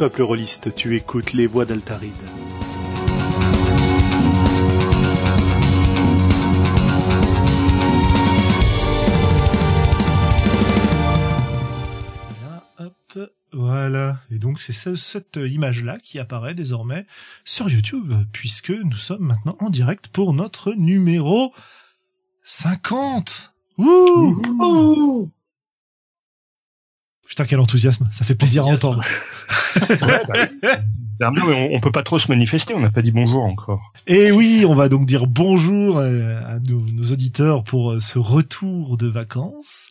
Peuple rôliste, tu écoutes les voix d'Altaride. Voilà. Et donc c'est cette image-là qui apparaît désormais sur YouTube, puisque nous sommes maintenant en direct pour notre numéro 50. Ouh Putain, quel enthousiasme. Ça fait plaisir à entendre. Bah on, peut pas trop se manifester, on n'a pas dit bonjour encore. Et oui, on va donc dire bonjour euh, à nos, auditeurs pour euh, ce retour de vacances.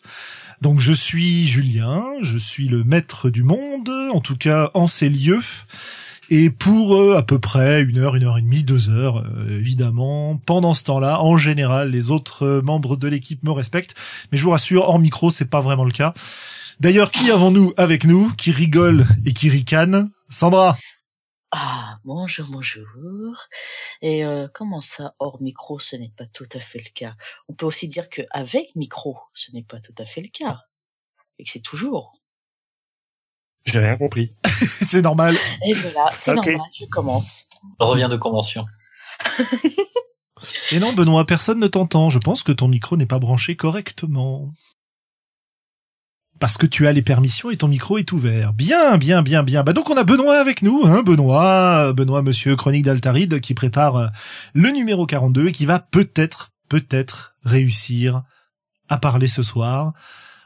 Donc je suis Julien, je suis le maître du monde, en tout cas en ces lieux. Et pour euh, à peu près une heure, une heure et demie, deux heures, évidemment. Pendant ce temps-là, en général, les autres membres de l'équipe me respectent. Mais je vous rassure, hors micro, c'est pas vraiment le cas. D'ailleurs, qui avons-nous avec nous, qui rigole et qui ricane Sandra ah, bonjour, bonjour. Et euh, comment ça, hors micro, ce n'est pas tout à fait le cas? On peut aussi dire que avec micro, ce n'est pas tout à fait le cas. Et que c'est toujours. J'ai rien compris. c'est normal. Et voilà, c'est normal, je commence. On revient de convention. Et non, Benoît, personne ne t'entend. Je pense que ton micro n'est pas branché correctement parce que tu as les permissions et ton micro est ouvert. Bien, bien, bien, bien. Bah donc on a Benoît avec nous, hein, Benoît, Benoît Monsieur Chronique d'Altaride qui prépare euh, le numéro 42 et qui va peut-être, peut-être réussir à parler ce soir.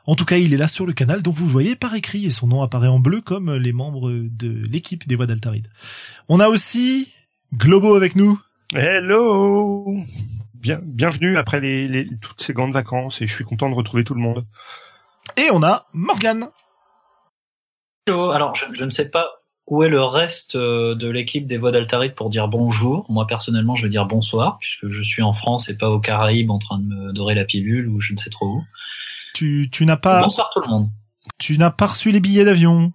En tout cas, il est là sur le canal, dont vous le voyez par écrit et son nom apparaît en bleu comme les membres de l'équipe des voix d'Altaride. On a aussi Globo avec nous. Hello Bien, bienvenue après toutes ces grandes vacances et je suis content de retrouver tout le monde. Et on a Morgan. Hello. Alors, je, ne sais pas où est le reste euh, de l'équipe des voix d'Altarite pour dire bonjour. Moi, personnellement, je veux dire bonsoir, puisque je suis en France et pas aux Caraïbes en train de me dorer la pilule ou je ne sais trop où. Tu, tu n'as pas... Bonsoir tout le monde. Tu n'as pas reçu les billets d'avion.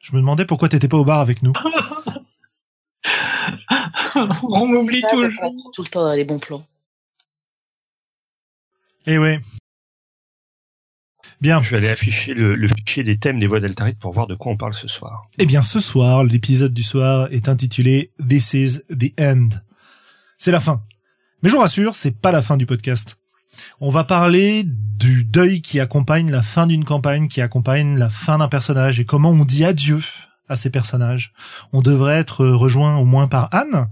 Je me demandais pourquoi t'étais pas au bar avec nous. On m'oublie tout le Tout le temps dans les bons plans. Eh ouais. Bien. Je vais aller afficher le, fichier des thèmes des voix d'Altarit pour voir de quoi on parle ce soir. Eh bien, ce soir, l'épisode du soir est intitulé This is the end. C'est la fin. Mais je vous rassure, c'est pas la fin du podcast. On va parler du deuil qui accompagne la fin d'une campagne, qui accompagne la fin d'un personnage et comment on dit adieu à ces personnages. On devrait être rejoint au moins par Anne,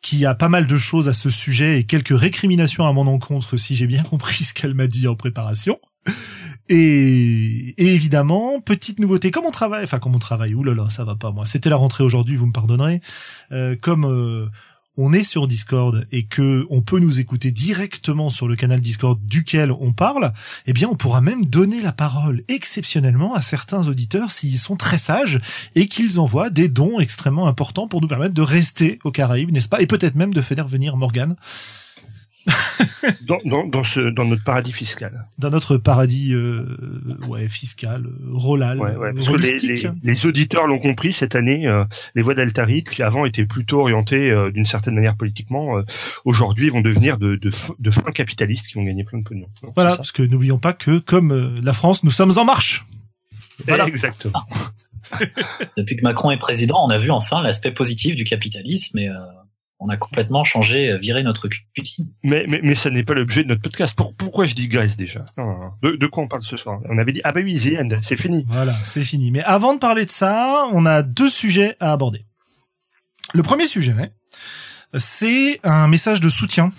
qui a pas mal de choses à ce sujet et quelques récriminations à mon encontre si j'ai bien compris ce qu'elle m'a dit en préparation. Et, évidemment, petite nouveauté, comme on travaille, enfin comme on travaille, oulala, ça va pas moi. C'était la rentrée aujourd'hui, vous me pardonnerez. Euh, comme euh, on est sur Discord et que on peut nous écouter directement sur le canal Discord duquel on parle, eh bien on pourra même donner la parole exceptionnellement à certains auditeurs s'ils sont très sages et qu'ils envoient des dons extrêmement importants pour nous permettre de rester aux Caraïbes, n'est-ce pas? Et peut-être même de faire venir Morgan dans, dans, dans, ce, dans notre paradis fiscal. Dans notre paradis euh, ouais, fiscal, rolal, ouais, ouais, parce que les, les, auditeurs l'ont compris cette année, euh, les voix d'Altarit, qui avant étaient plutôt orientées euh, d'une certaine manière politiquement, euh, aujourd'hui vont devenir de, de, de fins capitalistes qui vont gagner plein de pognon. voilà, parce que n'oublions pas que, comme la France, nous sommes en marche. Voilà. Exactement. Depuis que Macron est président, on a vu enfin l'aspect positif du capitalisme et on a complètement changé, euh, viré notre cutie. Mais, mais, mais ça n'est pas l'objet de notre podcast. pourquoi je digresse déjà de, de, quoi on parle ce soir On avait dit, ah bah oui, The End, c'est fini. Voilà, c'est fini. Mais avant de parler de ça, on a deux sujets à aborder. Le premier sujet, c'est un message de soutien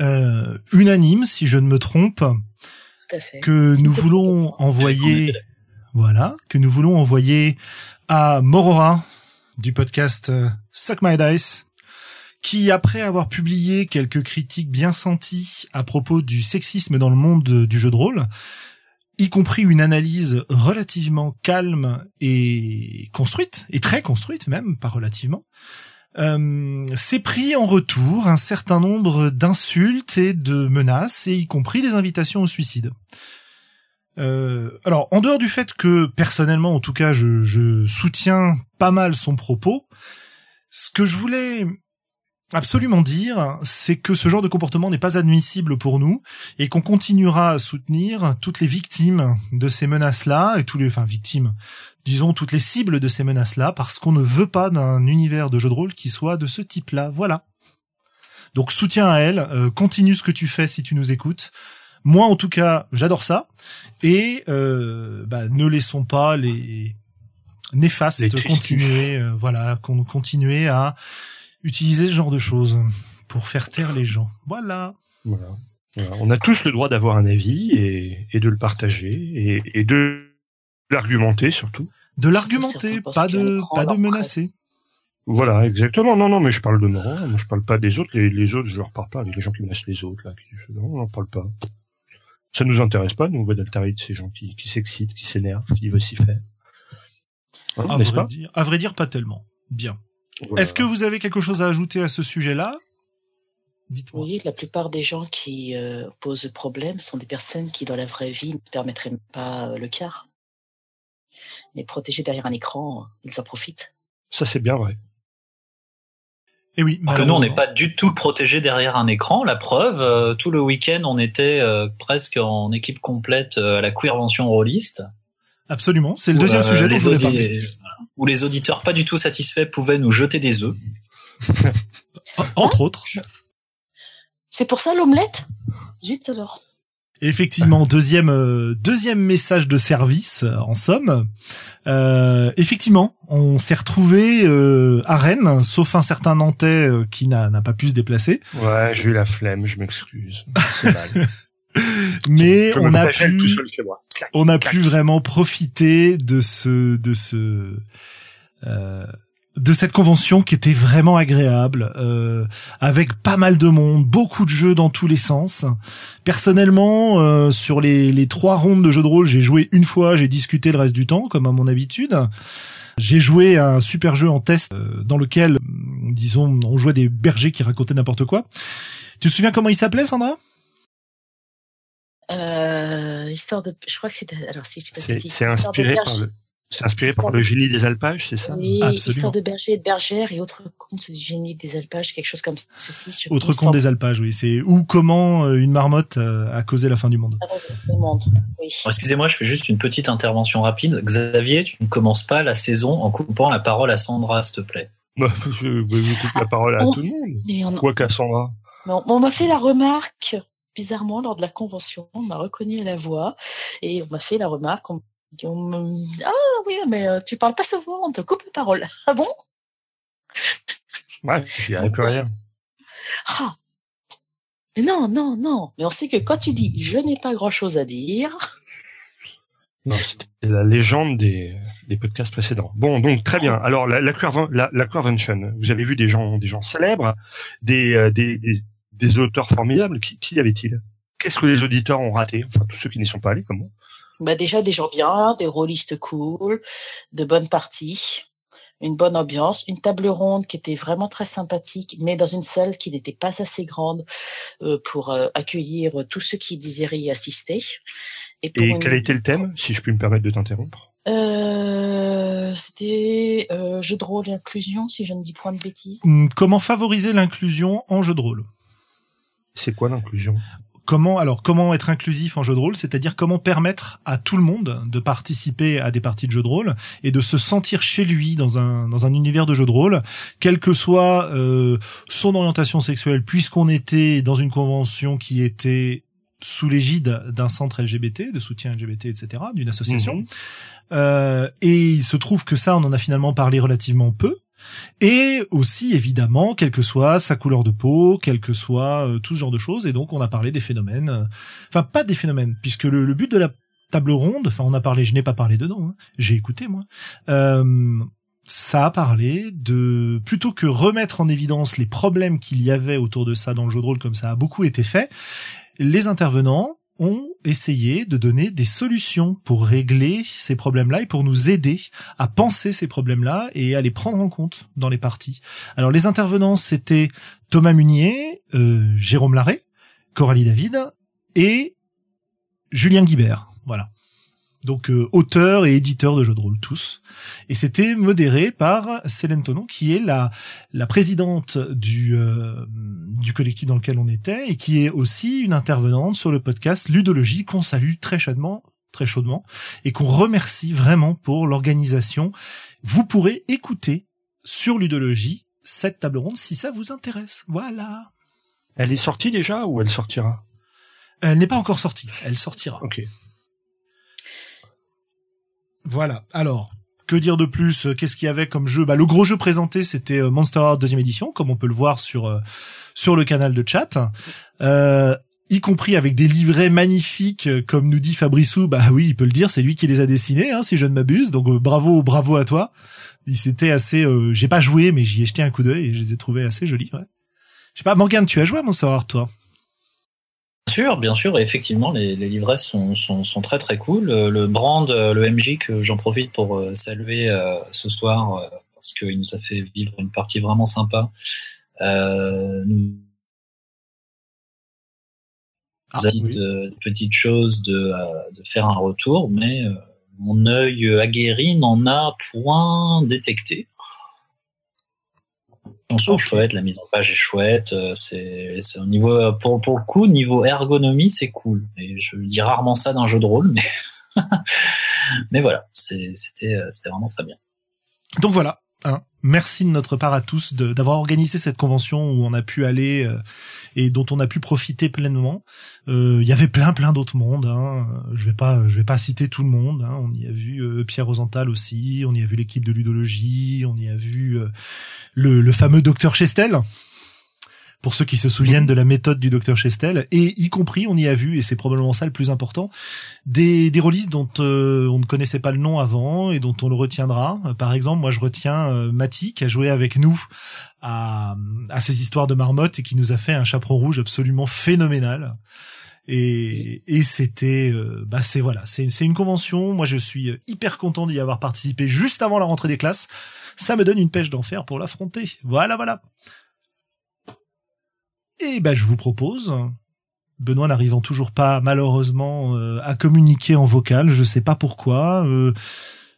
euh, unanime, si je ne me trompe, Tout à fait. que nous voulons envoyer, voilà, que nous voulons envoyer à Morora du podcast euh, Suck My Dice, qui, après avoir publié quelques critiques bien senties à propos du sexisme dans le monde du jeu de rôle, y compris une analyse relativement calme et construite, et très construite même, pas relativement, euh, s'est pris en retour un certain nombre d'insultes et de menaces, et y compris des invitations au suicide. Euh, alors, en dehors du fait que personnellement, en tout cas, je, je soutiens pas mal son propos, ce que je voulais absolument dire, c'est que ce genre de comportement n'est pas admissible pour nous et qu'on continuera à soutenir toutes les victimes de ces menaces-là et tous les, enfin victimes, disons toutes les cibles de ces menaces-là parce qu'on ne veut pas d'un univers de jeu de rôle qui soit de ce type-là. Voilà. Donc soutien à elle, euh, continue ce que tu fais si tu nous écoutes. Moi en tout cas, j'adore ça et euh, bah, ne laissons pas les tristus. continuer, euh, voilà, qu'on continuer à utiliser ce genre de choses pour faire taire les gens. Voilà. Voilà. Voilà. On a tous le droit d'avoir un avis et, et de le partager et, et de l'argumenter surtout. De l'argumenter, pas de pas de menacer. Voilà, exactement. Non, non, mais je parle de moi. Moi, je parle pas des autres. Les, les autres, je leur parle pas avec les gens qui menacent les autres. Là, qui- non, on n'en parle pas. Ça nous intéresse pas, nous, voix d'Altarit, ces gens qui, qui s'excitent, qui s'énervent, qui veulent s'y faire. Hein, À vrai pas dire, à vrai dire, pas tellement. Bien. Voilà. Est-ce que vous avez quelque chose à ajouter à ce sujet-là? Dites-moi. Oui, la plupart des gens qui euh, posent problème sont des personnes qui, dans la vraie vie, ne permettraient pas euh, le quart. Mais protégés derrière un écran, ils en profitent. Ça, c'est bien vrai. Et oui, Alors que nous, on n'est pas du tout protégé derrière un écran. La preuve, euh, tout le week-end, on était euh, presque en équipe complète euh, à la queervention rôliste. Absolument. C'est le deuxième euh, sujet dont je voulais parler. Où les auditeurs pas du tout satisfaits pouvaient nous jeter des œufs. Entre autres. C'est pour ça l'omelette? Zut alors. Effectivement, deuxième euh, deuxième message de service euh, en somme. Euh, effectivement, on s'est retrouvé euh, à Rennes, sauf un certain Nantais euh, qui n'a n'a pas pu se déplacer, Ouais, j'ai eu la flemme, je m'excuse. Mais Je on me a flagelle tout pu seul chez moi. Clac. on a Clac. pu vraiment profiter de ce de ce euh, de cette convention qui était vraiment agréable euh, avec pas mal de monde beaucoup de jeux dans tous les sens personnellement euh, sur les les trois rondes de jeux de rôle j'ai joué une fois j'ai discuté le reste du temps comme à mon habitude j'ai joué à un super jeu en test euh, dans lequel disons on jouait des bergers qui racontaient n'importe quoi tu te souviens comment il s'appelait Sandra? Euh, histoire de, je crois que c'était, alors si C'est c'est inspiré par le, c'est inspiré par le génie des alpages, c'est ça? Oui, Absolument. histoire de berger et de bergère et autres contes du génie des alpages, quelque chose comme ceci. Je autre conte des alpages oui c'est ou comment euh, une marmotte euh, a causé la fin du monde Ah. Oui. Bon, Excusez-moi, je fais juste une petite intervention rapide. Xavier, tu ne commences pas la saison en coupant la parole à Sandra, s'il te plaît. Bah, je, je coupe la parole à Oh. tout le monde. On, Quoi Mais on, on m'a fait la remarque, bizarrement, lors de la convention, on m'a reconnu à la voix, et on m'a fait la remarque, on, on me- ah oui, mais euh, tu parles pas souvent, on te coupe la parole. Ah bon? Ouais, je dirais plus rien. Ah Mais non, non, non, mais on sait que quand tu dis je n'ai pas grand chose à dire, Non, c'était la légende des, des podcasts précédents. Bon, donc très bien. Alors la, la, Queerven- la, la Queervention, vous avez vu des gens, des gens célèbres, des, euh, des, des, des auteurs formidables. Qui, qui y avait-il? Qu'est-ce que les auditeurs ont raté? Enfin, tous ceux qui n'y sont pas allés, comme moi. bah déjà des gens bien, des rôlistes cool, de bonnes parties, une bonne ambiance, une table ronde qui était vraiment très sympathique, mais dans une salle qui n'était pas assez grande euh, pour euh, accueillir tous ceux qui désiraient y assister. Et, pour Et une- quel a été le thème, si je puis me permettre de t'interrompre? Euh, C'était euh, jeu de rôle et inclusion, si je ne dis point de bêtises. Hum, Comment favoriser l'inclusion en jeu de rôle? C'est quoi l'inclusion? Comment alors comment être inclusif en jeu de rôle, c'est-à-dire comment permettre à tout le monde de participer à des parties de jeu de rôle et de se sentir chez lui dans un dans un univers de jeu de rôle, quelle que soit euh, son orientation sexuelle, puisqu'on était dans une convention qui était sous l'égide d'un centre LGBT, de soutien LGBT, etc., d'une association. Mhm. Euh, et il se trouve que ça, on en a finalement parlé relativement peu. Et aussi, évidemment, quelle que soit sa couleur de peau, quel que soit euh, tout ce genre de choses. Et donc, on a parlé des phénomènes. euh, Enfin, pas des phénomènes, puisque le, le but de la table ronde, enfin, on a parlé, je n'ai pas parlé dedans, hein, j'ai écouté, moi. Euh, ça a parlé de plutôt que remettre en évidence les problèmes qu'il y avait autour de ça dans le jeu de rôle comme ça a beaucoup été fait, les intervenants ont essayé de donner des solutions pour régler ces problèmes-là et pour nous aider à penser ces problèmes-là et à les prendre en compte dans les parties. Alors les intervenants, c'était Thomas Munier, euh, Jérôme Larré, Coralie David et Julien Guibert. Voilà. Donc euh, auteur et éditeur de jeux de rôle tous. Et c'était modéré par Célène Tonon, qui est la la présidente du euh, du collectif dans lequel on était et qui est aussi une intervenante sur le podcast Ludologie qu'on salue très chaudement très chaudement et qu'on remercie vraiment pour l'organisation. Vous pourrez écouter sur Ludologie cette table ronde si ça vous intéresse. Voilà. Elle est sortie déjà ou elle sortira? Elle n'est pas encore sortie. Elle sortira. Ok. Voilà. Alors, que dire de plus Qu'est-ce qu'il y avait comme jeu? Bah, Le gros jeu présenté, c'était euh, Monster Heart deuxième édition, comme on peut le voir sur euh, sur le canal de chat. Euh, y compris avec des livrets magnifiques, euh, comme nous dit Fabrissou, bah oui, il peut le dire, c'est lui qui les a dessinés, hein, si je ne m'abuse, donc bravo, bravo à toi. C'était assez, j'ai pas joué, mais j'y ai jeté un coup d'œil et je les ai trouvés assez jolis. Ouais. Je sais pas, Morgane, tu as joué à Monster Heart, toi? Sûr, bien sûr, et effectivement, les, les livrets sont, sont, sont, très très cool. Le brand, le MJ que j'en profite pour euh, saluer euh, ce soir euh, parce qu'il nous a fait vivre une partie vraiment sympa. Euh, nous ah, oui. de, de faire un retour, mais mon œil aguerri n'en a point détecté okay. chouettes, la mise en page est chouette. euh, C'est au niveau pour pour le coup niveau ergonomie c'est cool. Et je dis rarement ça d'un jeu de rôle, mais mais voilà, c'était euh, c'était vraiment très bien. Donc voilà. hein. Merci de notre part à tous d'avoir organisé cette convention où on a pu aller euh, et dont on a pu profiter pleinement. Euh, Il y avait plein plein d'autres mondes. Hein. Je vais pas je vais pas citer tout le monde. hein. On y a vu euh, Pierre Rosenthal aussi. On y a vu l'équipe de ludologie. On y a vu euh, le, le fameux docteur Chestel. Pour ceux qui se souviennent de la méthode du docteur Chestel, et y compris, on y a vu, et c'est probablement ça le plus important, des, des releases dont euh, on ne connaissait pas le nom avant et dont on le retiendra. Par exemple, moi je retiens euh, Mati qui a joué avec nous à, à ces histoires de marmotte et qui nous a fait un chaperon rouge absolument phénoménal. Et, et c'était, euh, bah c'est voilà, c'est c'est une convention. Moi je suis hyper content d'y avoir participé juste avant la rentrée des classes. Ça me donne une pêche d'enfer pour l'affronter. Voilà, voilà. Et ben je vous propose, Benoît n'arrivant toujours pas malheureusement euh, à communiquer en vocal, je sais pas pourquoi. euh,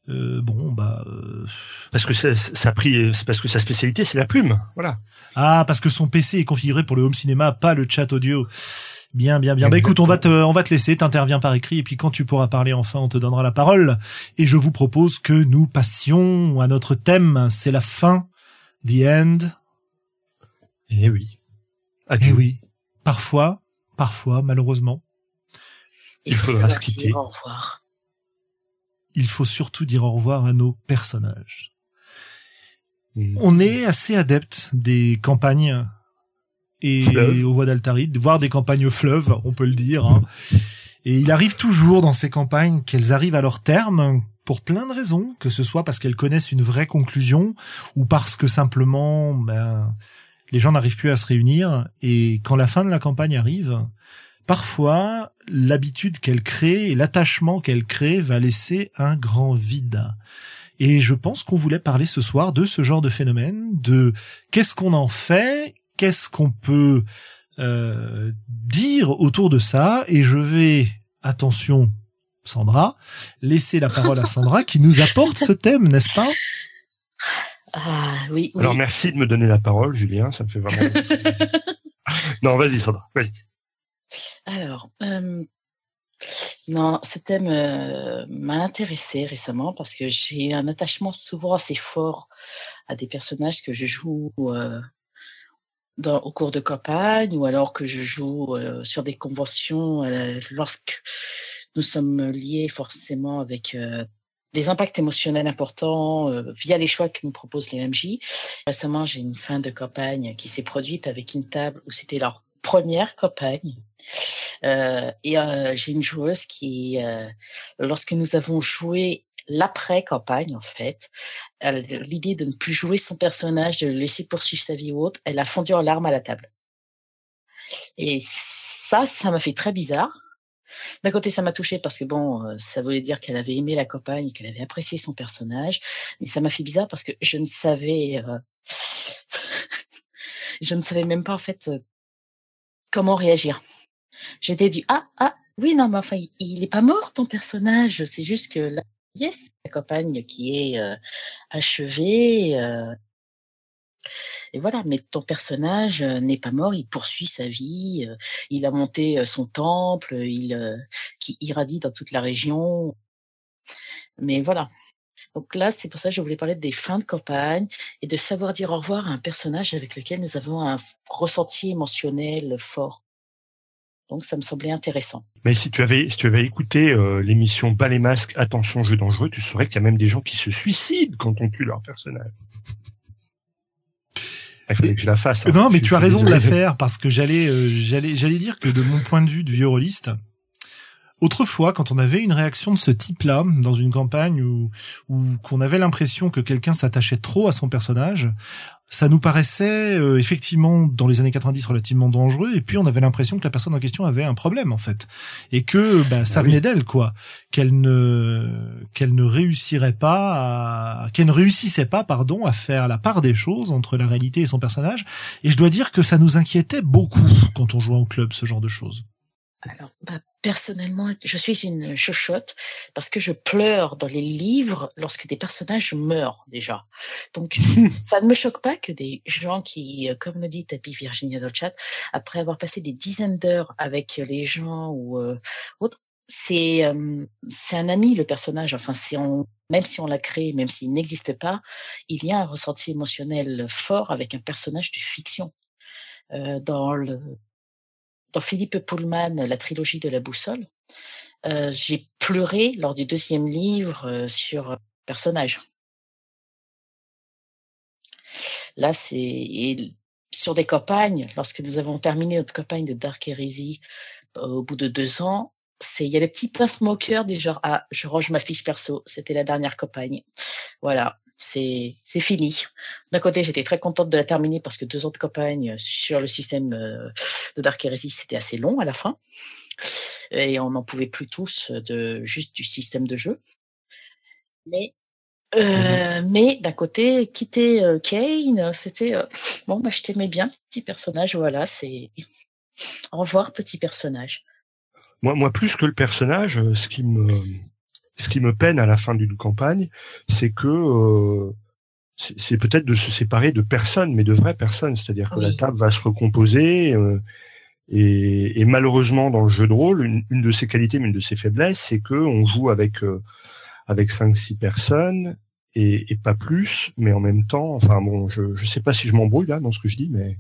euh, bon bah euh, Parce que ça, ça a pris, c'est parce que sa spécialité c'est la plume. Voilà. ah parce que son PC est configuré pour le home cinéma, pas le chat audio. Bien, bien, bien. Bah écoute, on va te, on va te laisser, t'interviens par écrit, et puis quand tu pourras parler enfin, on te donnera la parole. Et je vous propose que nous passions à notre thème. C'est la fin, the end. Eh oui. Eh Adieu. oui, parfois, parfois, malheureusement, Il Il faut faudra savoir se quitter. dire au revoir. il faut surtout dire au revoir à nos personnages. Mm. On est assez adepte des campagnes et Fleuve. aux voies d'Altaride, voire des campagnes fleuves, on peut le dire. hein. Et il arrive toujours dans ces campagnes qu'elles arrivent à leur terme pour plein de raisons, que ce soit parce qu'elles connaissent une vraie conclusion ou parce que simplement ben, les gens n'arrivent plus à se réunir. Et quand la fin de la campagne arrive, parfois l'habitude qu'elle crée et l'attachement qu'elle crée va laisser un grand vide. Et je pense qu'on voulait parler ce soir de ce genre de phénomène, de qu'est-ce qu'on en fait, qu'est-ce qu'on peut euh, dire autour de ça. Et je vais, attention, Sandra, laisser la parole à Sandra qui nous apporte ce thème, n'est-ce pas? Ah oui, oui. Alors merci de me donner la parole, Julien. Ça me fait vraiment. non, vas-y, Sandra. Vas-y. Alors, euh, non, ce thème euh, m'a intéressé récemment parce que j'ai un attachement souvent assez fort à des personnages que je joue euh, dans, au cours de campagne ou alors que je joue sur des conventions lorsque nous sommes liés forcément avec des impacts émotionnels importants euh, via les choix que nous proposent les MJ. Récemment, j'ai une fin de campagne qui s'est produite avec une table où c'était leur première campagne. Euh, et euh, j'ai une joueuse qui, euh, lorsque nous avons joué l'après-campagne, en fait, l'idée de ne plus jouer son personnage, de le laisser poursuivre sa vie ou autre, elle a fondu en larmes à la table. Et ça, ça m'a fait très bizarre. D'un côté, ça m'a touché parce que bon, euh, ça voulait dire qu'elle avait aimé la campagne, qu'elle avait apprécié son personnage. Mais ça m'a fait bizarre parce que je ne savais, euh, je ne savais même pas en fait euh, comment réagir. J'étais dit ah ah Oui, non, mais enfin, il n'est pas mort, ton personnage. C'est juste que la campagne qui est achevée. Euh, et voilà, mais ton personnage euh, n'est pas mort, il poursuit sa vie, il a monté son temple, il qui irradie dans toute la région. Mais voilà. Donc là, c'est pour ça que je voulais parler des fins de campagne et de savoir dire au revoir à un personnage avec lequel nous avons un ressenti émotionnel fort. Donc ça me semblait intéressant. Mais si tu avais, si tu avais écouté euh, l'émission Bas les masques, attention jeu dangereux, tu saurais qu'il y a même des gens qui se suicident quand on tue leur personnage. Il fallait que je la fasse. Hein. Non, mais tu as raison de la faire parce que j'allais, euh, j'allais, j'allais dire que de mon point de vue de vieux rôliste, Autrefois, quand on avait une réaction de ce type-là dans une campagne ou qu'on avait l'impression que quelqu'un s'attachait trop à son personnage, ça nous paraissait euh, effectivement dans les années 90 relativement dangereux et puis on avait l'impression que la personne en question avait un problème en fait. Et que bah, ça ah venait d'elle quoi. Qu'elle ne qu'elle ne réussirait pas à qu'elle ne réussissait pas pardon à faire la part des choses entre la réalité et son personnage. Et je dois dire que ça nous inquiétait beaucoup quand on jouait au club ce genre de choses. Alors, bah, personnellement, je suis une chochotte parce que je pleure dans les livres lorsque des personnages meurent déjà. Donc, ça ne me choque pas que des gens qui, euh, comme le dit Tapi Virginia dans le chat, après avoir passé des dizaines d'heures avec les gens ou euh, autres, c'est euh, c'est un ami le personnage. Enfin, c'est même si on l'a créé, même s'il n'existe pas, il y a un ressenti émotionnel fort avec un personnage de fiction. Euh, dans le Philippe Pullman, la trilogie de la boussole, euh, j'ai pleuré lors du deuxième livre euh, sur un personnage. Là, c'est sur des campagnes, lorsque nous avons terminé notre campagne de Dark Heresy euh, au bout de deux ans, c'est il y a les petits pince moqueurs du genre ah je range ma fiche perso, c'était la dernière campagne. Voilà, c'est c'est fini. D'un côté, j'étais très contente de la terminer parce que deux ans de campagne sur le système euh, de Dark Heresy, c'était assez long à la fin. Et on n'en pouvait plus tous de juste du système de jeu. Mais euh, mmh mais d'un côté, quitter euh, Kane, c'était bon, bah, je t'aimais bien, petit personnage. Voilà, c'est au revoir, petit personnage. Moi, moi, plus que le personnage, ce qui me ce qui me peine à la fin d'une campagne, c'est que euh, c'est peut-être de se séparer de personnes, mais de vraies personnes. C'est-à-dire que la table va se recomposer. Euh, et, malheureusement, dans le jeu de rôle, une, de ses qualités, mais une de ses faiblesses, c'est que on joue avec euh, avec cinq six personnes et, pas plus, mais en même temps, enfin bon, je je sais pas si je m'embrouille là dans ce que je dis, mais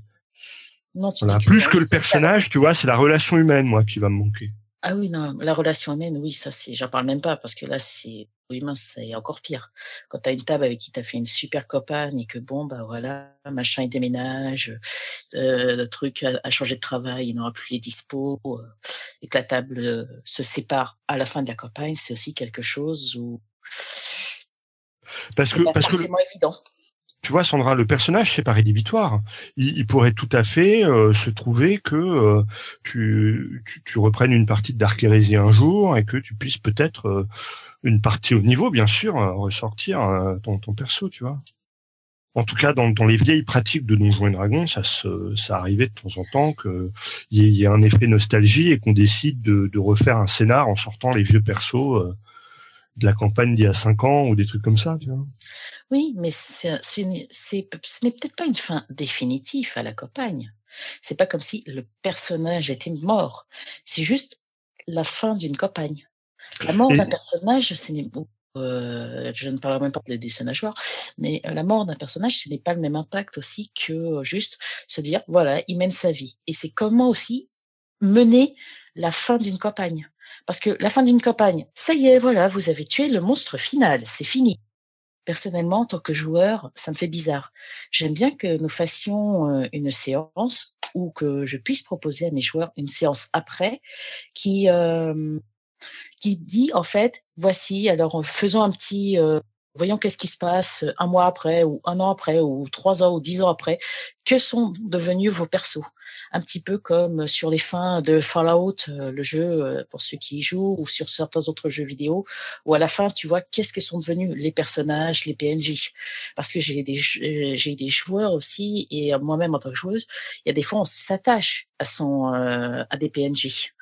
non, plus que le personnage, tu vois, c'est la relation humaine moi qui va me manquer. Ah oui, non, la relation humaine, oui, ça, c'est, j'en parle même pas parce que là, c'est humain, c'est encore pire. Quand tu as une table avec qui tu as fait une super copagne et que bon, bah voilà, machin, il déménage, euh, le truc a, changé de travail, il n'aura plus les dispos, euh, et que la table euh, se sépare à la fin de la campagne, c'est aussi quelque chose où. Parce que, parce que. évident tu vois, Sandra, le personnage, c'est pas rédhibitoire. Il, pourrait tout à fait euh, se trouver que euh, tu, tu, reprennes une partie de Dark Heresy un jour et que tu puisses peut-être euh, une partie au niveau, bien sûr, ressortir ton, ton perso, tu vois. En tout cas, dans, dans les vieilles pratiques de Donjons et Dragons, ça se, ça arrivait de temps en temps qu'il y, y ait un effet nostalgie et qu'on décide de, de, refaire un scénar en sortant les vieux persos de la campagne d'il y a cinq ans ou des trucs comme ça, tu vois. Oui, mais c'est, ce n'est peut-être pas une fin définitive à la campagne. C'est pas comme si le personnage était mort. C'est juste la fin d'une campagne. La mort d'un personnage, ce n'est euh, je ne parle même pas de dessin joueurs, mais la mort d'un personnage, ce n'est pas le même impact aussi que juste se dire, voilà, il mène sa vie. Et c'est comment aussi mener la fin d'une campagne. Parce que la fin d'une campagne, ça y est, voilà, vous avez tué le monstre final, c'est fini personnellement, en tant que joueur, ça me fait bizarre. J'aime bien que nous fassions euh, une séance ou que je puisse proposer à mes joueurs une séance après qui euh, qui dit en fait, voici, alors faisons un petit euh, voyons qu'est-ce qui se passe un mois après ou un an après ou trois ans ou dix ans après. Que sont devenus vos persos? Un petit peu comme sur les fins de Fallout, euh, le jeu euh, pour ceux qui y jouent, ou sur certains autres jeux vidéo, où à la fin tu vois qu'est-ce que sont devenus les personnages, les PNJ. Parce que j'ai des j'ai des joueurs aussi et moi-même en tant que joueuse, il y a des fois on s'attache à son euh, à des PNJ.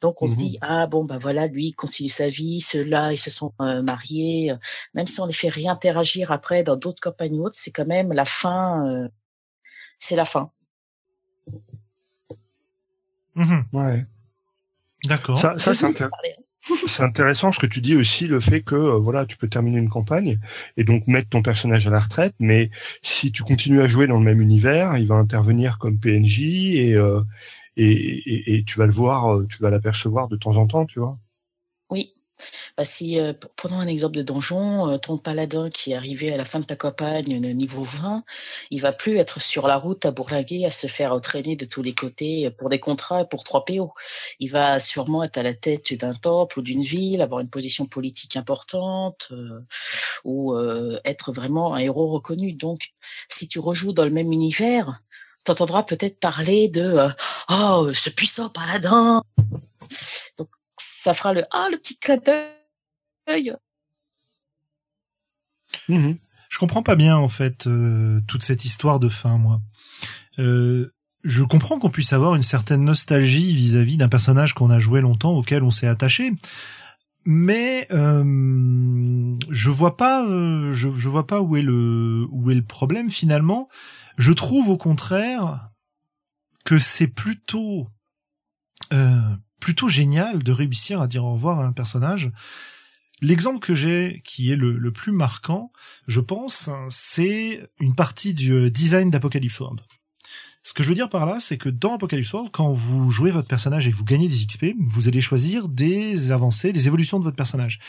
Donc on se dit ah bon bah voilà lui il continue sa vie, ceux-là ils se sont euh, mariés, euh, même si on les fait réinteragir après dans d'autres campagnes ou autres, c'est quand même la fin, euh, c'est la fin. Mhm. Ouais. D'accord. Ça, c'est intér- intéressant ce que tu dis aussi, le fait que euh, voilà, tu peux terminer une campagne et donc mettre ton personnage à la retraite, mais si tu continues à jouer dans le même univers, il va intervenir comme PNJ et euh, et, et, et tu vas le voir, euh, tu vas l'apercevoir de temps en temps, tu vois. Oui. Bah si, euh, prenons un exemple de donjon, euh, ton paladin qui est arrivé à la fin de ta campagne, le niveau 20, il va plus être sur la route à bourlinguer, à se faire traîner de tous les côtés pour des contrats, pour 3 PO. Il va sûrement être à la tête d'un temple ou d'une ville, avoir une position politique importante, euh, ou euh, être vraiment un héros reconnu. Donc, si tu rejoues dans le même univers, t'entendras peut-être parler de euh, oh ce puissant paladin. Ça fera le ah le petit clin d'œil. Mhm. Je comprends pas bien en fait euh, toute cette histoire de fin, moi. Euh, je comprends qu'on puisse avoir une certaine nostalgie vis-à-vis d'un personnage qu'on a joué longtemps, auquel on s'est attaché, mais euh, je vois pas, je, je vois pas où est le où est le problème finalement. Je trouve au contraire que c'est plutôt plutôt génial de réussir à dire au revoir à un personnage. L'exemple que j'ai, qui est le, le plus marquant, je pense, c'est une partie du euh, design d'Apocalypse World. Ce que je veux dire par là, c'est que dans Apocalypse World, quand vous jouez votre personnage et que vous gagnez des XP, vous allez choisir des avancées, des évolutions de votre personnage.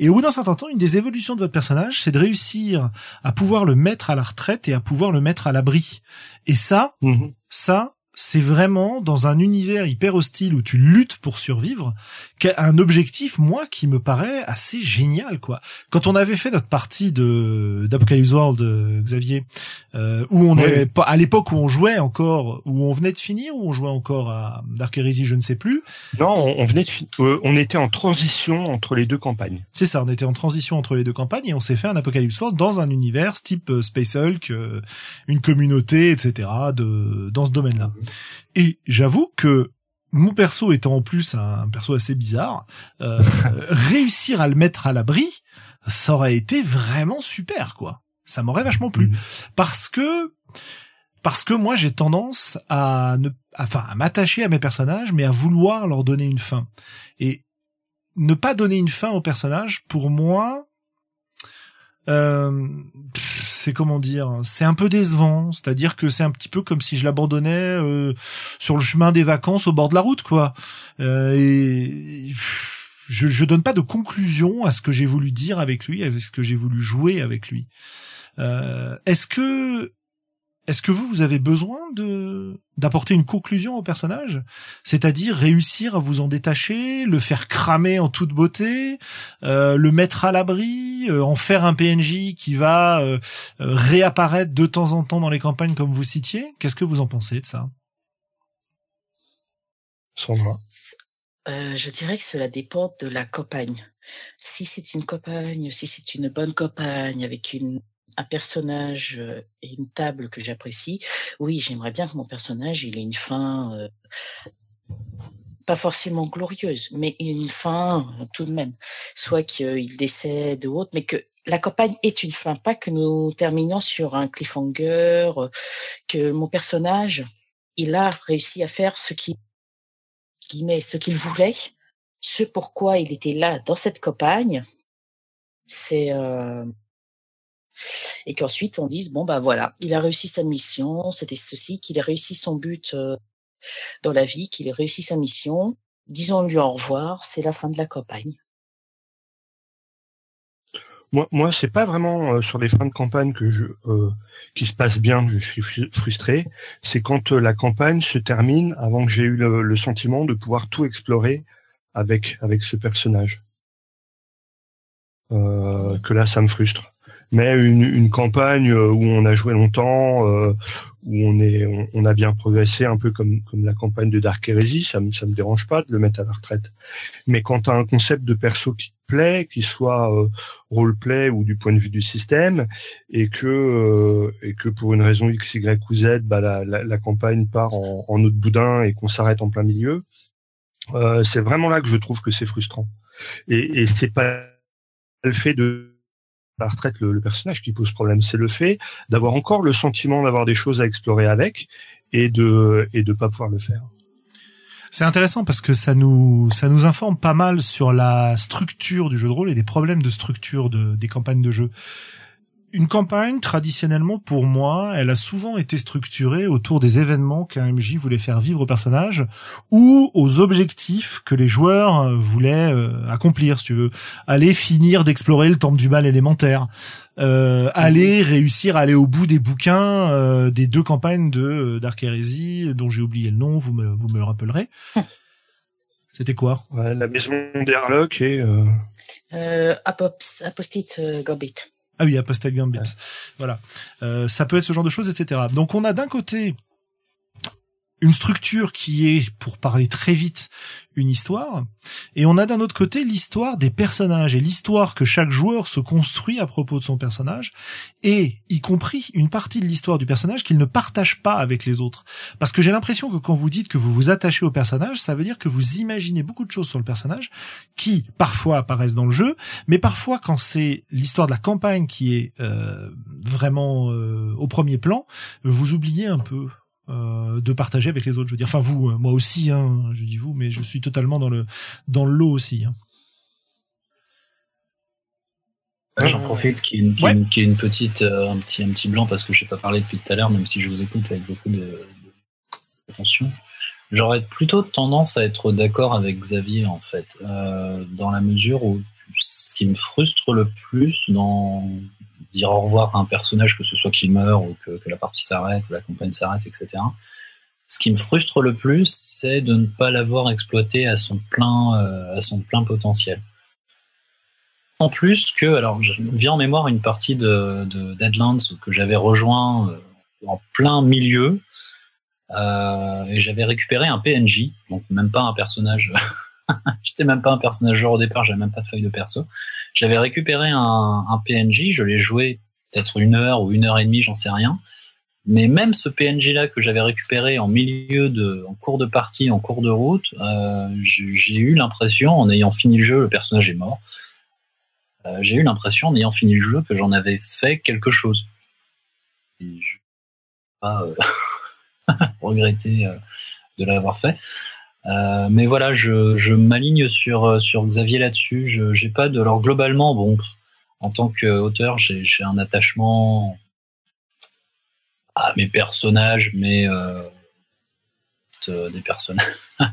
Et au bout d'un certain temps, une des évolutions de votre personnage, c'est de réussir à pouvoir le mettre à la retraite et à pouvoir le mettre à l'abri. Et ça, Mhm. ça, c'est vraiment dans un univers hyper hostile où tu luttes pour survivre, qu'a- un objectif, moi, qui me paraît assez génial, quoi. Quand on avait fait notre partie de d'Apocalypse World, euh, Xavier, euh, où on est à l'époque où on jouait encore, où on venait de finir, où on jouait encore à Dark Heresy, je ne sais plus. Non, on, on venait de, euh, on était en transition entre les deux campagnes. C'est ça, on était en transition entre les deux campagnes et on s'est fait un Apocalypse World dans un univers type euh, Space Hulk, euh, une communauté, etc. de dans ce domaine-là. Et j'avoue que mon perso étant en plus un perso assez bizarre, euh, réussir à le mettre à l'abri, ça aurait été vraiment super, quoi. Ça m'aurait vachement plu. Mhm. Parce que parce que moi j'ai tendance à ne enfin à m'attacher à mes personnages mais à vouloir leur donner une fin. Et ne pas donner une fin au personnage pour moi euh, c'est comment dire, c'est un peu décevant. C'est-à-dire que c'est un petit peu comme si je l'abandonnais euh, sur le chemin des vacances au bord de la route, quoi. Euh, et je, je donne pas de conclusion à ce que j'ai voulu dire avec lui, à ce que j'ai voulu jouer avec lui. Euh, est-ce que est-ce que vous, vous avez besoin de d'apporter une conclusion au personnage, c'est-à-dire réussir à vous en détacher, le faire cramer en toute beauté, le mettre à l'abri, euh, en faire un PNJ qui va euh, euh, réapparaître de temps en temps dans les campagnes comme vous citiez Qu'est-ce que vous en pensez de ça? Sandra. Euh, je dirais que cela dépend de la campagne. Si c'est une campagne, si c'est une bonne campagne avec une un personnage et une table que j'apprécie, oui, j'aimerais bien que mon personnage il ait une fin euh, pas forcément glorieuse, mais une fin euh, tout de même. Soit qu'il décède ou autre, mais que la campagne est une fin, pas que nous terminions sur un cliffhanger, euh, que mon personnage, il a réussi à faire ce qu'il voulait, ce pourquoi il était là dans cette campagne, c'est euh, et qu'ensuite on dise bon bah voilà, il a réussi sa mission, c'était ceci, qu'il a réussi son but euh, dans la vie, qu'il a réussi sa mission. Disons-lui au revoir, c'est la fin de la campagne. Moi, moi, c'est pas vraiment euh, sur les fins de campagne que je euh, qui se passe bien je suis fru- frustré. C'est quand euh, la campagne se termine avant que j'ai eu le, sentiment de pouvoir tout explorer avec avec ce personnage. Que là, ça me frustre. Mais une, campagne où on a joué longtemps, où on est, on, on a bien progressé, un peu comme comme la campagne de Dark Heresy, ça me ça me dérange pas de le mettre à la retraite. Mais quand tu as un concept de perso qui te plaît, qui soit euh, roleplay ou du point de vue du système, et que euh, et que pour une raison X, Y ou Z, bah, la, la, la campagne part en, en autre boudin et qu'on s'arrête en plein milieu, Euh, c'est vraiment là que je trouve que c'est frustrant. Et, et c'est pas le fait de retraite le, personnage qui pose problème, c'est le fait d'avoir encore le sentiment d'avoir des choses à explorer avec et de et de pas pouvoir le faire. C'est intéressant parce que ça nous informe pas mal sur la structure du jeu de rôle et des problèmes de structure de, des campagnes de jeu. Une campagne, traditionnellement, pour moi, elle a souvent été structurée autour des événements qu'un MJ voulait faire vivre au personnage ou aux objectifs que les joueurs euh, voulaient euh, accomplir, si tu veux. Aller finir d'explorer le temple du mal élémentaire. Euh, aller réussir à aller au bout des bouquins euh, des deux campagnes de Dark Heresy, dont j'ai oublié le nom, vous me, vous me le rappellerez. C'était quoi? Ouais, La maison d'Airlock et... Euh... Euh, Apost Apostate Gambit. Ah oui, Apostate Gambit. Ouais. Voilà. Euh, ça peut être ce genre de choses, etc. Donc on a d'un côté une structure qui est, pour parler très vite, une histoire, et on a d'un autre côté l'histoire des personnages et l'histoire que chaque joueur se construit à propos de son personnage, et y compris une partie de l'histoire du personnage qu'il ne partage pas avec les autres. Parce que j'ai l'impression que quand vous dites que vous vous attachez au personnage, ça veut dire que vous imaginez beaucoup de choses sur le personnage qui parfois apparaissent dans le jeu, mais parfois quand c'est l'histoire de la campagne qui est euh, vraiment euh, au premier plan, vous oubliez un peu euh, de partager avec les autres. Je veux dire, enfin vous, moi aussi, hein, je dis vous, mais je suis totalement dans le dans le lot aussi. Hein. J'en profite qu'il y, ait une, ouais. qu une petite euh, un petit un petit blanc parce que je n'ai pas parlé depuis tout à l'heure, même si je vous écoute avec beaucoup de d'attention. J'aurais plutôt tendance à être d'accord avec Xavier en fait, euh, dans la mesure où ce qui me frustre le plus dans dire au revoir à un personnage, que ce soit qu'il meure ou que, que la partie s'arrête ou la campagne s'arrête, etc. Ce qui me frustre le plus, c'est de ne pas l'avoir exploité à son plein, euh, à son plein potentiel. En plus que, alors, je viens en mémoire une partie de, de Deadlands que j'avais rejoint euh, en plein milieu euh, et j'avais récupéré un PNJ, donc même pas un personnage. J'étais même pas un personnage joueur au départ, j'avais même pas de feuille de perso. J'avais récupéré un, PNJ, je l'ai joué peut-être une heure ou une heure et demie, j'en sais rien. Mais même ce PNJ-là que j'avais récupéré en milieu de, en cours de partie, en cours de route, euh, j'ai eu l'impression, en ayant fini le jeu, le personnage est mort. Euh, j'ai eu l'impression, en ayant fini le jeu, que j'en avais fait quelque chose. Et je pas euh, regretter de l'avoir fait. Euh, mais voilà, je, je m'aligne sur sur Xavier là-dessus. Je j'ai pas de alors globalement bon en tant qu'auteur j'ai un attachement à mes personnages, mais euh, des personnages.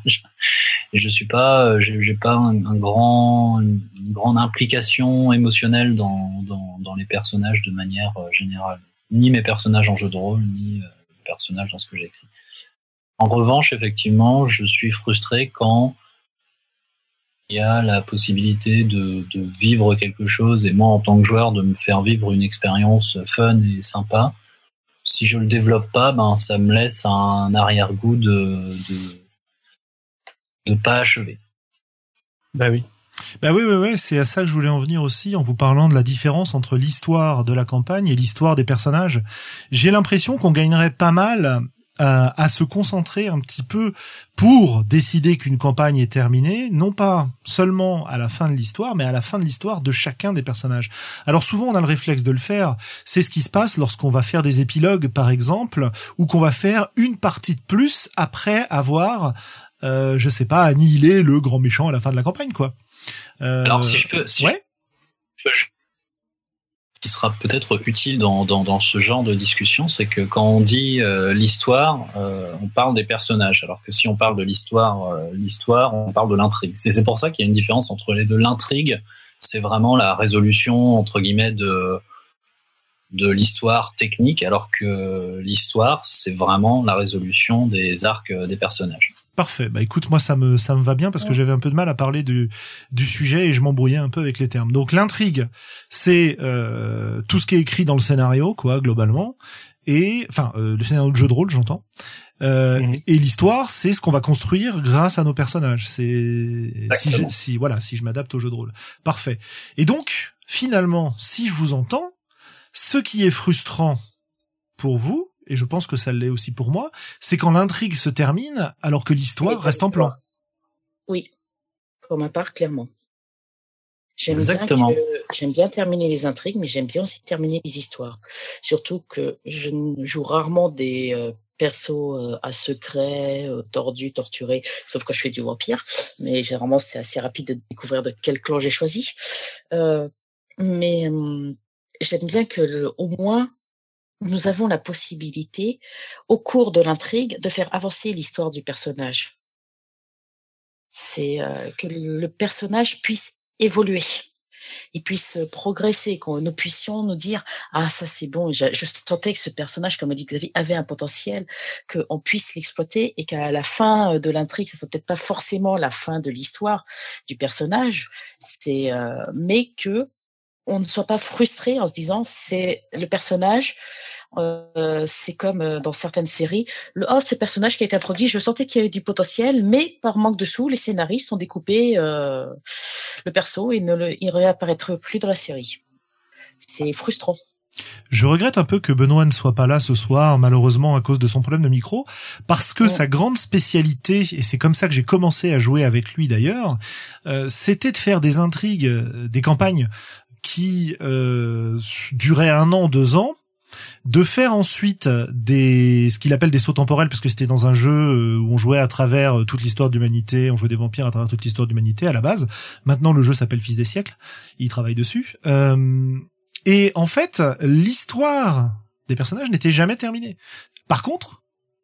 Et je suis pas j'ai pas un, grand une grande implication émotionnelle dans, dans dans les personnages de manière euh, générale. Ni mes personnages en jeu de rôle, ni euh, les personnages dans ce que j'écris. En revanche, effectivement, je suis frustré quand il y a la possibilité de, vivre quelque chose et moi, en tant que joueur, de me faire vivre une expérience fun et sympa. Si je le développe pas, ben ça me laisse un arrière-goût de, de de pas achevé. Bah oui. Bah oui, oui, oui, c'est à ça que je voulais en venir aussi en vous parlant de la différence entre l'histoire de la campagne et l'histoire des personnages. J'ai l'impression qu'on gagnerait pas mal à, à, se concentrer un petit peu pour décider qu'une campagne est terminée, non pas seulement à la fin de l'histoire, mais à la fin de l'histoire de chacun des personnages. Alors souvent on a le réflexe de le faire, c'est ce qui se passe lorsqu'on va faire des épilogues par exemple, ou qu'on va faire une partie de plus après avoir, euh, je sais pas, annihilé le grand méchant à la fin de la campagne, quoi. Euh, Alors si je peux, si ouais. je, je sera peut-être utile dans, dans, dans, ce genre de discussion, c'est que quand on dit euh, l'histoire, euh, on parle des personnages, alors que si on parle de l'histoire, euh, l'histoire, on parle de l'intrigue. C'est pour ça qu'il y a une différence entre les deux. L'intrigue, c'est vraiment la résolution entre guillemets de de l'histoire technique, alors que l'histoire, c'est vraiment la résolution des arcs des personnages. Parfait. Bah écoute, moi ça me ça me va bien parce que j'avais un peu de mal à parler du du sujet et je m'embrouillais un peu avec les termes. Donc l'intrigue, c'est euh, tout ce qui est écrit dans le scénario, quoi, globalement, et enfin euh, le scénario de jeu de rôle, j'entends. Euh, mmh. Et l'histoire, c'est ce qu'on va construire grâce à nos personnages. C'est si, je, si voilà, si je m'adapte au jeu de rôle. Parfait. Et donc finalement, si je vous entends, ce qui est frustrant pour vous, et je pense que ça l'est aussi pour moi, c'est quand l'intrigue se termine alors que l'histoire reste en plan. Oui, pour ma part, clairement. J'aime Exactement. Bien que- j'aime bien terminer les intrigues, mais j'aime bien aussi terminer les histoires. Surtout que je ne joue rarement des euh, persos euh, à secret, euh, tordus, torturés, sauf quand je fais du vampire. Mais généralement, c'est assez rapide de découvrir de quel clan j'ai choisi. Euh, mais hum, j'aime bien que le- au moins nous avons la possibilité, au cours de l'intrigue, de faire avancer l'histoire du personnage. C'est euh, que le personnage puisse évoluer, il puisse progresser, que nous puissions nous dire ah ça c'est bon, je, je sentais que ce personnage, comme a dit Xavier, avait un potentiel, qu'on puisse l'exploiter et qu'à la fin de l'intrigue, ce soit peut-être pas forcément la fin de l'histoire du personnage, c'est euh, mais que on ne soit pas frustré en se disant c'est le personnage euh, c'est comme euh, dans certaines séries, le oh ce personnage qui a été introduit, je sentais qu'il y avait du potentiel, mais par manque de sous, les scénaristes ont découpé euh, le perso et ne le, il réapparaîtra plus dans la série. C'est frustrant. Je regrette un peu que Benoît ne soit pas là ce soir, malheureusement à cause de son problème de micro, parce que Ouais. sa grande spécialité, et c'est comme ça que j'ai commencé à jouer avec lui d'ailleurs, euh, c'était de faire des intrigues, des campagnes qui euh, duraient un an, deux ans, de faire ensuite des ce qu'il appelle des sauts temporels parce que c'était dans un jeu euh, où on jouait à travers euh, toute l'histoire de l'humanité, on jouait des vampires à travers toute l'histoire de l'humanité à la base. Maintenant le jeu s'appelle Fils des siècles, il travaille dessus. Euh, et en fait, l'histoire des personnages n'était jamais terminée. Par contre,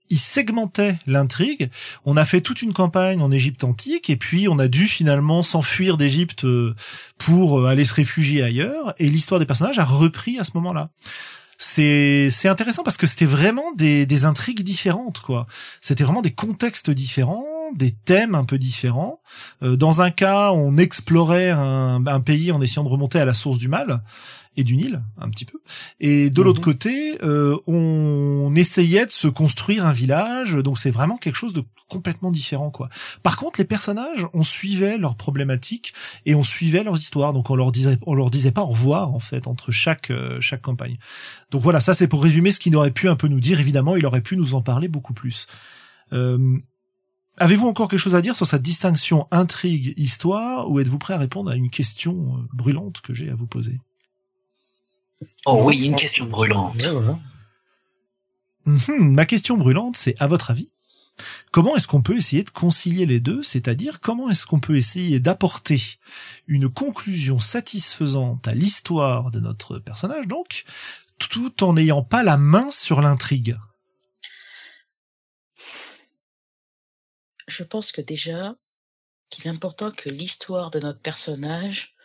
il segmentait l'intrigue. On a fait toute une campagne en Égypte antique et puis on a dû finalement s'enfuir d'Égypte euh, pour euh, aller se réfugier ailleurs et l'histoire des personnages a repris à ce moment-là. C'est c'est intéressant parce que c'était vraiment des des intrigues différentes quoi. C'était vraiment des contextes différents, des thèmes un peu différents. Euh, dans un cas, on explorait un, un pays en essayant de remonter à la source du mal et du Nil un petit peu. Et de l'autre Mhm. côté, euh, on essayait de se construire un village. Donc c'est vraiment quelque chose de complètement différent quoi. Par contre, les personnages, on suivait leurs problématiques et on suivait leurs histoires. Donc on leur disait on leur disait pas au revoir en fait entre chaque euh, chaque campagne. Donc voilà, ça c'est pour résumer ce qu'il aurait pu un peu nous dire. Évidemment, il aurait pu nous en parler beaucoup plus. Euh, Avez-vous encore quelque chose à dire sur cette distinction intrigue-histoire ou êtes-vous prêt à répondre à une question euh, brûlante que j'ai à vous poser? Oh oui, une question brûlante. Ouais, voilà. Mhm, Ma question brûlante, c'est à votre avis, comment est-ce qu'on peut essayer de concilier les deux, c'est-à-dire comment est-ce qu'on peut essayer d'apporter une conclusion satisfaisante à l'histoire de notre personnage, donc, tout en n'ayant pas la main sur l'intrigue? Je pense que déjà, qu'il est important que l'histoire de notre personnage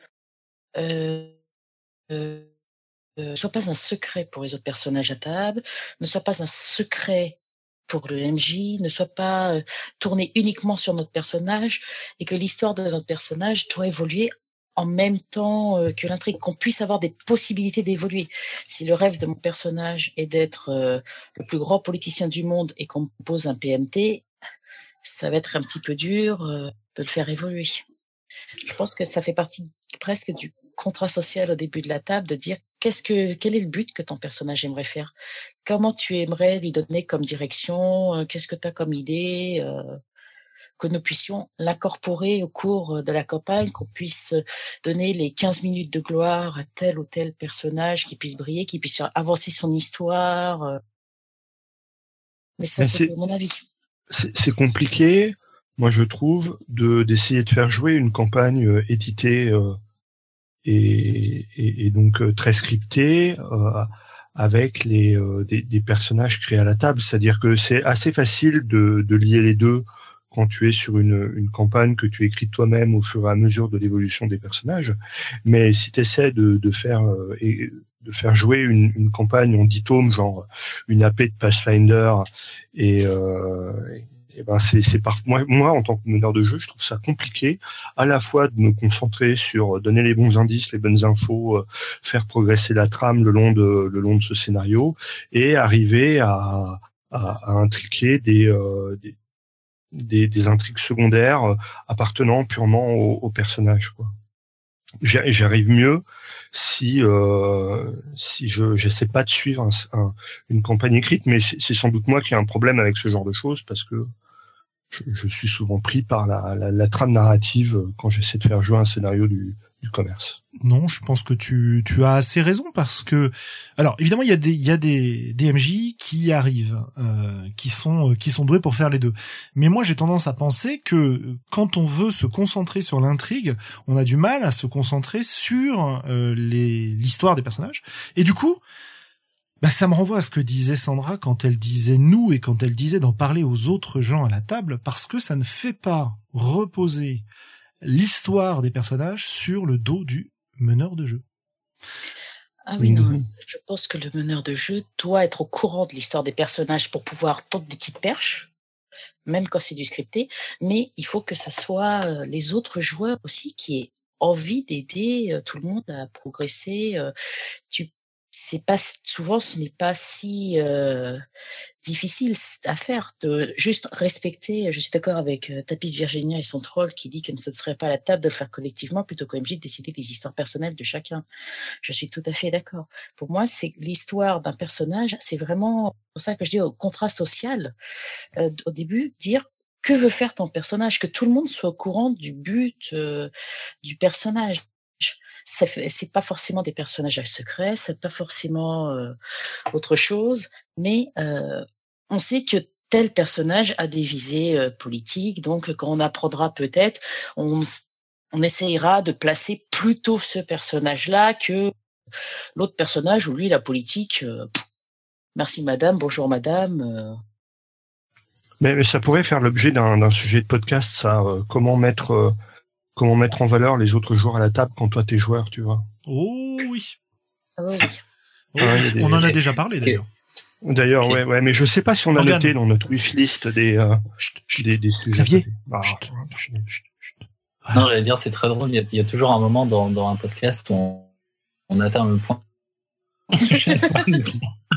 euh, euh, euh, soit pas un secret pour les autres personnages à table, ne soit pas un secret pour le MJ, ne soit pas euh, tourné uniquement sur notre personnage, et que l'histoire de notre personnage doit évoluer en même temps euh, que l'intrigue, qu'on puisse avoir des possibilités d'évoluer. Si le rêve de mon personnage est d'être le plus grand politicien du monde et qu'on me pose un PMT, ça va être un petit peu dur de le faire évoluer. Je pense que ça fait partie presque du contrat social au début de la table de dire qu'est-ce que quel est le but que ton personnage aimerait faire? Comment tu aimerais lui donner comme direction qu'est-ce que tu as comme idée que nous puissions l'incorporer au cours de la campagne qu'on puisse donner les 15 minutes de gloire à tel ou tel personnage qui puisse briller qui puisse avancer son histoire mais ça c'est mon avis. c'est compliqué, moi je trouve, de d'essayer de faire jouer une campagne éditée euh, et, et, et donc euh, très scriptée euh, avec les euh, des, des personnages créés à la table. C'est-à-dire que c'est assez facile de, de lier les deux quand tu es sur une, une campagne que tu écris toi-même au fur et à mesure de l'évolution des personnages. Mais si tu essaies de, de faire euh, et de faire jouer une, une campagne en dix tomes, genre une AP de Pathfinder, et, euh, et ben c'est c'est par moi moi en tant que meneur de jeu je trouve ça compliqué à la fois de me concentrer sur donner les bons indices les bonnes infos euh, faire progresser la trame le long de le long de ce scénario et arriver à à, à intriquer des, euh, des des, intrigues secondaires euh, appartenant purement au, au personnage quoi. J'y- j'y arrive mieux si euh, si je j'essaie pas de suivre un- un- une campagne écrite, mais c'est c'est sans doute moi qui ai un problème avec ce genre de choses parce que je, je, suis souvent pris par la, la, la trame narrative quand j'essaie de faire jouer un scénario du, du commerce. Non, je pense que tu, tu as assez raison parce que alors évidemment il y a des il y a des qui arrivent euh, qui sont qui sont doués pour faire les deux. Mais moi j'ai tendance à penser que quand on veut se concentrer sur l'intrigue, on a du mal à se concentrer sur euh, les l'histoire des personnages et du coup bah, ça me renvoie à ce que disait Sandra quand elle disait nous et quand elle disait d'en parler aux autres gens à la table parce que ça ne fait pas reposer l'histoire des personnages sur le dos du meneur de jeu. Ah oui, non. Je pense que le meneur de jeu doit être au courant de l'histoire des personnages pour pouvoir tenter des petites perches, même quand c'est du scripté. Mais il faut que ça soit euh, les autres joueurs aussi qui aient envie d'aider euh, tout le monde à progresser. Euh, tu souvent ce n'est pas si euh, difficile à faire de juste respecter. Je suis d'accord avec euh, Tapis Virginia et son troll qui dit que ce ne serait pas la table de le faire collectivement plutôt qu'OMJ de décider des histoires personnelles de chacun. Je suis tout à fait d'accord. Pour moi, c'est l'histoire d'un personnage. C'est vraiment pour ça que je dis au contrat social euh, au début dire que veut faire ton personnage, que tout le monde soit au courant du but euh, du personnage c'est pas forcément des personnages à secret, c'est pas forcément euh, autre chose, mais euh, on sait que tel personnage a des visées euh, politiques, donc quand on apprendra peut-être, on, on essayera de placer plutôt ce personnage-là que l'autre personnage où lui la politique. merci madame, bonjour madame. Mais, ça pourrait faire l'objet d'un sujet de podcast, ça. comment mettre comment mettre en valeur les autres joueurs à la table quand toi t'es joueur, tu vois. Oh oui. Oh oui. Oh, oui. On en a déjà parlé d'ailleurs. D'ailleurs, ouais, ouais, mais je sais pas si on a noté dans notre wishlist des, euh, chut, chut. des, des sujets. Xavier. Ah, non, j'allais dire, c'est très drôle. Il y, a, il y, a, toujours un moment dans, dans un podcast où on, on atteint le point.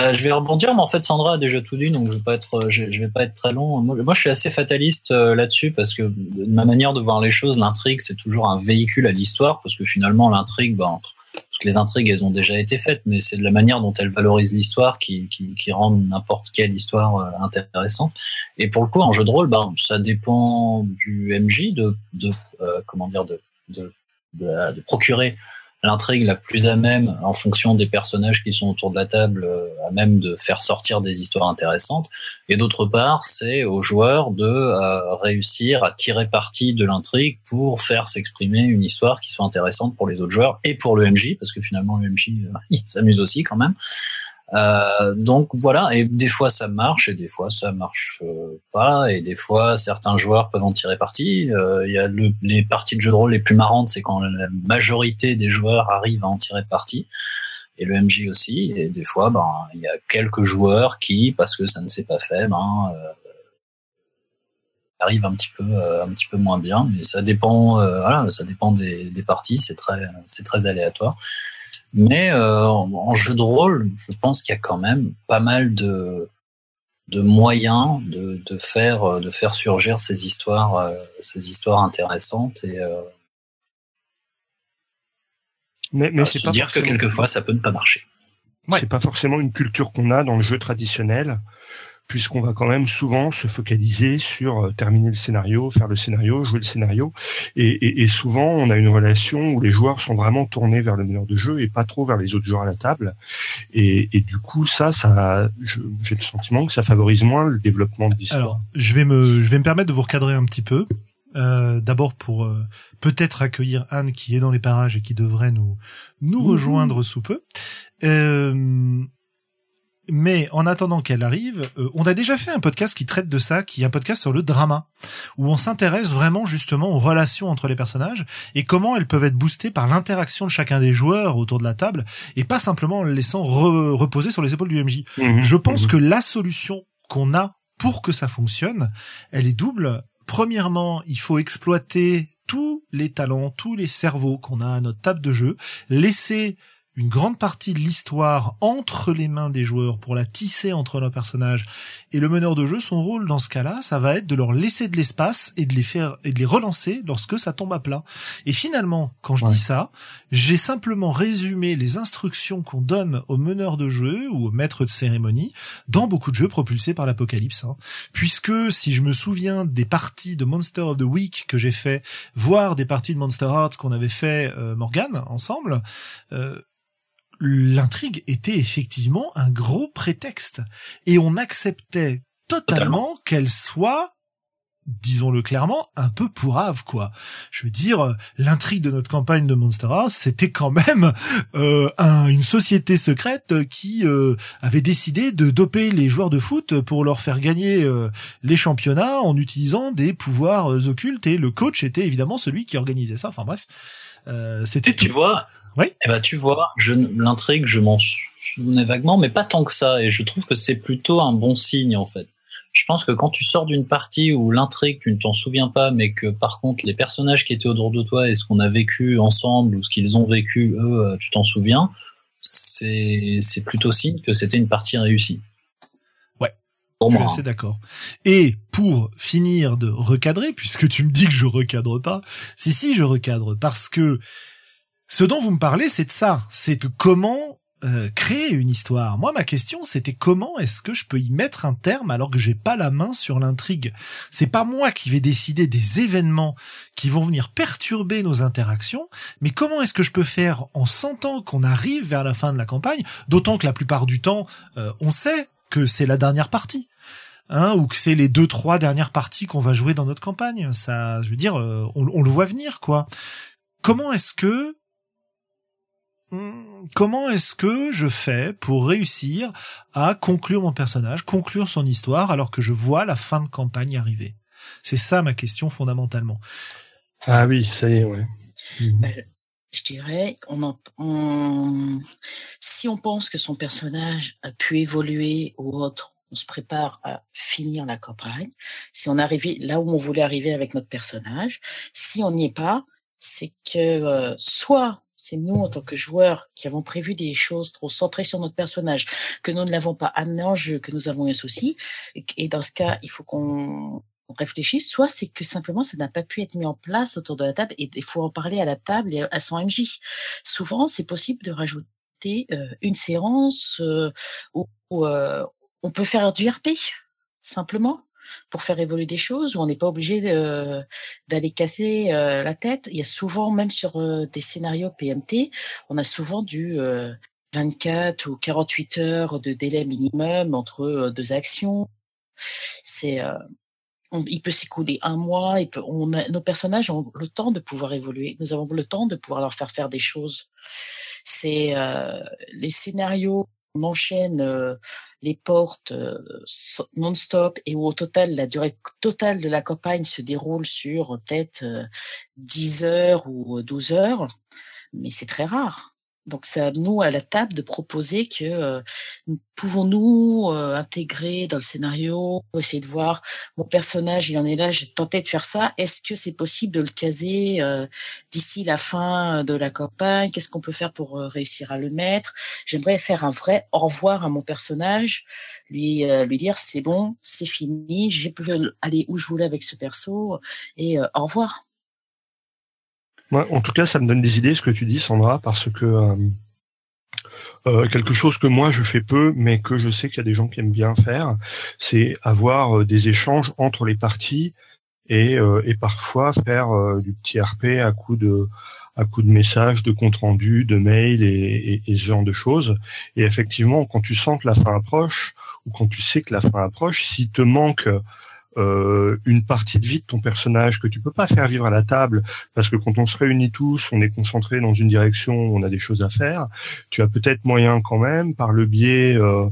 Euh, je vais rebondir, mais en fait Sandra a déjà tout dit, donc je vais pas être, je, je vais pas être très long. Moi, je suis assez fataliste euh, là-dessus parce que de ma manière de voir les choses, l'intrigue c'est toujours un véhicule à l'histoire, parce que finalement l'intrigue, ben, parce que les intrigues elles ont déjà été faites, mais c'est de la manière dont elles valorisent l'histoire qui, qui, qui rend n'importe quelle histoire euh, intéressante. Et pour le coup, en jeu de rôle, ben, ça dépend du MJ de, de euh, comment dire, de, de, de, de procurer l'intrigue la plus à même, en fonction des personnages qui sont autour de la table, euh, à même de faire sortir des histoires intéressantes. Et d'autre part, c'est aux joueurs de euh, réussir à tirer parti de l'intrigue pour faire s'exprimer une histoire qui soit intéressante pour les autres joueurs et pour le MJ, parce que finalement le MJ euh, s'amuse aussi quand même. Euh, donc voilà, et des fois ça marche et des fois ça marche euh, pas, et des fois certains joueurs peuvent en tirer parti. Euh, il y a le, les parties de jeu de rôle les plus marrantes, c'est quand la majorité des joueurs arrivent à en tirer parti, et le MJ aussi. Et des fois, ben il y a quelques joueurs qui, parce que ça ne s'est pas fait, ben arrivent un petit peu un petit peu moins bien, mais ça dépend, voilà, ça dépend des, des parties, c'est très c'est très aléatoire. Mais euh, en jeu de rôle, je pense qu'il y a quand même pas mal de, de moyens de, de, faire, de faire surgir ces histoires, euh, ces histoires intéressantes et euh, mais, mais c'est se pas dire que quelquefois ça peut ne pas marcher. Ouais. C'est pas forcément une culture qu'on a dans le jeu traditionnel, puisqu'on va quand même souvent se focaliser sur euh, terminer le scénario, faire le scénario, jouer le scénario, et, et, et souvent on a une relation où les joueurs sont vraiment tournés vers le meneur de jeu et pas trop vers les autres joueurs à la table, et, et du coup ça, j'ai le sentiment que ça favorise moins le développement de l'histoire. Alors, je vais me, je vais me permettre de vous recadrer un petit peu. Euh, D'abord pour euh, peut-être accueillir Anne qui est dans les parages et qui devrait nous nous rejoindre sous peu. Euh, mais en attendant qu'elle arrive, euh, on a déjà fait un podcast qui traite de ça, qui est un podcast sur le drama, où on s'intéresse vraiment justement aux relations entre les personnages et comment elles peuvent être boostées par l'interaction de chacun des joueurs autour de la table et pas simplement en le laissant re- reposer sur les épaules du MJ. Mhm. Je pense Mhm. que la solution qu'on a pour que ça fonctionne, elle est double. Premièrement, il faut exploiter tous les talents, tous les cerveaux qu'on a à notre table de jeu, laisser une grande partie de l'histoire entre les mains des joueurs pour la tisser entre leurs personnages et le meneur de jeu, son rôle dans ce cas-là, ça va être de leur laisser de l'espace et de les faire et de les relancer lorsque ça tombe à plat. Et finalement, quand je dis ça, j'ai simplement résumé les instructions qu'on donne au meneur de jeu ou au maître de cérémonie dans beaucoup de jeux propulsés par l'apocalypse. Hein. Puisque si je me souviens des parties de Monster of the Week que j'ai fait, voire des parties de Monster Hearts qu'on avait fait euh, Morgan ensemble, euh, l'intrigue était effectivement un gros prétexte. Et on acceptait totalement, qu'elle soit disons-le clairement, un peu pourrave, quoi. Je veux dire, euh, l'intrigue de notre campagne de Monster House, c'était quand même euh, une société secrète qui euh, avait décidé de doper les joueurs de foot pour leur faire gagner les championnats en utilisant des pouvoirs occultes, et le coach était évidemment celui qui organisait ça. Enfin bref, c'était... Tu vois, oui. Eh ben, tu vois, l'intrigue, je m'en souvenais vaguement, mais pas tant que ça. Et je trouve que c'est plutôt un bon signe, en fait. Je pense que quand tu sors d'une partie où l'intrigue, tu ne t'en souviens pas, mais que par contre, les personnages qui étaient autour de toi et ce qu'on a vécu ensemble ou ce qu'ils ont vécu, eux, euh, tu t'en souviens, c'est, c'est plutôt signe que c'était une partie réussie. Je suis assez d'accord. Et pour finir de recadrer, puisque tu me dis que je recadre pas, si si je recadre parce que ce dont vous me parlez, c'est de ça. C'est de comment euh, créer une histoire. Moi, ma question, c'était comment est-ce que je peux y mettre un terme alors que j'ai pas la main sur l'intrigue? C'est pas moi qui vais décider des événements qui vont venir perturber nos interactions, mais comment est-ce que je peux faire en sentant qu'on arrive vers la fin de la campagne, d'autant que la plupart du temps, euh, on sait que c'est la dernière partie. Hein, ou que c'est les deux trois dernières parties qu'on va jouer dans notre campagne. Ça, je veux dire, euh, on, on le voit venir, quoi. Comment est-ce que comment est-ce que je fais pour réussir à conclure mon personnage, conclure son histoire alors que je vois la fin de campagne arriver? C'est ça ma question fondamentalement. Ah oui, ça y est, ouais. Bah, je dirais, on, si on pense que son personnage a pu évoluer ou autre, on se prépare à finir la campagne. Si on arrive là où on voulait arriver avec notre personnage, si on n'y est pas, c'est que euh, soit c'est nous, en tant que joueurs, qui avons prévu des choses trop centrées sur notre personnage, que nous ne l'avons pas amené en jeu, que nous avons un souci. Et dans ce cas, il faut qu'on réfléchisse. Soit c'est que simplement, ça n'a pas pu être mis en place autour de la table et il faut en parler à la table et à son MJ. Souvent, c'est possible de rajouter euh, une séance euh, où, euh, on peut faire du RP, simplement pour faire évoluer des choses où on n'est pas obligé d'aller casser euh, la tête. Il y a souvent, même sur euh, des scénarios PMT, on a souvent du 24 ou 48 heures de délai minimum entre deux actions. C'est il peut s'écouler un mois, il peut, on nos personnages ont le temps de pouvoir évoluer. Nous avons le temps de pouvoir leur faire faire des choses. C'est les scénarios on enchaîne euh, les portes euh, non-stop et où au total, la durée totale de la campagne se déroule sur peut-être 10 euh, heures ou 12 heures, mais c'est très rare. Donc c'est à nous à la table de proposer que euh, pouvons-nous euh, intégrer dans le scénario, essayer de voir mon personnage, il en est là, j'ai tenté de faire ça. Est-ce que c'est possible de le caser euh, d'ici la fin de la campagne? Qu'est-ce qu'on peut faire pour réussir à le mettre? J'aimerais faire un vrai au revoir à mon personnage, lui lui dire c'est bon, c'est fini, j'ai pu aller où je voulais avec ce perso et au revoir en tout cas, ça me donne des idées ce que tu dis, Sandra, parce que euh, euh, quelque chose que moi je fais peu, mais que je sais qu'il y a des gens qui aiment bien faire, c'est avoir euh, des échanges entre les parties et, et parfois faire du petit RP à coup de à coup de messages, de compte rendu, de mails et, et, ce genre de choses. Et effectivement, quand tu sens que la fin approche ou quand tu sais que la fin approche, s'il te manque euh, une partie de vie de ton personnage que tu peux pas faire vivre à la table parce que quand on se réunit tous, on est concentré dans une direction, on a des choses à faire. Tu as peut-être moyen quand même, par le biais euh,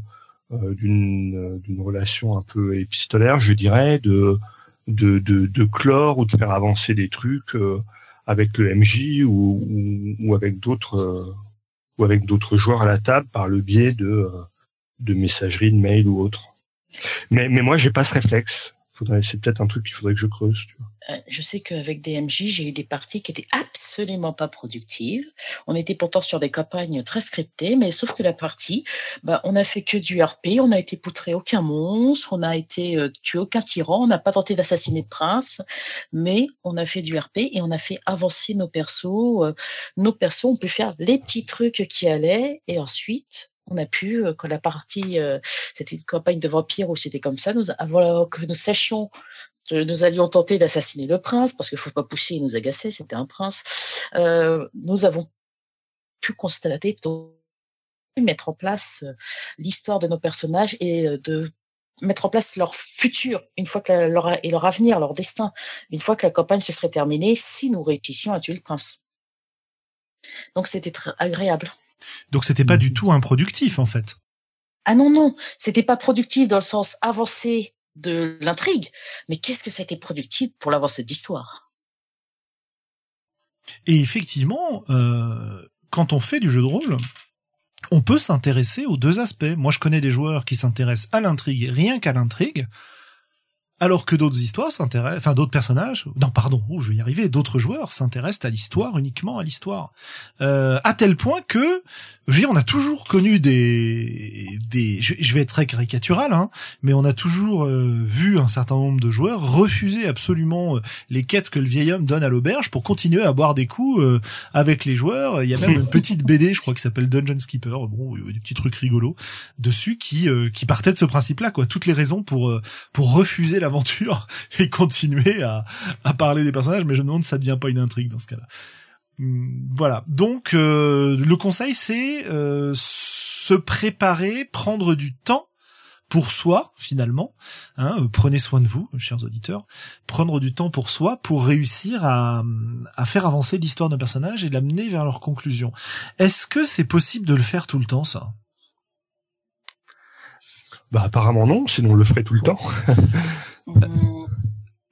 euh d'une d'une relation un peu épistolaire, je dirais, de de, de, de clore ou de faire avancer des trucs euh, avec le MJ ou, ou, ou avec d'autres euh, ou avec d'autres joueurs à la table par le biais de de messagerie, de mail ou autre. Mais, mais moi, j'ai pas ce réflexe c'est peut-être un truc qu'il faudrait que je creuse. Euh, je sais qu'avec DMJ, j'ai eu des parties qui étaient absolument pas productives. On était pourtant sur des campagnes très scriptées, mais sauf que la partie, bah, on a fait que du RP, on n'a été poutré aucun monstre, on n'a été euh, tué aucun tyran, on n'a pas tenté d'assassiner de prince, mais on a fait du RP et on a fait avancer nos persos. Euh, nos persos, on peut faire les petits trucs qui allaient et ensuite, on a pu, quand la partie, c'était une campagne de vampires où c'était comme ça, nous, avant que nous sachions nous allions tenter d'assassiner le prince, parce qu'il ne faut pas pousser et nous agacer, c'était un prince. Euh, nous avons pu constater, mettre en place euh, l'histoire de nos personnages et euh, de mettre en place leur futur, une fois que leur, et leur avenir, leur destin, une fois que la campagne se serait terminée, si nous réussissions à tuer le prince. Donc c'était très agréable. Donc c'était pas du tout improductif en fait. Ah non non, c'était pas productif dans le sens avancé de l'intrigue, mais qu'est-ce que ça a été productif pour l'avancée d'histoire Et effectivement, euh, quand on fait du jeu de rôle, on peut s'intéresser aux deux aspects. Moi, je connais des joueurs qui s'intéressent à l'intrigue, rien qu'à l'intrigue, alors que d'autres histoires s'intéressent, enfin d'autres personnages, non pardon, oh, je vais y arriver, d'autres joueurs s'intéressent à l'histoire uniquement à l'histoire, euh, à tel point que, je veux dire, on a toujours connu des, des, je, vais être très caricatural, hein, mais on a toujours euh, vu un certain nombre de joueurs refuser absolument euh, les quêtes que le vieil homme donne à l'auberge pour continuer à boire des coups euh, avec les joueurs. Il y a même une petite BD, je crois, qui s'appelle Dungeon Skipper, bon, des petits trucs rigolos dessus qui qui partait de ce principe-là, quoi, toutes les raisons pour pour refuser la aventure et continuer à, à parler des personnages, mais je me demande si ça devient pas une intrigue dans ce cas-là. Hum, voilà. Donc euh, le conseil c'est euh, se préparer, prendre du temps pour soi finalement. Hein, euh, prenez soin de vous, chers auditeurs. Prendre du temps pour soi pour réussir à, à faire avancer l'histoire d'un personnage et l'amener vers leur conclusion. Est-ce que c'est possible de le faire tout le temps ça? Bah apparemment non, sinon on le ferait tout le temps.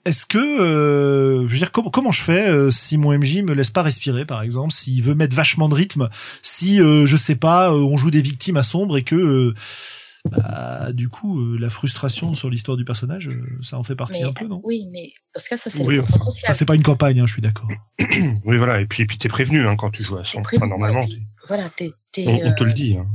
Est-ce que, euh, je veux dire, comment, je fais euh, si mon MJ me laisse pas respirer, par exemple, s'il veut mettre vachement de rythme, si euh, je sais pas, on joue des victimes à sombre et que bah, du coup, la frustration sur l'histoire du personnage, ça en fait partie un peu, non? Oui, mais parce que ça, c'est oui, enfin, social. c'est pas une campagne, hein, je suis d'accord. oui, voilà. Et puis, et puis, t'es prévenu hein, quand tu joues à sombre. Enfin, normalement, voilà, on, te le dit. Hein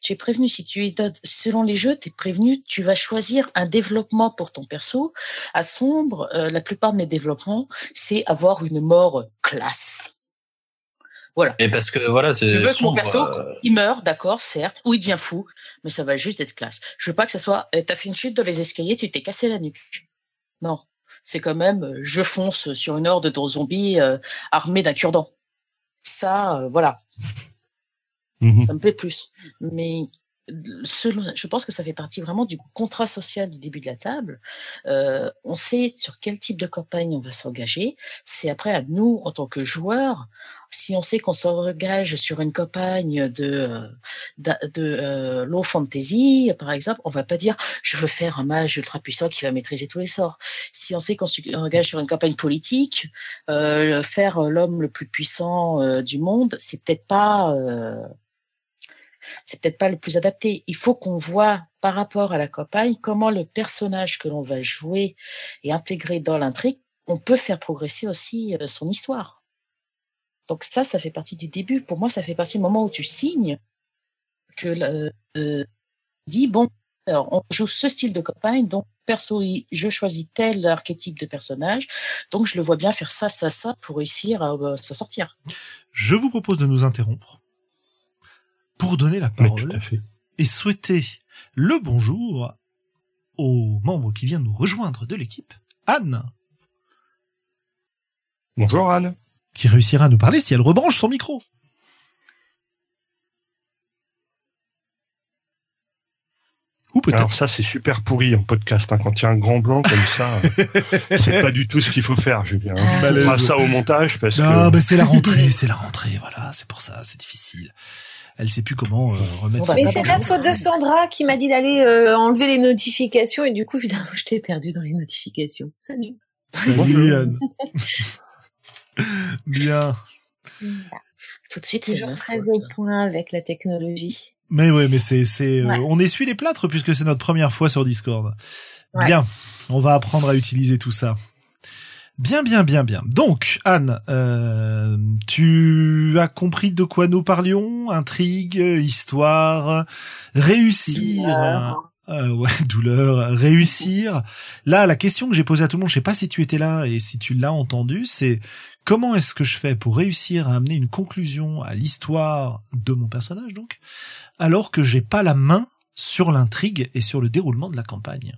tu es prévenu. Si tu es selon les jeux, tu es prévenu. Tu vas choisir un développement pour ton perso. À sombre, euh, la plupart de mes développements, c'est avoir une mort classe. Voilà. Et parce que voilà, c'est mon perso, euh, il meurt, d'accord, certes, ou il devient fou, mais ça va juste être classe. Je veux pas que ça soit, euh, t'as fait une chute dans les escaliers, tu t'es cassé la nuque. Non, c'est quand même, je fonce sur une horde de zombies armés d'un cure-dent. Ça, voilà. Mmh ça me plaît plus. Mais je pense que ça fait partie vraiment du contrat social du début de la table. Euh, on sait sur quel type de campagne on va s'engager. C'est après à nous, en tant que joueurs, si on sait qu'on s'engage sur une campagne de de, euh, low fantasy, par exemple, on va pas dire je veux faire un mage ultra puissant qui va maîtriser tous les sorts. Si on sait qu'on s'engage sur une campagne politique, euh, faire l'homme le plus puissant euh, du monde, c'est peut-être pas euh, c'est peut-être pas le plus adapté. Il faut qu'on voit par rapport à la campagne comment le personnage que l'on va jouer et intégrer dans l'intrigue, on peut faire progresser aussi euh, son histoire. Donc ça, ça fait partie du début. Pour moi, ça fait partie du moment où tu signes que euh, euh dit bon, alors on joue ce style de campagne, donc perso, je choisis tel archétype de personnage, donc je le vois bien faire ça, ça, ça pour réussir à euh, s'en sortir. Je vous propose de nous interrompre pour donner la parole et souhaiter le bonjour aux membres qui viennent nous rejoindre de l'équipe. Anne. Bonjour Anne. Qui réussira à nous parler si elle rebranche son micro. Ou peut-être. Alors ça c'est super pourri en podcast hein. quand il y a un grand blanc comme ça, c'est pas du tout ce qu'il faut faire, Julien. On passe ça au montage parce non, que. c'est la rentrée, c'est la rentrée, voilà, c'est pour ça, c'est difficile elle sait plus comment euh, remettre. Mais c'est la faute de Sandra qui m'a dit d'aller euh, enlever les notifications et du coup finalement je t'ai perdu dans les notifications. Salut. Salut Anne. Bien. Tout de suite, c'est très au point avec la technologie. Mais ouais, mais c'est c'est euh, on essuie les plâtres puisque c'est notre première fois sur Discord. Bien, on va apprendre à utiliser tout ça. Bien, bien, bien, bien. Donc, Anne, euh, tu as compris de quoi nous parlions? Intrigue, histoire, réussir. Douleur. Euh, ouais, douleur, réussir. Là, la question que j'ai posée à tout le monde, je sais pas si tu étais là et si tu l'as entendu, c'est comment est-ce que je fais pour réussir à amener une conclusion à l'histoire de mon personnage, donc, alors que j'ai pas la main sur l'intrigue et sur le déroulement de la campagne?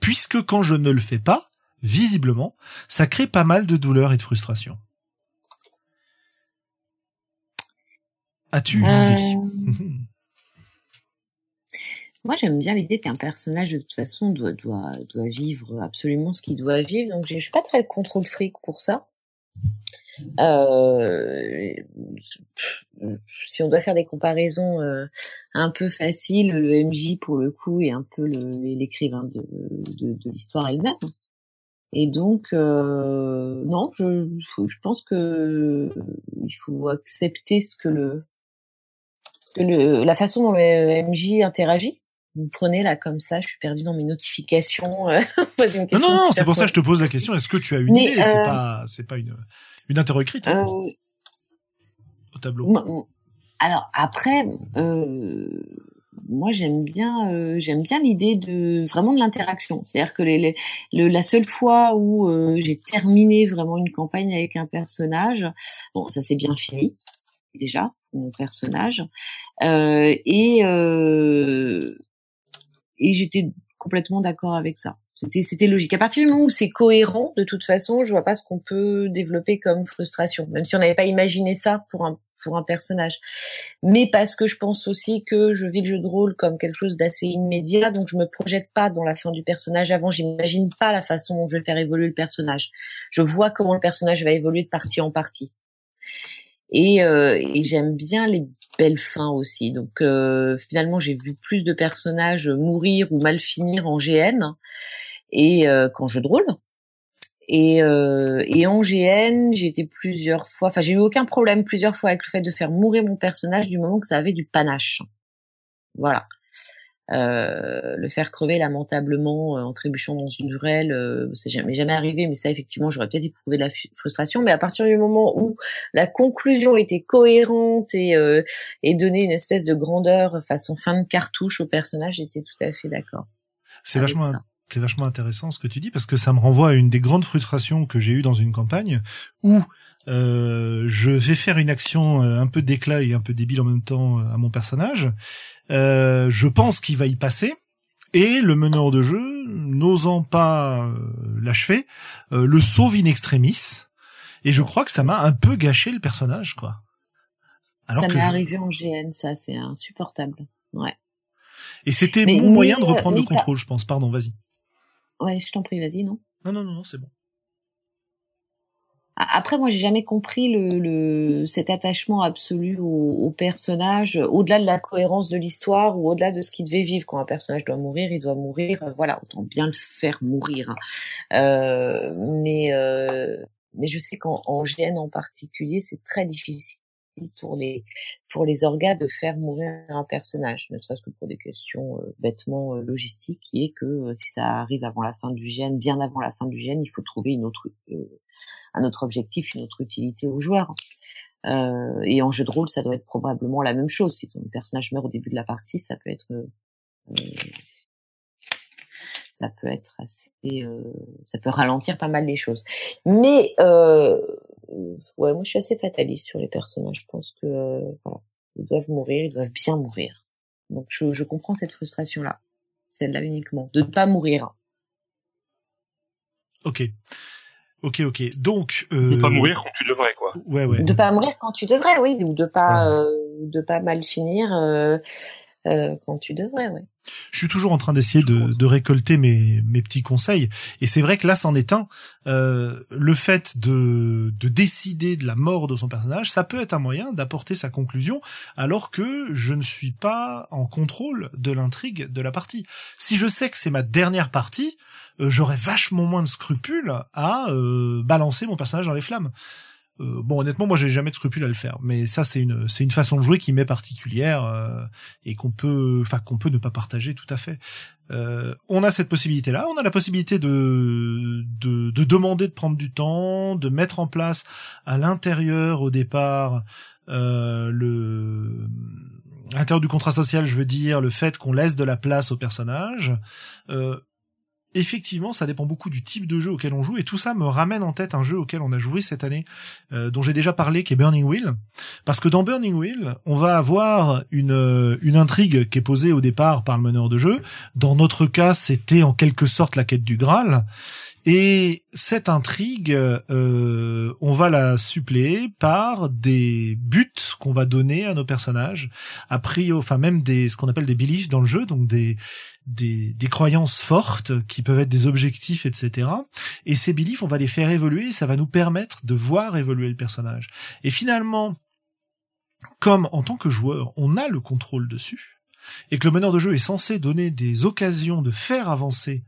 Puisque quand je ne le fais pas, visiblement, ça crée pas mal de douleur et de frustration. As-tu une Euh, idée Moi, j'aime bien l'idée qu'un personnage, de toute façon, doit, vivre absolument ce qu'il doit vivre. Donc, je suis pas très contrôle fric pour ça. Euh, si on doit faire des comparaisons euh, un peu faciles, le MJ pour le coup est un peu l'écrivain de l'histoire elle-même. Et donc, euh, non, je, je pense que il faut accepter ce que le, ce que le, la façon dont le MJ interagit. Vous me prenez là comme ça, je suis perdue dans mes notifications. euh, une Non, question non, non, super c'est pour ça que je te pose la question. Est-ce que tu as une Mais, idée? C'est euh, pas, c'est pas une, une interro écrite hein, Euh, au tableau. Alors après, euh, moi j'aime bien, euh, j'aime bien l'idée de vraiment de l'interaction. C'est-à-dire que la seule fois où euh, j'ai terminé vraiment une campagne avec un personnage, bon ça s'est bien fini déjà mon personnage, euh, et euh, et j'étais complètement d'accord avec ça. C'était c'était logique. À partir du moment où c'est cohérent, de toute façon, je vois pas ce qu'on peut développer comme frustration, même si on n'avait pas imaginé ça pour un pour un personnage. Mais parce que je pense aussi que je vis le jeu de rôle comme quelque chose d'assez immédiat, donc je me projette pas dans la fin du personnage avant. J'imagine pas la façon dont je vais faire évoluer le personnage. Je vois comment le personnage va évoluer de partie en partie. Et, euh, et j'aime bien les belles fins aussi. Donc euh, finalement, j'ai vu plus de personnages mourir ou mal finir en GN et euh, qu'en jeu de rôle. Et, euh, et en GN, j'ai été plusieurs fois, enfin j'ai eu aucun problème plusieurs fois avec le fait de faire mourir mon personnage du moment que ça avait du panache. Voilà. Euh, le faire crever lamentablement euh, en trébuchant dans une grêle, euh, c'est jamais jamais arrivé, mais ça effectivement j'aurais peut-être éprouvé de la frustration. Mais à partir du moment où la conclusion était cohérente et euh, et donnait une espèce de grandeur façon fin de cartouche au personnage, j'étais tout à fait d'accord. C'est vachement, ça. C'est vachement intéressant ce que tu dis parce que ça me renvoie à une des grandes frustrations que j'ai eues dans une campagne où euh, je vais faire une action euh, un peu d'éclat et un peu débile en même temps euh, à mon personnage. Euh, je pense qu'il va y passer et le meneur de jeu, n'osant pas l'achever, euh, le sauve in extremis. Et je crois que ça m'a un peu gâché le personnage, quoi. ça m'est je- arrivé en GN, ça c'est insupportable. Ouais. Et c'était mon moyen de reprendre le contrôle, je pense. Pardon, vas-y. Ouais, je t'en prie, vas-y, non. Non, non, non, non, c'est bon. Après, moi, j'ai jamais compris le, le cet attachement absolu au, au personnage, au-delà de la cohérence de l'histoire ou au-delà de ce qu'il devait vivre. Quand un personnage doit mourir, il doit mourir. euh, Voilà, autant bien le faire mourir. Euh, mais euh, mais je sais qu'en en GN en particulier, c'est très difficile pour les pour les orgas de faire mourir un personnage, ne serait-ce que pour des questions euh, bêtement euh, logistiques, qui est que euh, si ça arrive avant la fin du GN, bien avant la fin du GN, il faut trouver une autre un autre objectif, une autre utilité aux joueurs. Euh, et en jeu de rôle, ça doit être probablement la même chose. Si ton personnage meurt au début de la partie, ça peut être ça peut être assez, ça peut ralentir pas mal les choses. Mais ouais, moi je suis assez fataliste sur les personnages. Je pense que euh, voilà, ils doivent mourir, ils doivent bien mourir. Donc je, je comprends cette frustration là, celle-là uniquement, de ne pas mourir. Ok. Ok, ok. Donc, Ne euh, pas mourir quand tu devrais, quoi. Ouais, ouais. De pas mourir quand tu devrais, oui, ou de pas euh, de pas mal finir euh, euh, quand tu devrais, ouais. Je suis toujours en train d'essayer de, de récolter mes, mes petits conseils. Et c'est vrai que là, c'en est un. Euh, le fait de, de décider de la mort de son personnage, ça peut être un moyen d'apporter sa conclusion, alors que je ne suis pas en contrôle de l'intrigue de la partie. Si je sais que c'est ma dernière partie, euh, j'aurais vachement moins de scrupules à euh, balancer mon personnage dans les flammes. Euh, bon, honnêtement, moi, j'ai jamais de scrupule à le faire, mais ça, c'est une, c'est une façon de jouer qui m'est particulière euh, et qu'on peut, enfin, qu'on peut ne pas partager tout à fait. Euh, on a cette possibilité-là, on a la possibilité de, de, de demander de prendre du temps, de mettre en place à l'intérieur au départ euh, le à l'intérieur du contrat social, je veux dire le fait qu'on laisse de la place au personnage. Effectivement, ça dépend beaucoup du type de jeu auquel on joue, et tout ça me ramène en tête un jeu auquel on a joué cette année, euh, dont j'ai déjà parlé, qui est Burning Wheel. Parce que dans Burning Wheel, on va avoir une, euh, une intrigue qui est posée au départ par le meneur de jeu. Dans notre cas, c'était en quelque sorte la quête du Graal. Et cette intrigue, euh, on va la suppléer par des buts qu'on va donner à nos personnages, a priori, enfin même des ce qu'on appelle des beliefs dans le jeu, donc des des, des croyances fortes qui peuvent être des objectifs, etc. Et ces beliefs, on va les faire évoluer, ça va nous permettre de voir évoluer le personnage. Et finalement, comme en tant que joueur, on a le contrôle dessus, et que le meneur de jeu est censé donner des occasions de faire avancer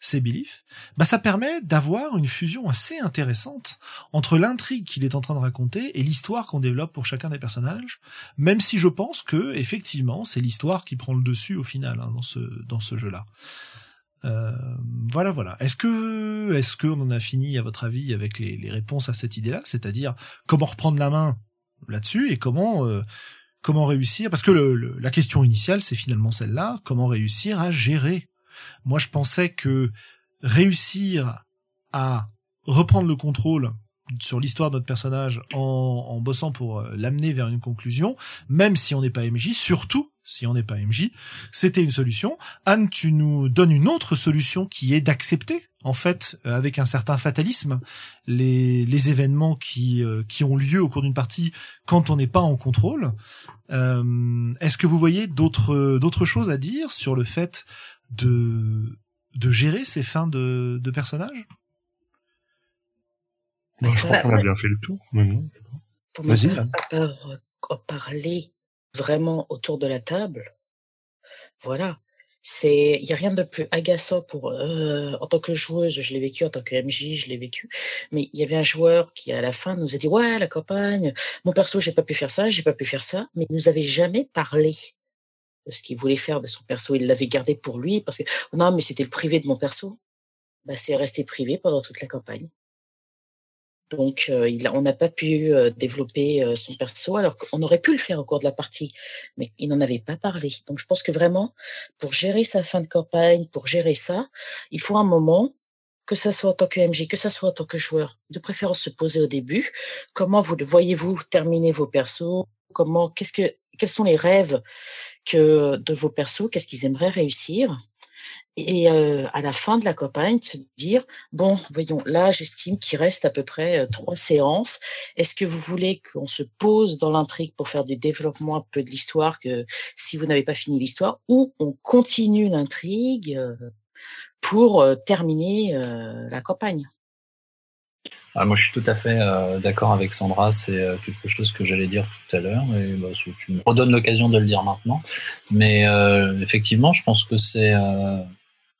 ces beliefs, bah ça permet d'avoir une fusion assez intéressante entre l'intrigue qu'il est en train de raconter et l'histoire qu'on développe pour chacun des personnages, même si je pense que effectivement c'est l'histoire qui prend le dessus au final hein, dans ce dans ce jeu-là. Euh, voilà, voilà. Est-ce que est-ce qu'on en a fini à votre avis avec les, les réponses à cette idée-là, c'est-à-dire comment reprendre la main là-dessus et comment euh, comment réussir? Parce que le, la question initiale c'est finalement celle-là comment réussir à gérer moi, je pensais que réussir à reprendre le contrôle sur l'histoire de notre personnage en, bossant pour euh, l'amener vers une conclusion, même si on n'est pas MJ, surtout si on n'est pas MJ, c'était une solution. Anne, tu nous donnes une autre solution qui est d'accepter, en fait, euh, avec un certain fatalisme, les, les événements qui, euh, qui ont lieu au cours d'une partie quand on n'est pas en contrôle. Euh, Est-ce que vous voyez d'autres d'autres choses à dire sur le fait de de gérer ces fins de, de personnages? Bon, je crois qu'on a bien fait le tour maintenant. Pour ma Vas-y, part, à part euh, parler vraiment autour de la table, voilà. C'est, il y a rien de plus agaçant pour, euh, en tant que joueuse, je l'ai vécu, en tant que MJ, je l'ai vécu. Mais il y avait un joueur qui, à la fin, nous a dit, ouais, la campagne, mon perso, j'ai pas pu faire ça, j'ai pas pu faire ça, mais il nous avait jamais parlé ce qu'il voulait faire de son perso. Il l'avait gardé pour lui parce que, non, mais c'était le privé de mon perso. Bah, c'est resté privé pendant toute la campagne. Donc, euh, il on n'a pas pu euh, développer euh, son perso, alors qu'on aurait pu le faire au cours de la partie, mais il n'en avait pas parlé. Donc, je pense que vraiment, pour gérer sa fin de campagne, pour gérer ça, il faut un moment, que ça soit en tant que MJ, que ça soit en tant que joueur, de préférence se poser au début. Comment vous voyez-vous terminer vos persos? Comment, qu'est-ce que, quels sont les rêves que de vos persos Qu'est-ce qu'ils aimeraient réussir? Et euh, à la fin de la campagne, se dire bon, voyons, là, j'estime qu'il reste à peu près euh, trois séances. Est-ce que vous voulez qu'on se pose dans l'intrigue pour faire du développement un peu de l'histoire, que si vous n'avez pas fini l'histoire, ou on continue l'intrigue euh, pour terminer la campagne? Ah, moi, je suis tout à fait euh, d'accord avec Sandra. C'est euh, quelque chose que j'allais dire tout à l'heure. Et bah, tu me redonnes l'occasion de le dire maintenant. Mais euh, effectivement, je pense que c'est euh,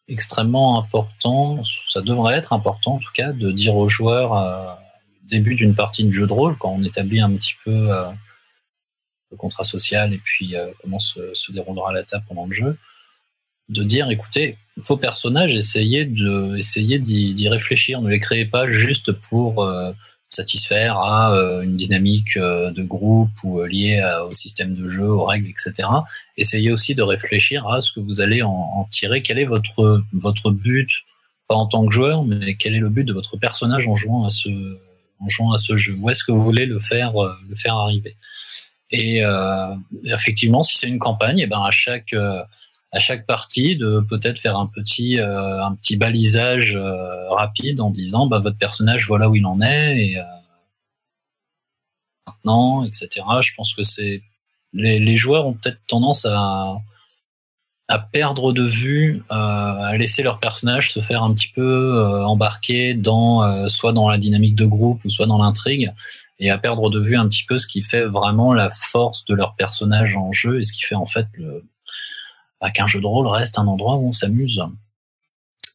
extrêmement important. Ça devrait être important, en tout cas, de dire aux joueurs euh, début d'une partie de jeu de rôle, quand on établit un petit peu euh, le contrat social et puis comment se, se déroulera la table pendant le jeu, de dire écoutez, vos personnages, essayez de, essayez d'y réfléchir. Ne les créez pas juste pour euh, satisfaire à euh, une dynamique euh, de groupe ou liée à- au système de jeu, aux règles, etc. Essayez aussi de réfléchir à ce que vous allez en, tirer. Quel est votre votre but, pas en tant que joueur, mais quel est le but de votre personnage en jouant à ce en jouant à ce jeu? Où est-ce que vous voulez le faire le faire arriver? Et effectivement, si c'est une campagne, et ben à chaque à chaque partie de peut-être faire un petit euh, un petit balisage euh, rapide en disant bah votre personnage voilà où il en est et euh, maintenant etc je pense que c'est les, les joueurs ont peut-être tendance à à perdre de vue à laisser leur personnage se faire un petit peu embarquer dans soit dans la dynamique de groupe ou soit dans l'intrigue et à perdre de vue un petit peu ce qui fait vraiment la force de leur personnage en jeu et ce qui fait en fait le, bah, qu'un jeu de rôle reste un endroit où on s'amuse.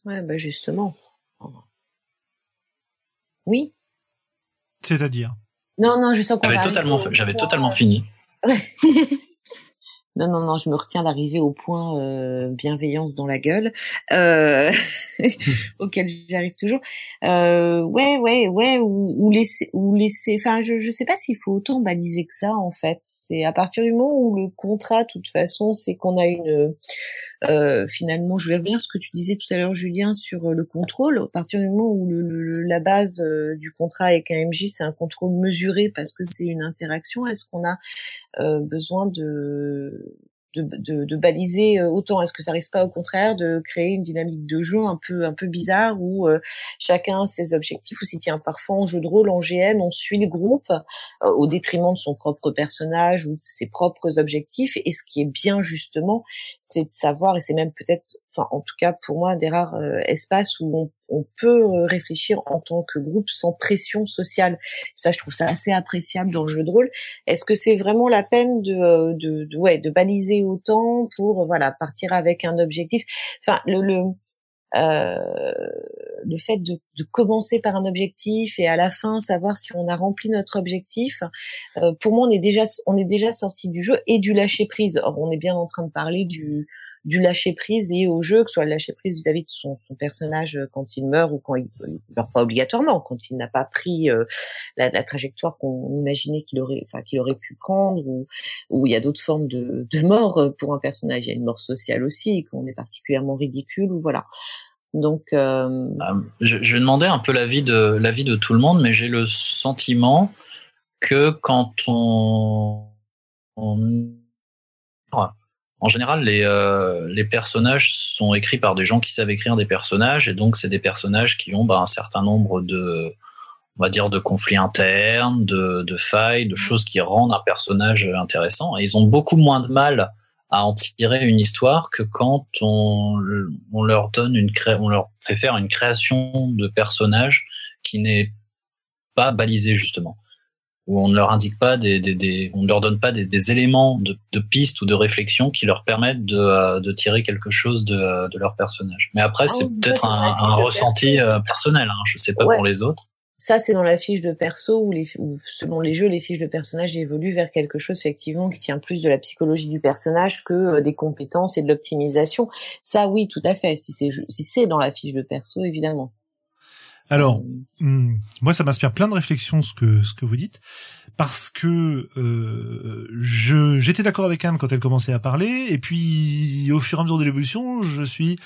Ouais, bah justement. Oui. C'est-à-dire? Non, non, je sens qu'on J'avais va totalement, j'avais totalement fini. Non, non, non, je me retiens d'arriver au point euh, bienveillance dans la gueule, euh, auquel j'arrive toujours. Euh, ouais, ouais, ouais, ou, laisser, ou laisser. Enfin, je, je sais pas s'il faut autant baliser que ça en fait. C'est à partir du moment où le contrat, de toute façon, c'est qu'on a une. Euh, finalement, je vais revenir à ce que tu disais tout à l'heure, Julien, sur euh, le contrôle. À partir du moment où le, le- la base euh, du contrat avec un MJ, c'est un contrôle mesuré parce que c'est une interaction. Est-ce qu'on a euh, besoin de de, de, de baliser euh, autant Est-ce que ça risque pas au contraire de créer une dynamique de jeu un peu un peu bizarre où euh, chacun ses objectifs ou si tiens parfois en jeu de rôle en GN on suit le groupe euh, au détriment de son propre personnage ou de ses propres objectifs. Et ce qui est bien justement c'est de savoir et c'est même peut-être enfin en tout cas pour moi des rares euh, espaces où on, on peut euh, réfléchir en tant que groupe sans pression sociale. Ça je trouve ça assez appréciable dans le jeu de rôle. Est-ce que c'est vraiment la peine de, euh, de, de- ouais de baliser autant pour voilà partir avec un objectif. Enfin le le euh, le fait de, de commencer par un objectif et à la fin savoir si on a rempli notre objectif euh, pour moi on est déjà on est déjà sorti du jeu et du lâcher prise. Or on est bien en train de parler du du lâcher prise lié au jeu, que ce soit le lâcher prise vis-à-vis de son, son personnage euh, quand il meurt ou quand il, il meurt pas obligatoirement, quand il n'a pas pris euh, la, la trajectoire qu'on imaginait qu'il aurait, enfin qu'il aurait pu prendre, ou ou il y a d'autres formes de, de mort euh, pour un personnage. Il y a une mort sociale aussi, qu'on est particulièrement ridicule, ou voilà. Donc euh, Euh, je, je vais demander un peu l'avis de l'avis de tout le monde, mais j'ai le sentiment que quand on, on- en général les euh, les personnages sont écrits par des gens qui savent écrire des personnages et donc c'est des personnages qui ont bah, un certain nombre de on va dire de conflits internes, de, de failles, de choses qui rendent un personnage intéressant. Et ils ont beaucoup moins de mal à en tirer une histoire que quand on, on leur donne une cré... on leur fait faire une création de personnage qui n'est pas balisée justement où on ne leur indique pas des, des, des on ne leur donne pas des, des éléments de, de pistes ou de réflexion qui leur permettent de, euh, de tirer quelque chose de, de leur personnage. Mais après, Ah c'est peut-être un, un ressenti perso. euh, personnel. Hein. Je sais pas Ouais. pour les autres. Ça, c'est dans la fiche de perso où, les, où selon les jeux, les fiches de personnage évoluent vers quelque chose effectivement qui tient plus de la psychologie du personnage que euh, des compétences et de l'optimisation. Ça, oui, tout à fait. Si c'est si c'est dans la fiche de perso, évidemment. Alors, Hmm, moi, ça m'inspire plein de réflexions ce que ce que vous dites, parce que euh, je j'étais d'accord avec Anne quand elle commençait à parler, et puis au fur et à mesure de l'évolution, je suis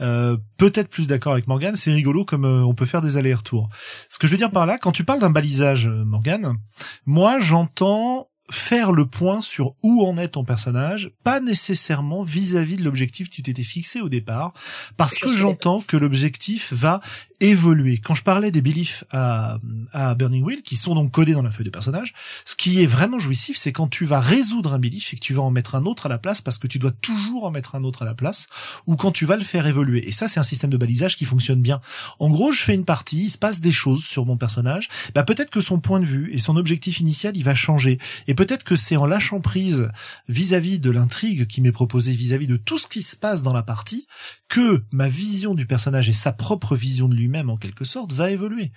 euh, peut-être plus d'accord avec Morgane. C'est rigolo comme euh, on peut faire des allers-retours. Ce que je veux dire par là, quand tu parles d'un balisage, euh, Morgane, moi j'entends faire le point sur où en est ton personnage, pas nécessairement vis-à-vis de l'objectif que tu t'étais fixé au départ, parce que j'entends que l'objectif va évoluer. Quand je parlais des beliefs à, à Burning Wheel, qui sont donc codés dans la feuille de personnage, ce qui est vraiment jouissif, c'est quand tu vas résoudre un belief et que tu vas en mettre un autre à la place, parce que tu dois toujours en mettre un autre à la place, ou quand tu vas le faire évoluer. Et ça, c'est un système de balisage qui fonctionne bien. En gros, je fais une partie, il se passe des choses sur mon personnage, bah peut-être que son point de vue et son objectif initial, il va changer. Et peut-être que c'est en lâchant prise vis-à-vis de l'intrigue qui m'est proposée, vis-à-vis de tout ce qui se passe dans la partie, que ma vision du personnage et sa propre vision de lui-même en quelque sorte va évoluer.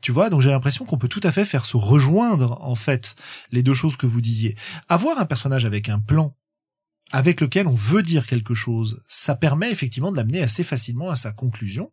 Tu vois, donc j'ai l'impression qu'on peut tout à fait faire se rejoindre en fait les deux choses que vous disiez. Avoir un personnage avec un plan avec lequel on veut dire quelque chose, ça permet effectivement de l'amener assez facilement à sa conclusion.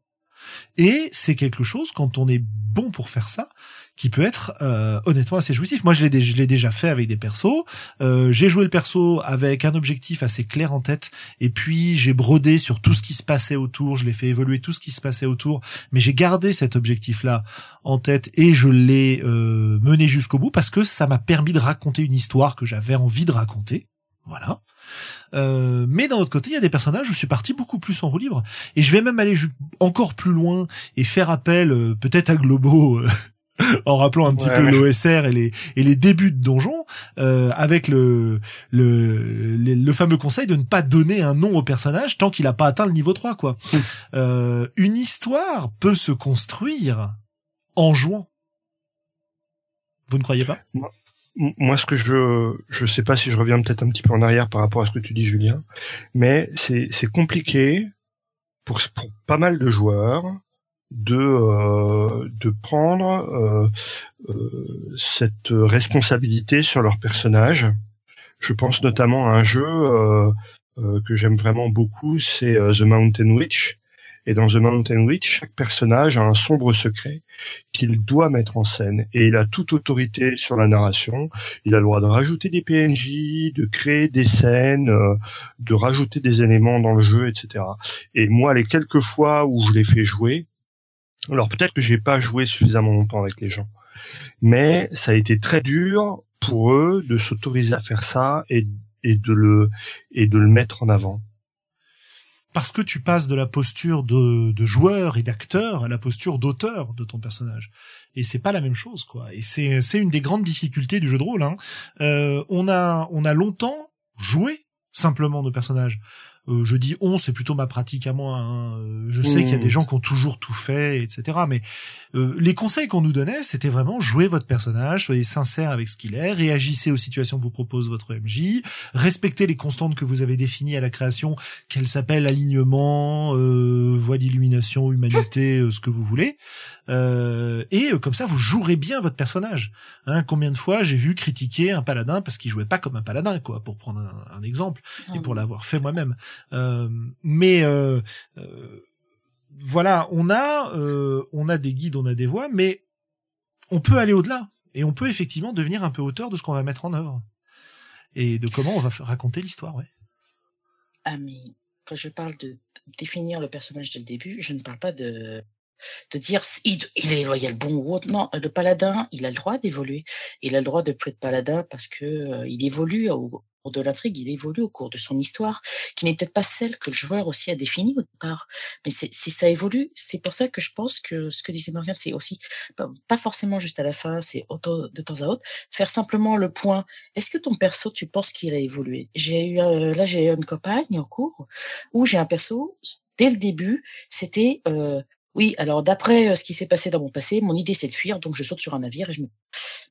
Et c'est quelque chose, quand on est bon pour faire ça, qui peut être euh, honnêtement assez jouissif. Moi, je l'ai déjà fait avec des persos. Euh, j'ai joué le perso avec un objectif assez clair en tête, et puis j'ai brodé sur tout ce qui se passait autour. Je l'ai fait évoluer tout ce qui se passait autour, mais j'ai gardé cet objectif-là en tête et je l'ai euh, mené jusqu'au bout parce que ça m'a permis de raconter une histoire que j'avais envie de raconter. Voilà. Euh, mais d'un autre côté, il y a des personnages où je suis parti beaucoup plus en roue libre. Et je vais même aller encore plus loin et faire appel euh, peut-être à Globo euh, en rappelant un petit Ouais, peu ouais. l'OSR et les, et les débuts de Donjon, euh, avec le, le, le, le fameux conseil de ne pas donner un nom au personnage tant qu'il n'a pas atteint le niveau 3. Quoi. Euh, une histoire peut se construire en jouant. Vous ne croyez pas? Moi, ce que je je sais pas si je reviens peut-être un petit peu en arrière par rapport à ce que tu dis, Julien, mais c'est c'est compliqué pour pour pas mal de joueurs de euh, de prendre cette responsabilité sur leur personnage. Je pense notamment à un jeu que j'aime vraiment beaucoup, c'est The Mountain Witch, et dans The Mountain Witch, chaque personnage a un sombre secret qu'il doit mettre en scène. Et il a toute autorité sur la narration. Il a le droit de rajouter des PNJ, de créer des scènes, euh, de rajouter des éléments dans le jeu, etc. Et moi, les quelques fois où je l'ai fait jouer, alors peut-être que j'ai pas joué suffisamment longtemps avec les gens, mais ça a été très dur pour eux de s'autoriser à faire ça et, de le et de le mettre en avant parce que tu passes de la posture de, de joueur et d'acteur à la posture d'auteur de ton personnage. Et c'est pas la même chose, quoi. Et c'est c'est une des grandes difficultés du jeu de rôle. Hein. Euh, on a on a longtemps joué simplement nos personnages. Euh, je dis on, c'est plutôt ma pratique à moi. Hein. Euh, je sais qu'il y a des mmh. gens qui ont toujours tout fait, etc. Mais euh, les conseils qu'on nous donnait, c'était vraiment jouer votre personnage, soyez sincère avec ce qu'il est, réagissez aux situations que vous propose votre MJ, respectez les constantes que vous avez définies à la création, qu'elles s'appellent alignement, euh, voie d'illumination, humanité, ce que vous voulez. et comme ça, vous jouerez bien votre personnage. Hein, combien de fois j'ai vu critiquer un paladin parce qu'il jouait pas comme un paladin, quoi, pour prendre un, un exemple, et ah pour l'avoir fait moi-même. Euh, mais euh, euh, voilà, on a on a des guides, on a des voix, mais on peut aller au-delà et on peut effectivement devenir un peu auteur de ce qu'on va mettre en œuvre et de comment on va raconter l'histoire, ouais. Ah mais quand je parle de définir le personnage dès le début, je ne parle pas de de dire il, est loyal bon ou autre. Non, le paladin, il a le droit d'évoluer. Il a le droit de plus être paladin parce que il évolue au, de l'intrigue, il évolue au cours de son histoire, qui n'est peut-être pas celle que le joueur aussi a définie au départ. Mais si ça évolue, c'est pour ça que je pense que ce que disait Morgane, c'est aussi pas, forcément juste à la fin, c'est de temps à autre, faire simplement le point. Est-ce que ton perso, tu penses qu'il a évolué? J'ai eu euh, là, j'ai une campagne en cours où j'ai un perso. Dès le début, c'était euh, oui, alors d'après euh, ce qui s'est passé dans mon passé, mon idée c'est de fuir, donc je saute sur un navire et je me.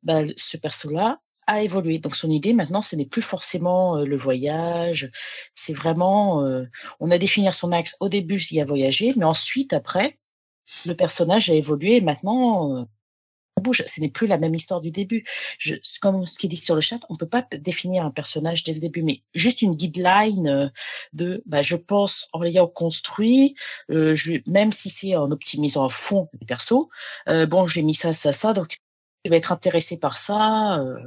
Bah, ce perso-là, a évolué. Donc son idée maintenant, ce n'est plus forcément le voyage, c'est vraiment, on a défini son axe au début, il a voyagé, mais ensuite, après, le personnage a évolué et maintenant, bouge. Ce n'est plus la même histoire du début. Je, comme ce qui dit sur le chat, on peut pas définir un personnage dès le début, mais juste une guideline de, bah, je pense en l'ayant construit, je, même si c'est en optimisant à fond les persos, bon, j'ai mis ça, ça, ça, donc il va être intéressé par ça. Euh,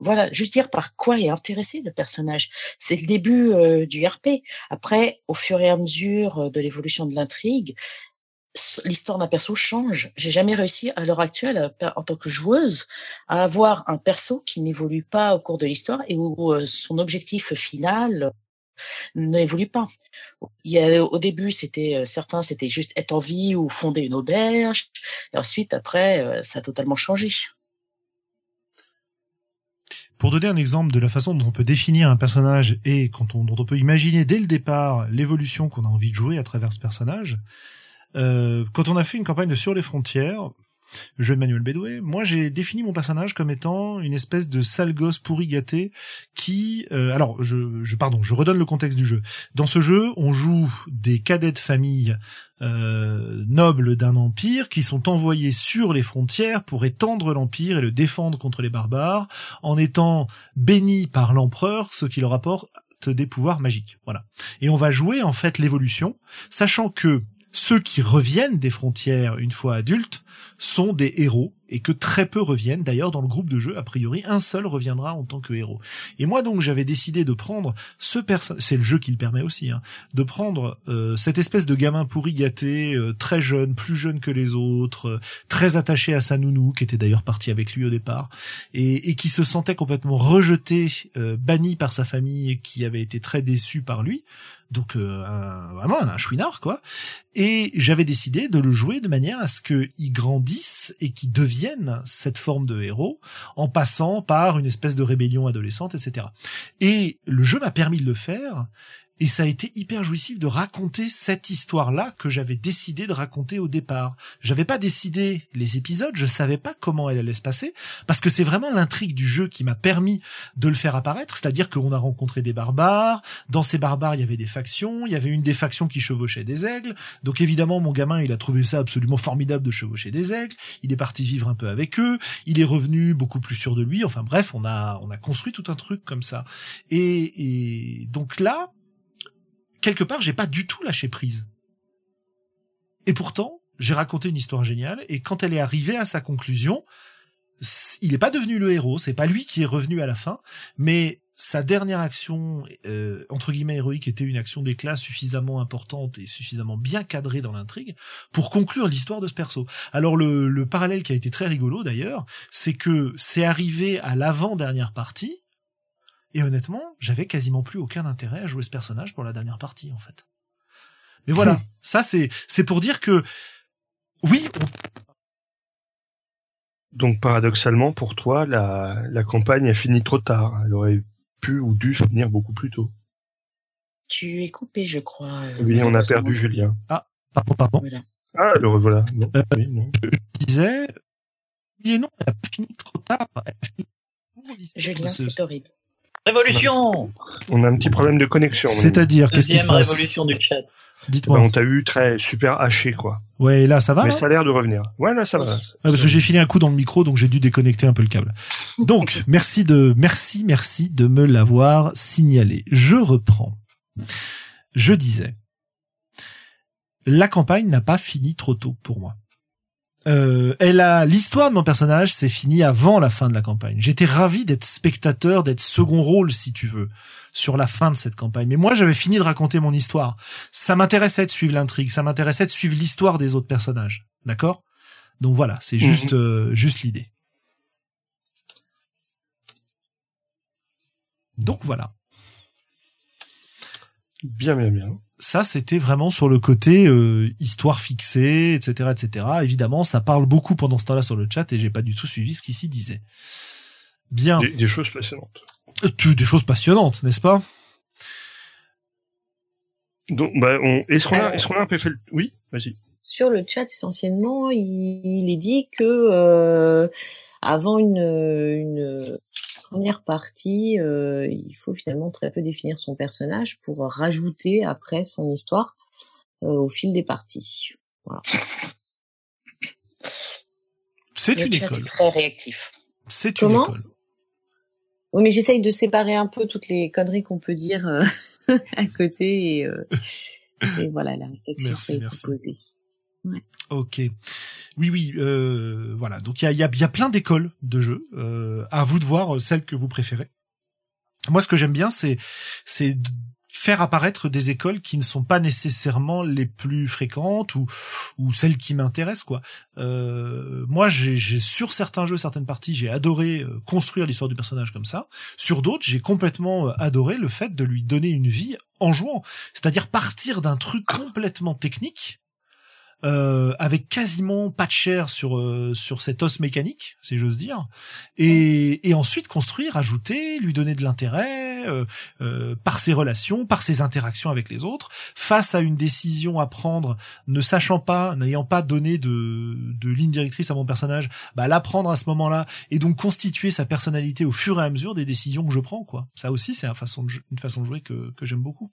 voilà, juste dire par quoi est intéressé le personnage. C'est le début euh, du RP. Après, au fur et à mesure euh, de l'évolution de l'intrigue, l'histoire d'un perso change. J'ai jamais réussi à l'heure actuelle, en tant que joueuse, à avoir un perso qui n'évolue pas au cours de l'histoire et où son objectif final n'évolue pas. Au début, c'était euh, certains, c'était juste être en vie ou fonder une auberge. Et ensuite, après, euh, ça a totalement changé. Pour donner un exemple de la façon dont on peut définir un personnage et quand on, dont on peut imaginer dès le départ l'évolution qu'on a envie de jouer à travers ce personnage, euh, quand on a fait une campagne de Sur les frontières, jeu de Manuel Bédoué, moi j'ai défini mon personnage comme étant une espèce de sale gosse pourri gâté qui, euh, alors je, je, pardon, je redonne le contexte du jeu. Dans ce jeu, on joue des cadets de famille euh, nobles d'un empire qui sont envoyés sur les frontières pour étendre l'empire et le défendre contre les barbares, en étant bénis par l'empereur, ce qui leur apporte des pouvoirs magiques. Voilà. Et on va jouer en fait l'évolution, sachant que ceux qui reviennent des frontières une fois adultes sont des héros et que très peu reviennent. D'ailleurs, dans le groupe de jeu, a priori, un seul reviendra en tant que héros. Et moi, donc, j'avais décidé de prendre ce personnage, c'est le jeu qui le permet aussi, hein, de prendre euh, cette espèce de gamin pourri gâté, euh, très jeune, plus jeune que les autres, euh, très attaché à sa nounou, qui était d'ailleurs parti avec lui au départ, et, et qui se sentait complètement rejeté, banni par sa famille, qui avait été très déçu par lui donc euh, vraiment un chouinard quoi. Et j'avais décidé de le jouer de manière à ce qu'il grandisse et qu'il devienne cette forme de héros en passant par une espèce de rébellion adolescente, etc. Et le jeu m'a permis de le faire. Et ça a été hyper jouissif de raconter cette histoire-là que j'avais décidé de raconter au départ. J'avais pas décidé les épisodes, je savais pas comment elle allait se passer, parce que c'est vraiment l'intrigue du jeu qui m'a permis de le faire apparaître, c'est-à-dire qu'on a rencontré des barbares, dans ces barbares il y avait des factions, il y avait une des factions qui chevauchait des aigles, donc évidemment mon gamin il a trouvé ça absolument formidable de chevaucher des aigles, il est parti vivre un peu avec eux, il est revenu beaucoup plus sûr de lui, enfin bref, on a, on a construit tout un truc comme ça. Et, et donc là, quelque part, j'ai pas du tout lâché prise. Et pourtant, j'ai raconté une histoire géniale, et quand elle est arrivée à sa conclusion, il n'est pas devenu le héros, c'est pas lui qui est revenu à la fin, mais sa dernière action, euh, entre guillemets héroïque, était une action d'éclat suffisamment importante et suffisamment bien cadrée dans l'intrigue pour conclure l'histoire de ce perso. Alors le, le parallèle qui a été très rigolo d'ailleurs, c'est que c'est arrivé à l'avant-dernière partie, et honnêtement, j'avais quasiment plus aucun intérêt à jouer ce personnage pour la dernière partie, en fait. Mais voilà, ça c'est c'est pour dire que oui. Donc paradoxalement, pour toi, la, la campagne a fini trop tard. Elle aurait pu ou dû finir beaucoup plus tôt. Tu es coupé, je crois. euh, Oui, on a perdu Julien. Pardon, pardon. Voilà. Ah, le revoilà. Non, Euh, oui, non. Je disais, oui et non, elle a fini trop tard. Fini Julien, c'est horrible. Révolution On a un petit problème de connexion. C'est-à-dire, qu'est-ce qui se Deuxième passe révolution du chat. Dites-moi. Ben, on t'a eu très super haché, quoi. Ouais, et là, ça va Mais ça a l'air de revenir. Ouais, là, ça va. Ouais, parce que j'ai filé un coup dans le micro, donc j'ai dû déconnecter un peu le câble. Donc, merci de, merci, merci de me l'avoir signalé. Je reprends. Je disais, la campagne n'a pas fini trop tôt pour moi. Euh, elle a l'histoire de mon personnage s'est finie avant la fin de la campagne. J'étais ravi d'être spectateur, d'être second rôle si tu veux sur la fin de cette campagne. Mais moi j'avais fini de raconter mon histoire. Ça m'intéressait de suivre l'intrigue, ça m'intéressait de suivre l'histoire des autres personnages. D'accord? Donc voilà, c'est juste euh, juste l'idée. Donc voilà. Bien, bien, bien. Ça c'était vraiment sur le côté euh, histoire fixée, etc., etc. Évidemment, ça parle beaucoup pendant ce temps-là sur le chat et j'ai pas du tout suivi ce qu'il s'y disait. Bien, Des, des choses passionnantes. Euh, tu- des choses passionnantes, n'est-ce pas? Donc, bah, on, est-ce qu'on a, est-ce qu'on a un peu fait le, oui, vas-y. Sur le chat, essentiellement, il, il est dit que euh, avant une, une première partie, euh, il faut finalement très peu définir son personnage pour rajouter après son histoire euh, au fil des parties. C'est une école. est très réactif. C'est une Comment? école. Oui, mais j'essaye de séparer un peu toutes les conneries qu'on peut dire euh, à côté et, euh, et voilà la réflexion qui a été Ok. Oui, oui. Euh, voilà. Donc il y a, il y, a, il y a plein d'écoles de jeux. Euh, à vous de voir euh, celle que vous préférez. Moi, ce que j'aime bien, c'est c'est de faire apparaître des écoles qui ne sont pas nécessairement les plus fréquentes ou ou celles qui m'intéressent quoi. Euh, moi, j'ai j'ai- sur certains jeux, certaines parties, j'ai adoré euh, construire l'histoire du personnage comme ça. Sur d'autres, j'ai complètement euh, adoré le fait de lui donner une vie en jouant, c'est-à-dire partir d'un truc complètement technique euh, avec quasiment pas de chair sur euh, sur cet os mécanique, si j'ose dire, et, et ensuite construire, ajouter, lui donner de l'intérêt euh, euh, par ses relations, par ses interactions avec les autres, face à une décision à prendre, ne sachant pas, n'ayant pas donné de, de ligne directrice à mon personnage, bah l'apprendre à ce moment-là et donc constituer sa personnalité au fur et à mesure des décisions que je prends, quoi. Ça aussi, c'est une façon de, jou- une façon de jouer que, que j'aime beaucoup.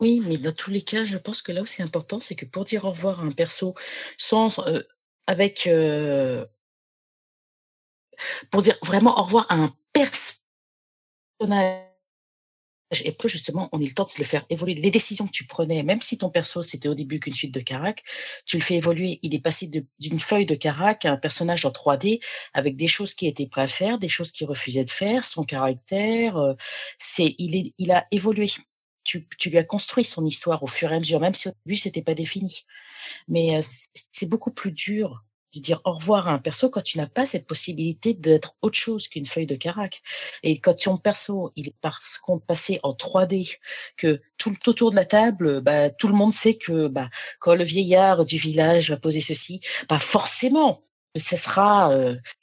Oui, mais dans tous les cas, je pense que là où c'est important, c'est que pour dire au revoir à un perso sans euh, avec euh, pour dire vraiment au revoir à un personnage et que justement on ait le temps de le faire évoluer. Les décisions que tu prenais, même si ton perso c'était au début qu'une suite de carac, tu le fais évoluer. Il est passé d'une feuille de carac à un personnage en 3D avec des choses qui étaient prêt à faire, des choses qu'il refusait de faire, son caractère. euh, c'est il est il a évolué tu, lui as construit son histoire au fur et à mesure, même si au début c'était pas défini. Mais euh, c'est- beaucoup plus dur de dire au revoir à un perso quand tu n'as pas cette possibilité d'être autre chose qu'une feuille de carac. Et quand ton perso il est par contre passé en 3D, que tout, tout autour de la table, bah, tout le monde sait que bah, quand le vieillard du village va poser ceci, bah forcément ce sera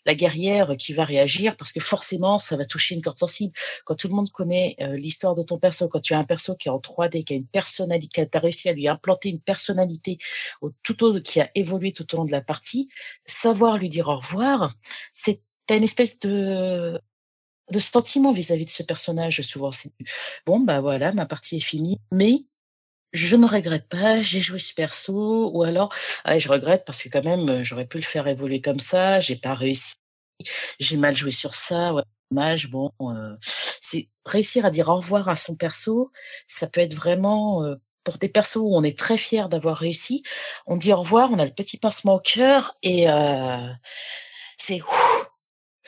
la guerrière qui va réagir parce que forcément, ça va toucher une corde sensible. Quand tout le monde connaît l'histoire de ton perso, quand tu as un perso qui est en 3D, qui a une personnalité, tu as réussi à lui implanter une personnalité au, tout au, qui a évolué tout au long de la partie, savoir lui dire au revoir, c'est une espèce de de sentiment vis-à-vis de ce personnage souvent. Bon, bah voilà, ma partie est finie, mais je ne regrette pas, j'ai joué ce perso, ou alors, ah, je regrette parce que quand même, j'aurais pu le faire évoluer comme ça, j'ai pas réussi, j'ai mal joué sur ça, ouais, dommage, bon, euh, c'est réussir à dire au revoir à son perso, ça peut être vraiment, euh, pour des persos où on est très fier d'avoir réussi, on dit au revoir, on a le petit pincement au cœur, et euh, c'est,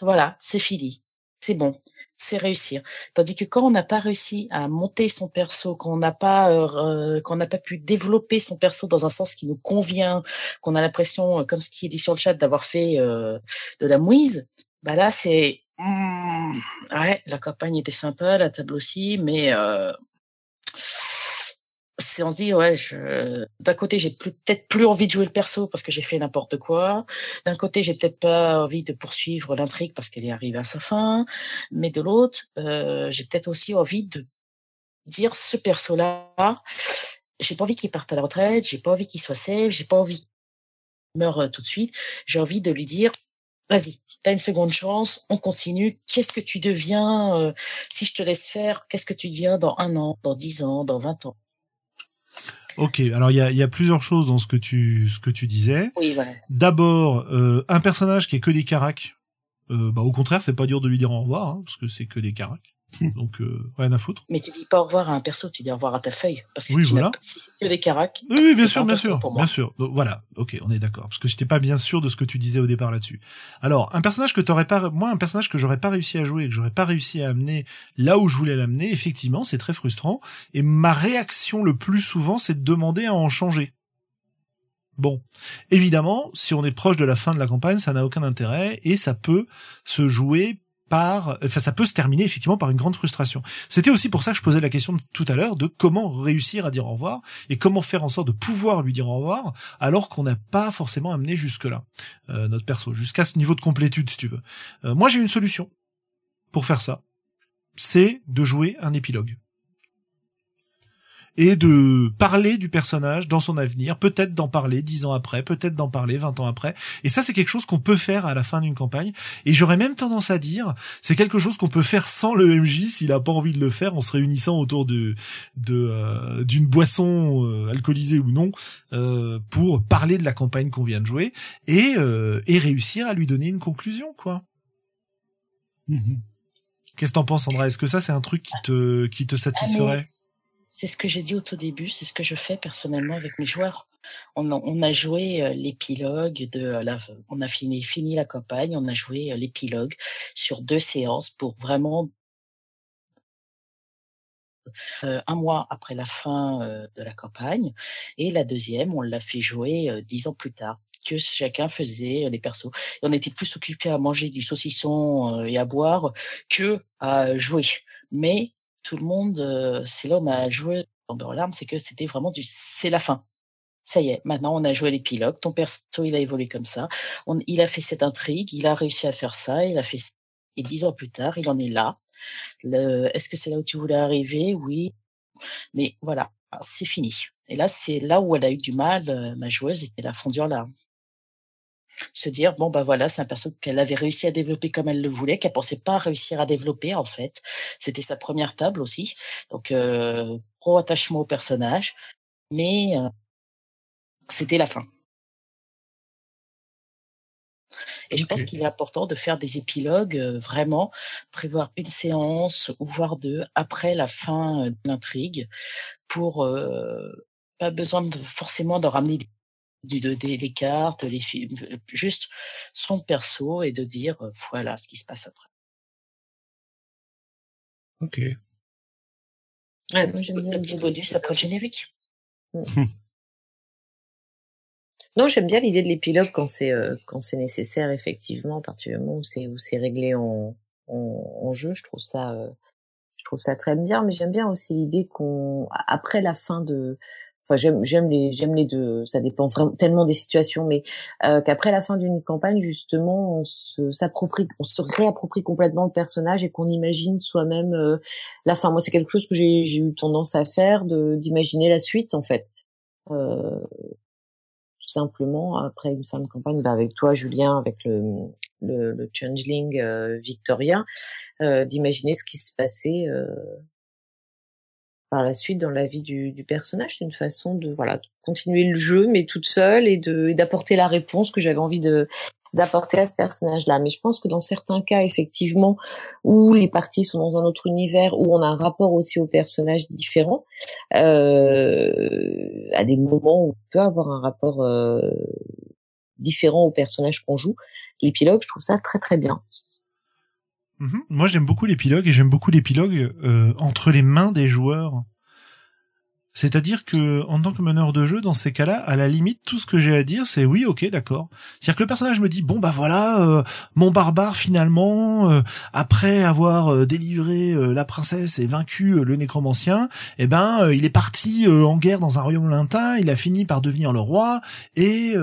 voilà, c'est fini, c'est bon c'est réussir. Tandis que quand on n'a pas réussi à monter son perso, qu'on n'a pas euh, qu'on n'a pas pu développer son perso dans un sens qui nous convient, qu'on a l'impression, euh, comme ce qui est dit sur le chat, d'avoir fait euh, de la mouise, bah là c'est mmh, ouais, la campagne était sympa, la table aussi, mais c'est on se dit d'un côté j'ai peut-être plus envie de jouer le perso parce que j'ai fait n'importe quoi. D'un côté j'ai peut-être pas envie de poursuivre l'intrigue parce qu'elle est arrivée à sa fin. Mais de l'autre euh, j'ai peut-être aussi envie de dire ce perso là j'ai pas envie qu'il parte à la retraite j'ai pas envie qu'il soit safe j'ai pas envie qu'il meure euh, tout de suite. J'ai envie de lui dire vas-y, tu une seconde chance, on continue. Qu'est-ce que tu deviens euh, si je te laisse faire Qu'est-ce que tu deviens dans un an, dans dix ans, dans vingt ans? Ok, alors il y a, y a, plusieurs choses dans ce que tu ce que tu disais. Oui, voilà. D'abord, euh, un personnage qui est que des caracs. Euh, bah au contraire, c'est pas dur de lui dire au revoir, hein, parce que c'est que des caracs. Donc euh, rien à foutre. Mais tu dis pas au revoir à un perso, tu dis au revoir à ta feuille parce que oui, tu voilà. si c'est que des caracs. Oui, oui bien sûr, bien sûr, bien sûr. Donc, voilà, ok, on est d'accord. Parce que j'étais pas bien sûr de ce que tu disais au départ là-dessus. Alors, un personnage que t'aurais pas, moi, un personnage que j'aurais pas réussi à jouer, que j'aurais pas réussi à amener là où je voulais l'amener, effectivement, c'est très frustrant. Et ma réaction le plus souvent, c'est de demander à en changer. Bon, évidemment, si on est proche de la fin de la campagne, ça n'a aucun intérêt et ça peut se jouer par, enfin, ça peut se terminer effectivement par une grande frustration. C'était aussi pour ça que je posais la question tout à l'heure de comment réussir à dire au revoir et comment faire en sorte de pouvoir lui dire au revoir alors qu'on n'a pas forcément amené jusque là euh, notre perso, jusqu'à ce niveau de complétude si tu veux. Euh, moi j'ai une solution pour faire ça, c'est de jouer un épilogue et de parler du personnage dans son avenir, peut-être d'en parler dix ans après, peut-être d'en parler vingt ans après. Et ça, c'est quelque chose qu'on peut faire à la fin d'une campagne. Et j'aurais même tendance à dire, c'est quelque chose qu'on peut faire sans le MJ s'il a pas envie de le faire, en se réunissant autour de de euh, d'une boisson euh, alcoolisée ou non, euh, pour parler de la campagne qu'on vient de jouer et euh, et réussir à lui donner une conclusion, quoi. Mhm. Qu'est-ce que t'en penses, Sandra Est-ce que ça, c'est un truc qui te qui te satisferait? C'est ce que j'ai dit au tout début, c'est ce que je fais personnellement avec mes joueurs. On a, on a joué euh, l'épilogue de la, on a fini, fini la campagne, on a joué euh, l'épilogue sur deux séances pour vraiment euh, un mois après la fin euh, de la campagne, et la deuxième, on l'a fait jouer euh, dix ans plus tard que chacun faisait les persos. On était plus occupé à manger du saucisson et à boire que à jouer. Mais tout le monde, c'est là où ma joueuse tombée en larmes, c'est que c'était vraiment du, c'est la fin. Ça y est, maintenant on a joué l'épilogue, ton perso il a évolué comme ça, on, il a fait cette intrigue, il a réussi à faire ça, il a fait et dix ans plus tard, il en est là. Est-ce que c'est là où tu voulais arriver? Oui, mais voilà, c'est fini. Et là, c'est là où elle a eu du mal, ma joueuse, et qu'elle a fondu en larmes se dire bon bah voilà c'est un perso qu'elle avait réussi à développer comme elle le voulait qu'elle pensait pas réussir à développer en fait. C'était sa première table aussi. Donc euh, pro attachement au personnage. Mais euh, c'était la fin. Et je pense qu'il est important de faire des épilogues euh, vraiment prévoir une séance ou voire deux après la fin de l'intrigue pour euh, pas besoin de forcément de ramener des du, de, des, des cartes, les films, juste son perso et de dire euh, voilà ce qui se passe après. Ok. Ouais, j'aime bien Le petit bonus après le générique. Non, j'aime bien l'idée de l'épilogue quand c'est euh, quand c'est nécessaire effectivement, à partir du moment où c'est où c'est réglé en, en, en jeu, je trouve ça euh, je trouve ça très bien. Mais j'aime bien aussi l'idée qu'on après la fin de enfin j'aime j'aime les j'aime les deux. Ça dépend vraiment tellement des situations mais euh, qu'après la fin d'une campagne justement on se s'approprie on se réapproprie complètement le personnage et qu'on imagine soi-même euh, la fin. Moi c'est quelque chose que j'ai j'ai eu tendance à faire de d'imaginer la suite en fait. Euh, tout simplement après une fin de campagne bah, avec toi Julien avec le le, le changeling euh, Victoria euh, d'imaginer ce qui se passait par la suite dans la vie du, du personnage. C'est une façon de voilà de continuer le jeu, mais toute seule et de d'apporter la réponse que j'avais envie de d'apporter à ce personnage-là. Mais je pense que dans certains cas, effectivement, où les parties sont dans un autre univers, où on a un rapport aussi au personnage différent, euh, à des moments où on peut avoir un rapport euh, différent au personnage qu'on joue, l'épilogue, je trouve ça très très bien. Mhm. Moi, j'aime beaucoup l'épilogue et j'aime beaucoup l'épilogue euh, entre les mains des joueurs. C'est-à-dire que en tant que meneur de jeu, dans ces cas-là, à la limite, tout ce que j'ai à dire, c'est oui, ok, d'accord. C'est-à-dire que le personnage me dit bon bah voilà, euh, mon barbare finalement, euh, après avoir délivré la princesse et vaincu le nécromancien, eh ben il est parti en guerre dans un royaume lointain, il a fini par devenir le roi et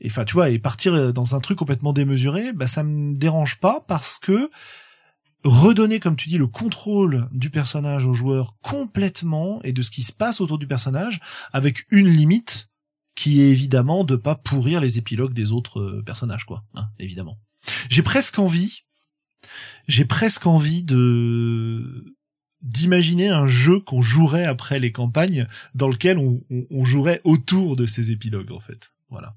et enfin tu vois et partir dans un truc complètement démesuré bah ça me dérange pas parce que redonner comme tu dis le contrôle du personnage au joueur complètement et de ce qui se passe autour du personnage avec une limite qui est évidemment de pas pourrir les épilogues des autres euh, personnages quoi hein, évidemment j'ai presque envie j'ai presque envie de d'imaginer un jeu qu'on jouerait après les campagnes dans lequel on, on, jouerait autour de ces épilogues en fait voilà.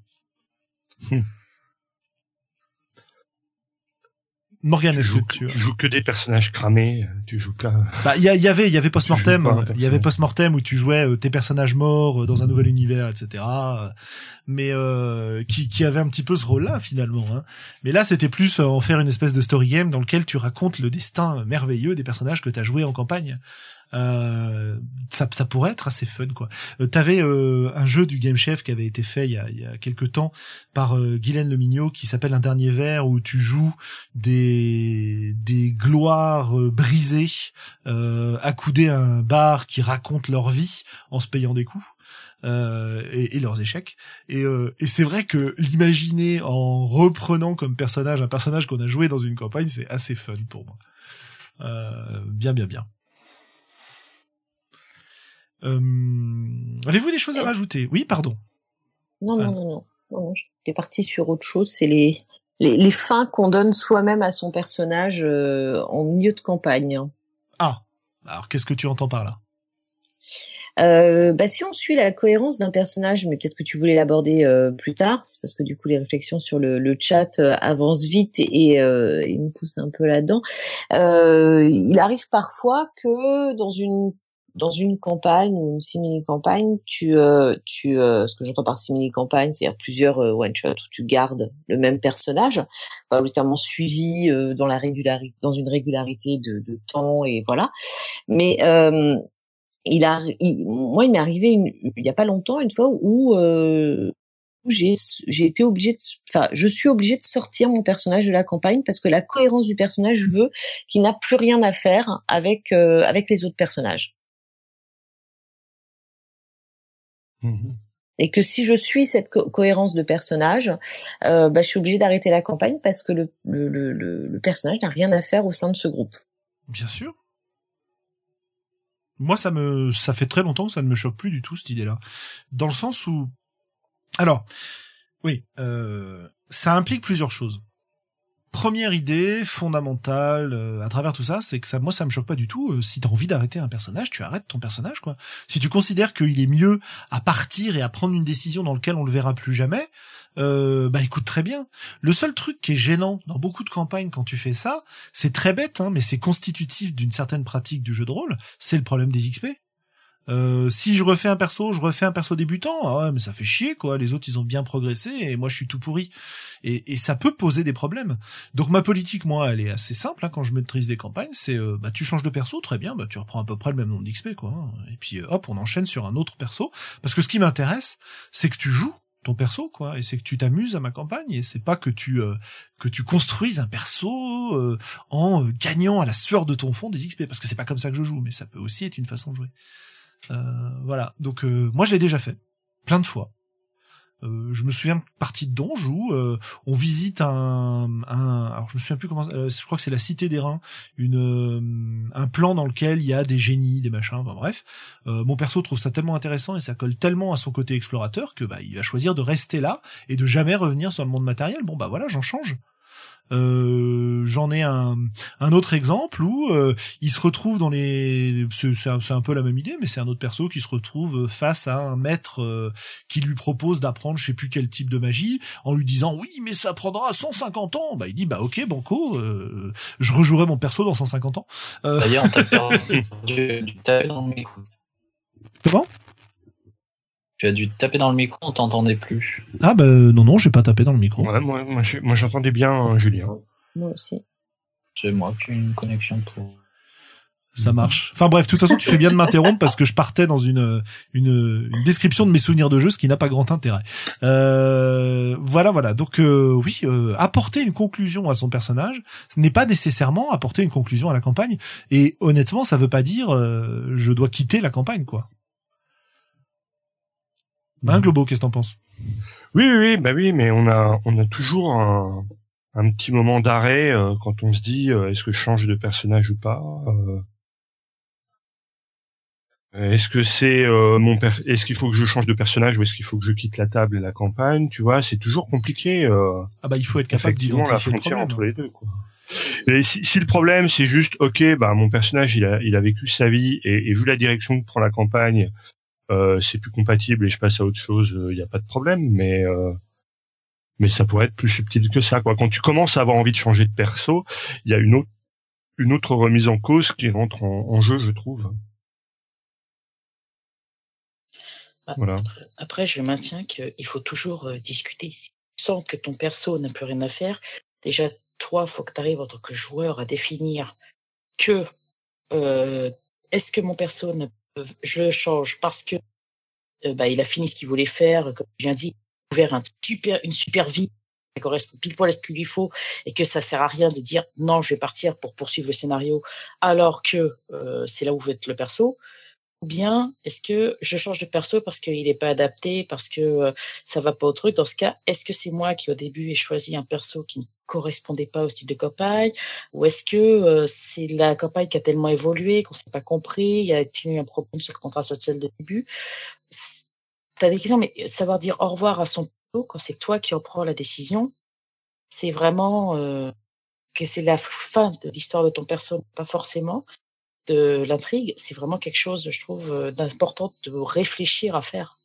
Morgan, est-ce que tu... tu joues que des personnages cramés Tu joues pas Bah, il y, y, avait, il y avait post-mortem, il y avait post-mortem où tu jouais euh, tes personnages morts euh, dans un nouvel univers, etc. Mais euh, qui, qui avait un petit peu ce rôle-là finalement. Hein. Mais là, c'était plus en faire une espèce de story game dans lequel tu racontes le destin merveilleux des personnages que tu as joué en campagne. Euh, ça, ça pourrait être assez fun quoi. Euh, T'avais euh, un jeu du Game Chef qui avait été fait il y a, il y a quelques temps par euh, Guylaine Lemignot qui s'appelle Un dernier verre où tu joues des des gloires euh, brisées euh, accoudées à un bar qui raconte leur vie en se payant des coups. Euh, et, et, leurs échecs. Et, euh, et c'est vrai que l'imaginer en reprenant comme personnage un personnage qu'on a joué dans une campagne, c'est assez fun pour moi. Euh, bien, bien, bien. Euh, Avez-vous des choses à rajouter? Oui, pardon. Non, non, non, non. non, J'étais parti sur autre chose. C'est les, les, les fins qu'on donne soi-même à son personnage euh, en milieu de campagne. Ah, alors qu'est-ce que tu entends par là? Euh, bah, si on suit la cohérence d'un personnage, mais peut-être que tu voulais l'aborder euh, plus tard, c'est parce que du coup les réflexions sur le, le chat euh, avancent vite et, et, euh, et me poussent un peu là-dedans. Euh, il arrive parfois que dans une dans une campagne ou une simili-campagne, tu, euh, tu, euh, ce que j'entends par simili-campagne, c'est-à-dire plusieurs euh, one-shots où tu gardes le même personnage, volontairement suivi euh, dans la régularité, dans une régularité de, temps et voilà. Mais euh, il a, il, moi, il m'est arrivé une, il y a pas longtemps une fois où euh, j'ai j'ai été obligée de enfin je suis obligée de sortir mon personnage de la campagne parce que la cohérence du personnage veut qu'il n'a plus rien à faire avec euh, avec les autres personnages Et que si je suis cette co cohérence de personnage, euh, bah, je suis obligée d'arrêter la campagne parce que le, le, le, le personnage n'a rien à faire au sein de ce groupe. Bien sûr. Moi, ça me, ça fait très longtemps que ça ne me choque plus du tout cette idée-là, dans le sens où, alors, oui, euh, ça implique plusieurs choses première idée fondamentale euh, à travers tout ça, c'est que ça, moi, ça me choque pas du tout. Euh, si t'as envie d'arrêter un personnage, tu arrêtes ton personnage, quoi. Si tu considères qu'il est mieux à partir et à prendre une décision dans laquelle on le verra plus jamais, euh, bah écoute très bien. Le seul truc qui est gênant dans beaucoup de campagnes quand tu fais ça, c'est très bête, hein, mais c'est constitutif d'une certaine pratique du jeu de rôle. C'est le problème des XP. Euh, si je refais un perso, je refais un perso débutant, ah ouais, mais ça fait chier quoi. Les autres ils ont bien progressé et moi je suis tout pourri. Et, et ça peut poser des problèmes. Donc ma politique moi elle est assez simple hein, quand je maîtrise des campagnes, c'est euh, bah tu changes de perso très bien, bah tu reprends à peu près le même nombre d'XP quoi. Hein. Et puis euh, hop on enchaîne sur un autre perso parce que ce qui m'intéresse c'est que tu joues ton perso quoi et c'est que tu t'amuses à ma campagne et c'est pas que tu euh, que tu construises un perso euh, en gagnant à la sueur de ton fond des XP parce que c'est pas comme ça que je joue mais ça peut aussi être une façon de jouer. Euh, voilà. Donc euh, moi je l'ai déjà fait plein de fois. Euh, je me souviens de partie de Donge où euh, on visite un, un, alors je me souviens plus comment, euh, je crois que c'est la Cité des Reins, une euh, un plan dans lequel il y a des génies, des machins, enfin bref. Mon perso trouve ça tellement intéressant et ça colle tellement à son côté explorateur que bah il va choisir de rester là et de jamais revenir sur le monde matériel. Bon bah voilà, j'en change. Euh, J'en ai un, un autre exemple où euh, il se retrouve dans les, c'est un, un peu la même idée, mais c'est un autre perso qui se retrouve face à un maître euh, qui lui propose d'apprendre je sais plus quel type de magie, en lui disant oui mais ça prendra 150 ans. Bah il dit bah ok banco, euh, je rejouerai mon perso dans 150 ans. Euh, D'ailleurs, on t'a perdu du micro. comment? Tu as dû taper dans le micro, on t'entendait plus. Ah bah non non j'ai pas tapé dans le micro. Moi, j'entendais bien euh, Julien. Moi aussi. C'est moi qui ai une connexion pour. Ça marche. Enfin bref, de toute façon, tu fais bien de m'interrompre parce que je partais dans une, une, une description de mes souvenirs de jeu, ce qui n'a pas grand intérêt. Euh, voilà, voilà. Donc euh, oui, euh, apporter une conclusion à son personnage, ce n'est pas nécessairement apporter une conclusion à la campagne. Et honnêtement, ça veut pas dire euh, je dois quitter la campagne, quoi. Hein, Globo, qu'est-ce que t'en penses? Oui, oui, oui, bah oui, mais on a, on a toujours un, un petit moment d'arrêt euh, quand on se dit euh, est-ce que je change de personnage ou pas. euh, est-ce que c'est mon per- est-ce qu'il faut que je change de personnage ou est-ce qu'il faut que je quitte la table et la campagne Tu vois, c'est toujours compliqué. Ah bah il faut être capable la d'identifier le frontière problème. entre les deux. Quoi. Et si, si le problème c'est juste ok, bah mon personnage il a, il a vécu sa vie et, et vu la direction que prend la campagne, c'est plus compatible et je passe à autre chose, il n'y a pas de problème. Mais euh, mais ça pourrait être plus subtil que ça. Quoi. Quand tu commences à avoir envie de changer de perso, il y a une autre une autre remise en cause qui rentre en, en jeu, je trouve. Ah, Voilà. Après, après, je maintiens qu'il faut toujours euh, discuter. Si tu sens que ton perso n'a plus rien à faire, déjà, toi, faut que tu arrives en tant que joueur à définir que euh, est-ce que mon perso, n'a- euh, je change parce que euh, bah, il a fini ce qu'il voulait faire, comme je viens dit, ouvert un super, une super vie, ça correspond pile poil à ce qu'il lui faut, et que ça sert à rien de dire non, je vais partir pour poursuivre le scénario, alors que euh, c'est là où veut être le perso. Ou bien est-ce que je change de perso parce qu'il n'est pas adapté, parce que euh, ça va pas au truc? Dans ce cas, est-ce que c'est moi qui au début ai choisi un perso qui ne correspondait pas au style de campagne? Ou est-ce que euh, c'est la campagne qui a tellement évolué qu'on s'est pas compris? Y a-t-il eu un problème sur le contrat social de début? Tu as des questions, mais savoir dire au revoir à son perso quand c'est toi qui en prends la décision, c'est vraiment euh, que c'est la fin de l'histoire de ton perso, pas forcément de l'intrigue, c'est vraiment quelque chose, je trouve, euh, d'important de réfléchir à faire.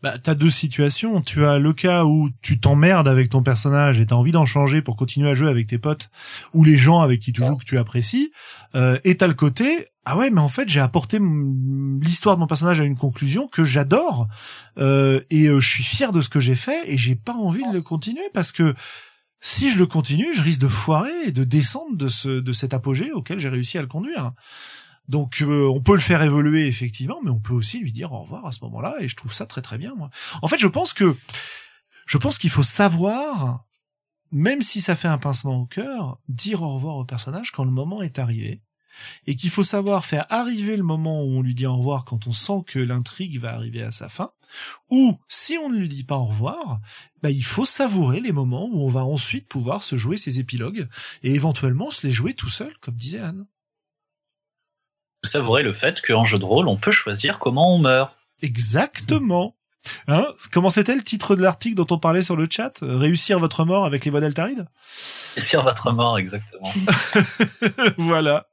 Bah, t'as deux situations. Tu as le cas où tu t'emmerdes avec ton personnage et t'as envie d'en changer pour continuer à jouer avec tes potes ou les gens avec qui tu joues que tu apprécies. Euh, et t'as le côté, ah ouais, mais en fait, j'ai apporté m- l'histoire de mon personnage à une conclusion que j'adore euh, et euh, je suis fier de ce que j'ai fait et j'ai pas envie de le continuer parce que si je le continue, je risque de foirer et de descendre de ce de cet apogée auquel j'ai réussi à le conduire. Donc euh, on peut le faire évoluer effectivement, mais on peut aussi lui dire au revoir à ce moment-là et je trouve ça très très bien moi. En fait, je pense que je pense qu'il faut savoir même si ça fait un pincement au cœur, dire au revoir au personnage quand le moment est arrivé et qu'il faut savoir faire arriver le moment où on lui dit au revoir quand on sent que l'intrigue va arriver à sa fin ou si on ne lui dit pas au revoir, bah, il faut savourer les moments où on va ensuite pouvoir se jouer ses épilogues et éventuellement se les jouer tout seul comme disait Anne. Savourer le fait qu'en jeu de rôle, on peut choisir comment on meurt. Exactement. Hein Comment c'était le titre de l'article dont on parlait sur le chat? Réussir votre mort avec les voix d'Altaride sur votre mort, exactement. Voilà.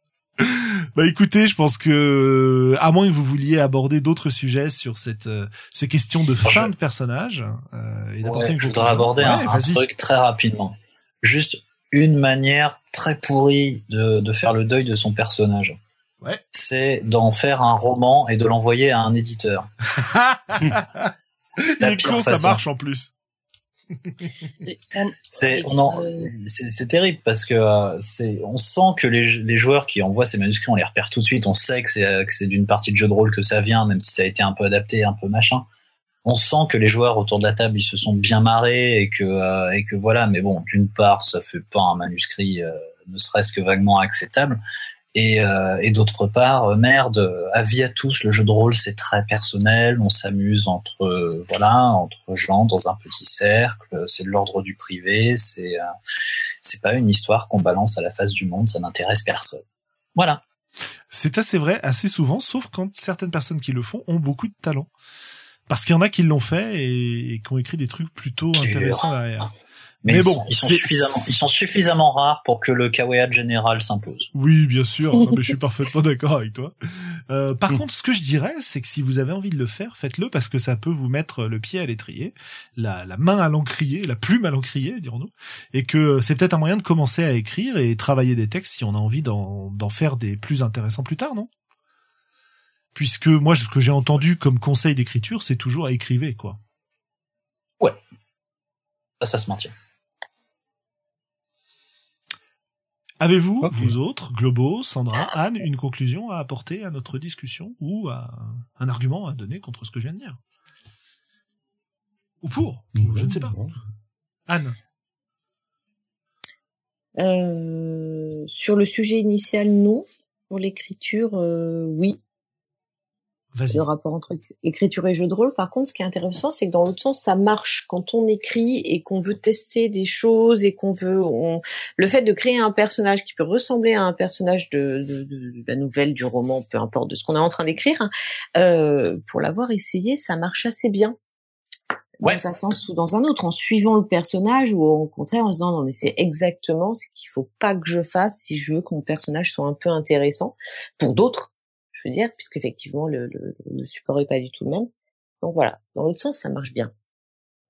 Bah écoutez, je pense que à moins que vous vouliez aborder d'autres sujets sur cette euh, ces questions de fin je- de personnage euh, et Ouais, je voudrais aborder un, Ouais, un truc très rapidement. Juste une manière très pourrie de, de faire le deuil de son personnage. Ouais. C'est d'en faire un roman et de l'envoyer à un éditeur. Il est pire con, ça marche en plus. C'est euh, c'est- terrible parce que euh, c'est on sent que les, les joueurs qui envoient ces manuscrits, on les repère tout de suite. On sait que c'est euh, que c'est d'une partie de jeu de rôle que ça vient, même si ça a été un peu adapté, un peu machin. On sent que les joueurs autour de la table ils se sont bien marrés et que euh, et que voilà. Mais bon, d'une part, ça fait pas un manuscrit, euh, ne serait-ce que vaguement acceptable. Et, euh, et d'autre part, euh, merde, euh, avis à tous, le jeu de rôle c'est très personnel, on s'amuse entre euh, voilà entre gens dans un petit cercle, c'est de l'ordre du privé, c'est euh, c'est pas une histoire qu'on balance à la face du monde, ça n'intéresse personne. Voilà. C'est assez vrai, assez souvent, sauf quand certaines personnes qui le font ont beaucoup de talent. Parce qu'il y en a qui l'ont fait et, et qui ont écrit des trucs plutôt intéressants derrière. Mais, Mais ils bon, sont, ils sont suffisamment ils sont suffisamment rares pour que le kawaii général s'impose. Oui, bien sûr. Mais je suis parfaitement d'accord avec toi. Euh, par Mm. contre, ce que je dirais, c'est que si vous avez envie de le faire, faites-le parce que ça peut vous mettre le pied à l'étrier, la, la main à l'encrier, la plume à l'encrier, dirons-nous, et que c'est peut-être un moyen de commencer à écrire et travailler des textes si on a envie d'en d'en faire des plus intéressants plus tard, non? Puisque moi, ce que j'ai entendu comme conseil d'écriture, c'est toujours à écrivez, quoi. Ça, ça se maintient. Avez-vous, vous autres, Globo, Sandra, Anne, une conclusion à apporter à notre discussion ou à un argument à donner contre ce que je viens de dire? Ou pour ou Je ne sais pas. Anne Euh, sur le sujet initial, non. Pour l'écriture, euh, oui. Le rapport entre écriture et jeu de rôle. Par contre, ce qui est intéressant, c'est que dans l'autre sens, ça marche. Quand on écrit et qu'on veut tester des choses et qu'on veut, on... le fait de créer un personnage qui peut ressembler à un personnage de, de, de la nouvelle, du roman, peu importe, de ce qu'on est en train d'écrire, hein, euh, pour l'avoir essayé, ça marche assez bien. Ouais. Dans un sens ou dans un autre, en suivant le personnage ou au contraire en se disant non mais c'est exactement ce qu'il faut pas que je fasse si je veux que mon personnage soit un peu intéressant pour d'autres je veux dire, puisqu'effectivement le, le, le support est pas du tout le même. Donc voilà, dans l'autre sens, ça marche bien.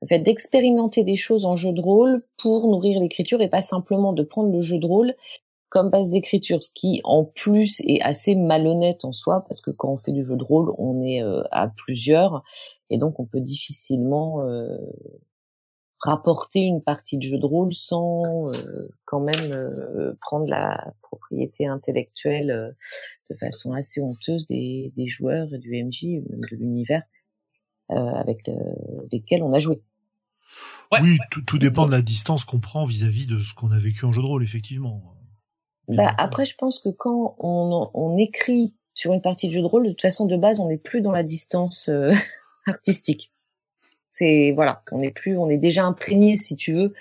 Le fait d'expérimenter des choses en jeu de rôle pour nourrir l'écriture et pas simplement de prendre le jeu de rôle comme base d'écriture, ce qui en plus est assez malhonnête en soi, parce que quand on fait du jeu de rôle, on est euh, à plusieurs, et donc on peut difficilement euh, rapporter une partie de jeu de rôle sans euh, quand même euh, prendre la propriété intellectuelle euh, de façon assez honteuse des, des joueurs et du MJ, même de l'univers euh, avec le- lesquels on a joué. Ouais, oui, tout, tout dépend de la distance qu'on prend vis-à-vis de ce qu'on a vécu en jeu de rôle, effectivement. Bah, après, je pense que quand on, on écrit sur une partie de jeu de rôle, de toute façon, de base, on n'est plus dans la distance euh, artistique. C'est voilà, on n'est plus, on est déjà imprégné, si tu veux,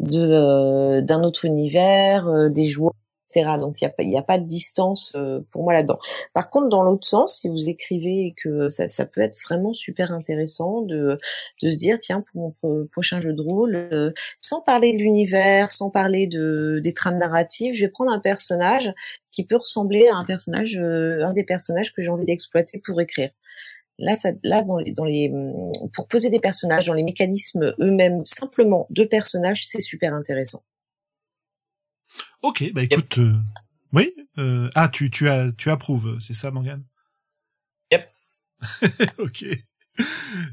de euh, d'un autre univers, euh, des joueurs, etc. Donc il y a pas, il y a pas de distance euh, pour moi là-dedans. Par contre, dans l'autre sens, si vous écrivez et que ça, ça peut être vraiment super intéressant de de se dire tiens pour mon pro- prochain jeu de rôle, euh, sans parler de l'univers, sans parler de des trames narratives, je vais prendre un personnage qui peut ressembler à un personnage, euh, un des personnages que j'ai envie d'exploiter pour écrire. Là, ça, là, dans les, dans les, hum, pour poser des personnages dans les mécanismes eux-mêmes, simplement de personnages, c'est super intéressant. Ok, bah écoute, euh, oui. euh, ah, tu tu as tu approuves, c'est ça, Morgane? Yep. ok.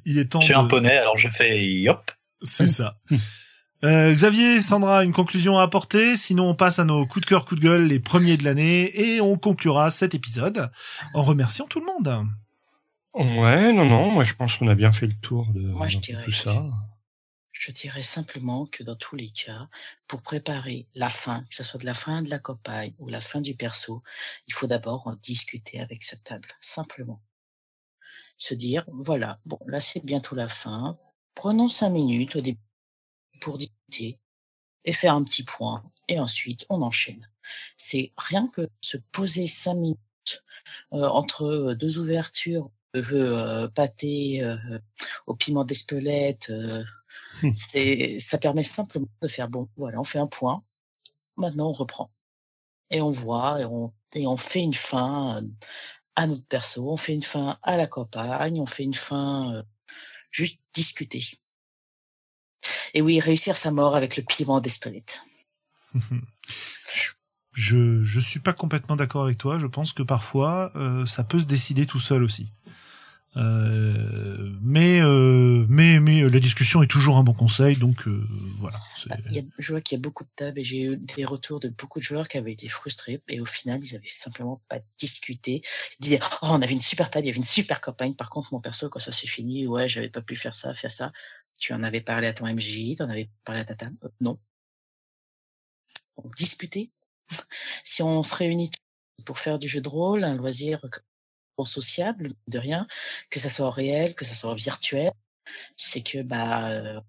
Il est temps. Je suis de... un poney, alors je fais yop. C'est ça. Euh, Xavier, Sandra, une conclusion à apporter Sinon, on passe à nos coups de cœur, coups de gueule, les premiers de l'année, et on conclura cet épisode en remerciant tout le monde. Ouais, non, non, moi je pense qu'on a bien fait le tour de, Moi, je dirais- tout ça. Je dirais simplement que dans tous les cas, pour préparer la fin, que ce soit de la fin de la campagne ou la fin du perso, il faut d'abord en discuter avec sa table, simplement. Se dire, voilà, bon, là c'est bientôt la fin, prenons cinq minutes au début pour discuter et faire un petit point, et ensuite on enchaîne. C'est rien que se poser cinq minutes euh, entre deux ouvertures, euh, euh, pâté euh, au piment d'Espelette, euh, c'est, ça permet simplement de faire bon, voilà, on fait un point. Maintenant, on reprend et on voit et on et on fait une fin à notre perso, on fait une fin à la campagne, on fait une fin euh, juste discuter. Et oui, réussir sa mort avec le piment d'Espelette. Je je suis pas complètement d'accord avec toi. Je pense que parfois euh, ça peut se décider tout seul aussi. Euh, mais euh, mais mais euh, la discussion est toujours un bon conseil, donc euh, voilà. Bah, je vois qu'il y a beaucoup de tables et j'ai eu des retours de beaucoup de joueurs qui avaient été frustrés et au final ils avaient simplement pas discuté. Ils disaient oh on avait une super table, il y avait une super campagne. Par contre mon perso quand ça s'est fini ouais j'avais pas pu faire ça, faire ça. Tu en avais parlé à ton MJ, tu en avais parlé à ta table, Euh, non. Donc discuter. si on se réunit pour faire du jeu de rôle un loisir sociable de rien, que ça soit réel, que ça soit virtuel, c'est que bah euh,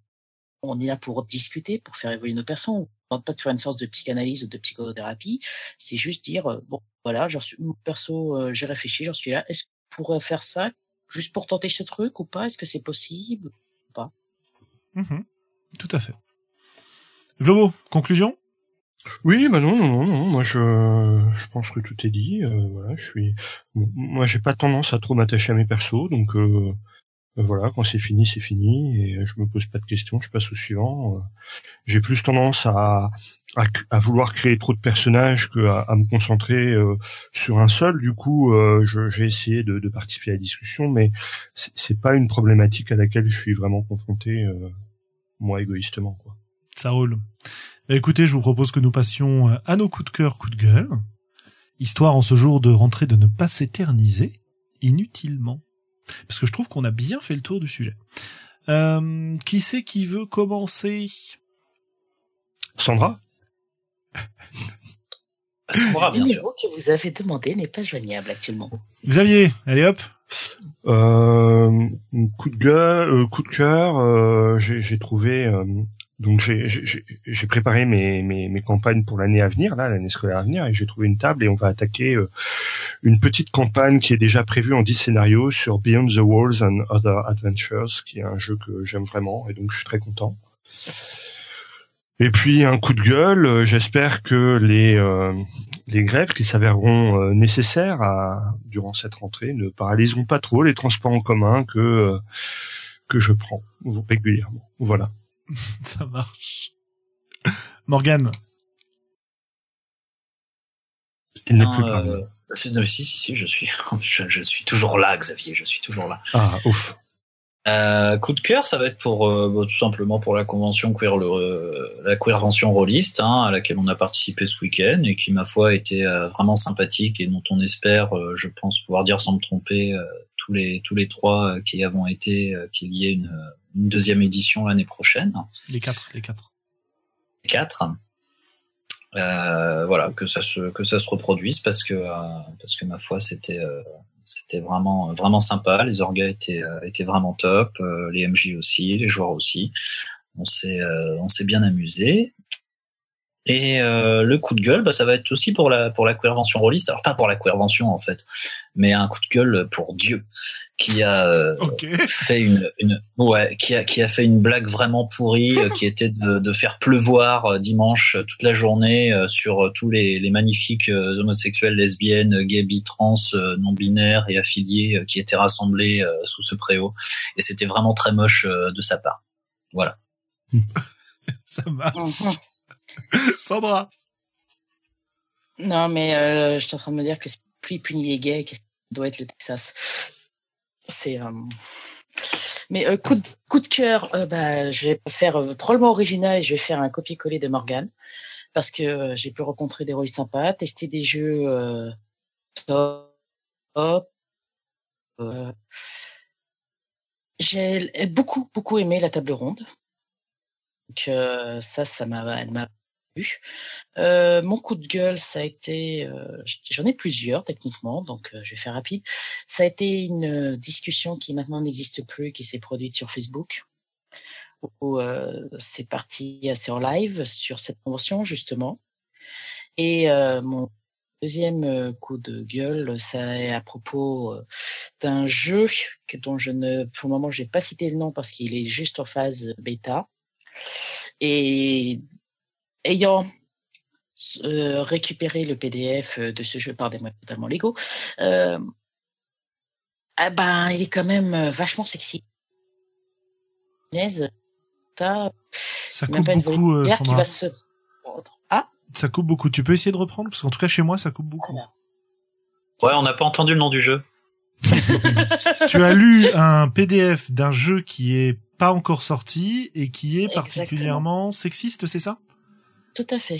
on est là pour discuter, pour faire évoluer nos personnes. On ne pas de faire une sorte de psychanalyse ou de psychothérapie. C'est juste dire euh, bon voilà, j'en suis perso, euh, j'ai réfléchi, j'en suis là. Est-ce qu'on pourrait faire ça juste pour tenter ce truc ou pas? Est-ce que c'est possible? Ou pas? Mhm. Tout à fait. Globo, conclusion? Oui, bah non, non, non, non. Moi, je, je pense que tout est dit. Euh, voilà, je suis. moi, j'ai pas tendance à trop m'attacher à mes persos, donc euh, voilà, quand c'est fini, c'est fini, et je me pose pas de questions. Je passe au suivant. Euh, j'ai plus tendance à, à à vouloir créer trop de personnages que à, me concentrer euh, sur un seul. Du coup, euh, j'ai essayé de, de participer à la discussion, mais c'est pas une problématique à laquelle je suis vraiment confronté, euh, moi égoïstement, quoi. Ça roule. Bah, écoutez, je vous propose que nous passions euh, à nos coups de cœur, coups de gueule, histoire en ce jour de rentrer de ne pas s'éterniser inutilement. Parce que je trouve qu'on a bien fait le tour du sujet. Euh, qui c'est qui veut commencer? Sandra? Sandra, Le bien sûr. numéro que vous avez demandé n'est pas joignable actuellement. Xavier, allez hop. Euh, coup de gueule, euh, coup de cœur, euh, j'ai j'ai trouvé. Donc j'ai- préparé mes, mes, mes campagnes pour l'année à venir, là, l'année scolaire à venir, et j'ai trouvé une table et on va attaquer euh, une petite campagne qui est déjà prévue en 10 scénarios sur Beyond the Walls and Other Adventures, qui est un jeu que j'aime vraiment et donc je suis très content. Et puis un coup de gueule, euh, j'espère que les euh, les grèves qui s'avéreront euh, nécessaires à, durant cette rentrée ne paralyseront pas trop les transports en commun que que je prends régulièrement. Voilà. Ça marche. Morgane. Il n'est plus euh, parmi. c'est- non, si, si, si, je suis, je, je suis toujours là, Xavier, je suis toujours là. Ah, ouf. Euh, coup de cœur, ça va être pour euh, bah, tout simplement pour la convention queer, le, euh, la convention rôliste, hein, à laquelle on a participé ce week-end et qui, ma foi, était euh, vraiment sympathique et dont on espère, euh, je pense pouvoir dire sans me tromper, euh, tous les tous les trois euh, qui y avons été, euh, qu'il y ait une, une deuxième édition l'année prochaine. Les quatre, les quatre. quatre. Euh, voilà, que ça se que ça se reproduise parce que euh, parce que ma foi c'était euh, c'était vraiment vraiment sympa. Les orgas étaient étaient vraiment top, les MJ aussi, les joueurs aussi. On s'est on s'est bien amusé. Et euh, le coup de gueule, bah, ça va être aussi pour la pour la convention rôliste. Alors pas pour la convention en fait, mais un coup de gueule pour Dieu qui a euh, fait une, une ouais qui a qui a fait une blague vraiment pourrie euh, qui était de, de faire pleuvoir euh, dimanche euh, toute la journée euh, sur tous les, les magnifiques euh, homosexuels lesbiennes gays bi trans euh, non binaires et affiliés euh, qui étaient rassemblés euh, sous ce préau. Et c'était vraiment très moche euh, de sa part. Voilà. Ça marche. Sandra. Non, mais euh, je suis en train de me dire que si plus punit les gays, que ça doit être le Texas? C'est. euh, Mais euh, coup, de, coup de cœur, bah, je vais faire drôlement original et je vais faire un copier-coller de Morgan parce que j'ai pu rencontrer des rôles sympas, tester des jeux top. j'ai beaucoup, beaucoup aimé la table ronde. Donc, ça, ça m'a. Euh, mon coup de gueule, ça a été, euh, j'en ai plusieurs techniquement, donc euh, je vais faire rapide. Ça a été une discussion qui maintenant n'existe plus, qui s'est produite sur Facebook, où c'est parti assez en live sur cette convention justement. Et mon deuxième coup de gueule, ça est à propos d'un jeu dont je ne, pour le moment, je vais pas citer le nom parce qu'il est juste en phase bêta. Et ayant euh, récupéré le PDF de ce jeu par des moyens totalement légaux, euh, ah ben, il est quand même euh, vachement sexy. Ça, Ça c'est même coupe pas une beaucoup, euh, volontaire qui Sandra. va se prendre. Ah, Ça coupe beaucoup. Tu peux essayer de reprendre? Parce qu'en tout cas chez moi ça coupe beaucoup. voilà. ouais on n'a pas entendu le nom du jeu tu as lu un PDF d'un jeu qui est pas encore sorti et qui est Exactement. particulièrement sexiste, c'est ça? Tout à fait.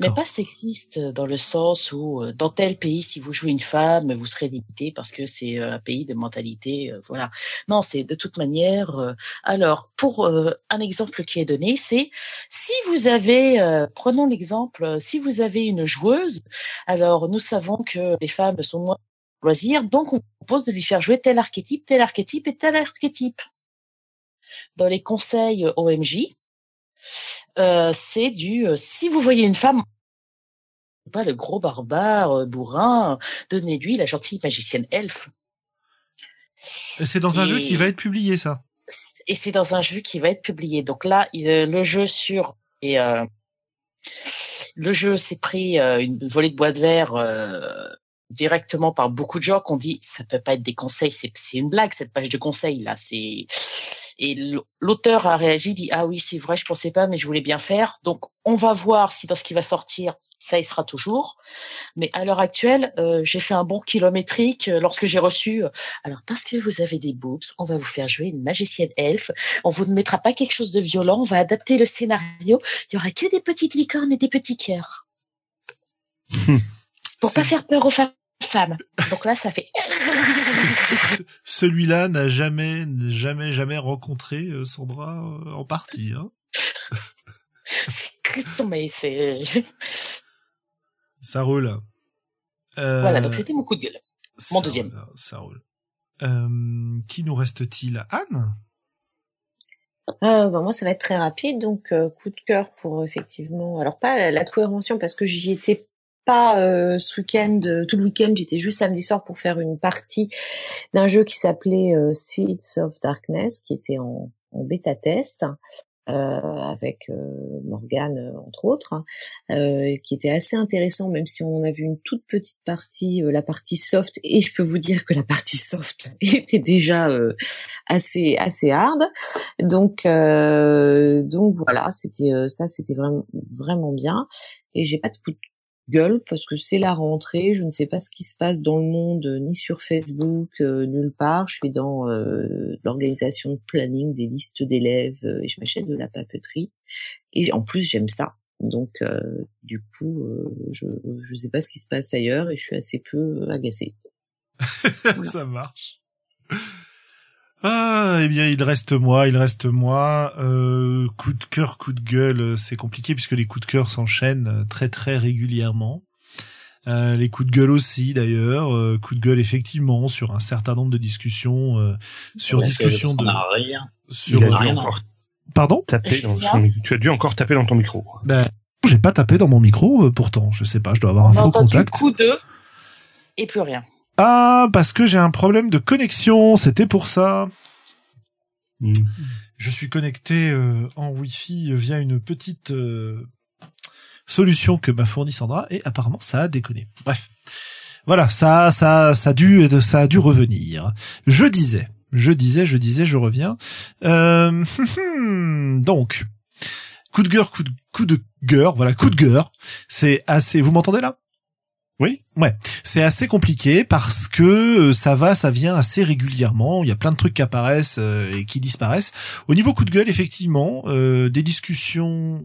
Mais pas sexiste euh, dans le sens où euh, dans tel pays, si vous jouez une femme, vous serez limité parce que c'est euh, un pays de mentalité. euh, Voilà. Non, c'est de toute manière. euh, Alors, pour euh, un exemple qui est donné, c'est si vous avez, prenons l'exemple, si vous avez une joueuse, alors nous savons que les femmes sont moins loisirs, donc on vous propose de lui faire jouer tel archétype, tel archétype et tel archétype. Dans les conseils OMJ, euh, c'est du euh, si vous voyez une femme pas le gros barbare euh, bourrin donnez-lui la gentille magicienne elfe C'est dans un jeu qui va être publié, ça. et c'est dans un jeu qui va être publié donc là le jeu sur et euh, le jeu s'est pris une volée de bois de verre euh, directement par beaucoup de gens qu'on dit ça peut pas être des conseils c'est une blague cette page de conseils là c'est et l'auteur a réagi dit ah oui c'est vrai je pensais pas mais je voulais bien faire. Donc on va voir si dans ce qui va sortir ça y sera toujours. Mais à l'heure actuelle euh, j'ai fait un bon kilométrique euh, lorsque j'ai reçu euh, alors parce que vous avez des boobs on va vous faire jouer une magicienne elfe. On vous ne mettra pas quelque chose de violent on va adapter le scénario. Il y aura que des petites licornes et des petits cœurs pour pas faire peur aux femmes donc là ça fait Ce- Celui-là n'a jamais, jamais, jamais rencontré euh, Sandra euh, en partie. Hein. c'est mais c'est Ça roule. Euh, voilà donc c'était mon coup de gueule mon ça deuxième. roule, ça roule. Euh, qui nous reste-t-il? Anne? Euh, bah, moi, ça va être très rapide. Donc, euh, coup de cœur pour effectivement. Alors pas la, la parce que j'y étais pas euh, ce week-end, euh, tout le week-end. J'étais juste samedi soir pour faire une partie d'un jeu qui s'appelait euh, Seeds of Darkness, qui était en, en bêta test. euh, avec euh, Morgane entre autres, hein, qui était assez intéressant, même si on a vu une toute petite partie, la partie soft, et je peux vous dire que la partie soft était déjà assez assez hard. Donc donc voilà, c'était ça, c'était vraiment vraiment bien. Et j'ai pas de coup de gueule parce que c'est la rentrée. Je ne sais pas ce qui se passe dans le monde, euh, ni sur Facebook, euh, nulle part. Je suis dans euh, l'organisation de planning des listes d'élèves euh, et je m'achète de la papeterie. Et en plus, j'aime ça. Donc euh, du coup, euh, je je sais pas ce qui se passe ailleurs et je suis assez peu agacée. Ça marche. Ah, eh bien, il reste moi, il reste moi. Euh, coup de cœur, coup de gueule, euh, c'est compliqué puisque les coups de cœur s'enchaînent euh, très très régulièrement. Euh, les coups de gueule aussi d'ailleurs, euh, coups de gueule effectivement sur un certain nombre de discussions, euh, sur Parce que- discussion parce de, rien. sur. Il a rien, encore Pardon taper dans son- Tu as dû encore taper dans ton micro. J'ai pas tapé dans mon micro euh, pourtant, je sais pas, je dois avoir un on faux contact. coup de et plus rien Ah, parce que j'ai un problème de connexion, c'était pour ça. Hmm. Je suis connecté euh, en Wi-Fi via une petite euh, solution que m'a fournie Sandra et apparemment ça a déconné. Bref, voilà, ça, ça, ça a dû, ça a dû revenir. Je disais, je disais, je disais, je reviens. Euh, donc, coup de gueule, coup de, coup de gueule, voilà, coup de gueule. C'est assez. Vous m'entendez là? Oui. Ouais, c'est assez compliqué parce que euh, ça va, ça vient assez régulièrement. Il y a plein de trucs qui apparaissent euh, et qui disparaissent. Au niveau coup de gueule, effectivement, euh, des discussions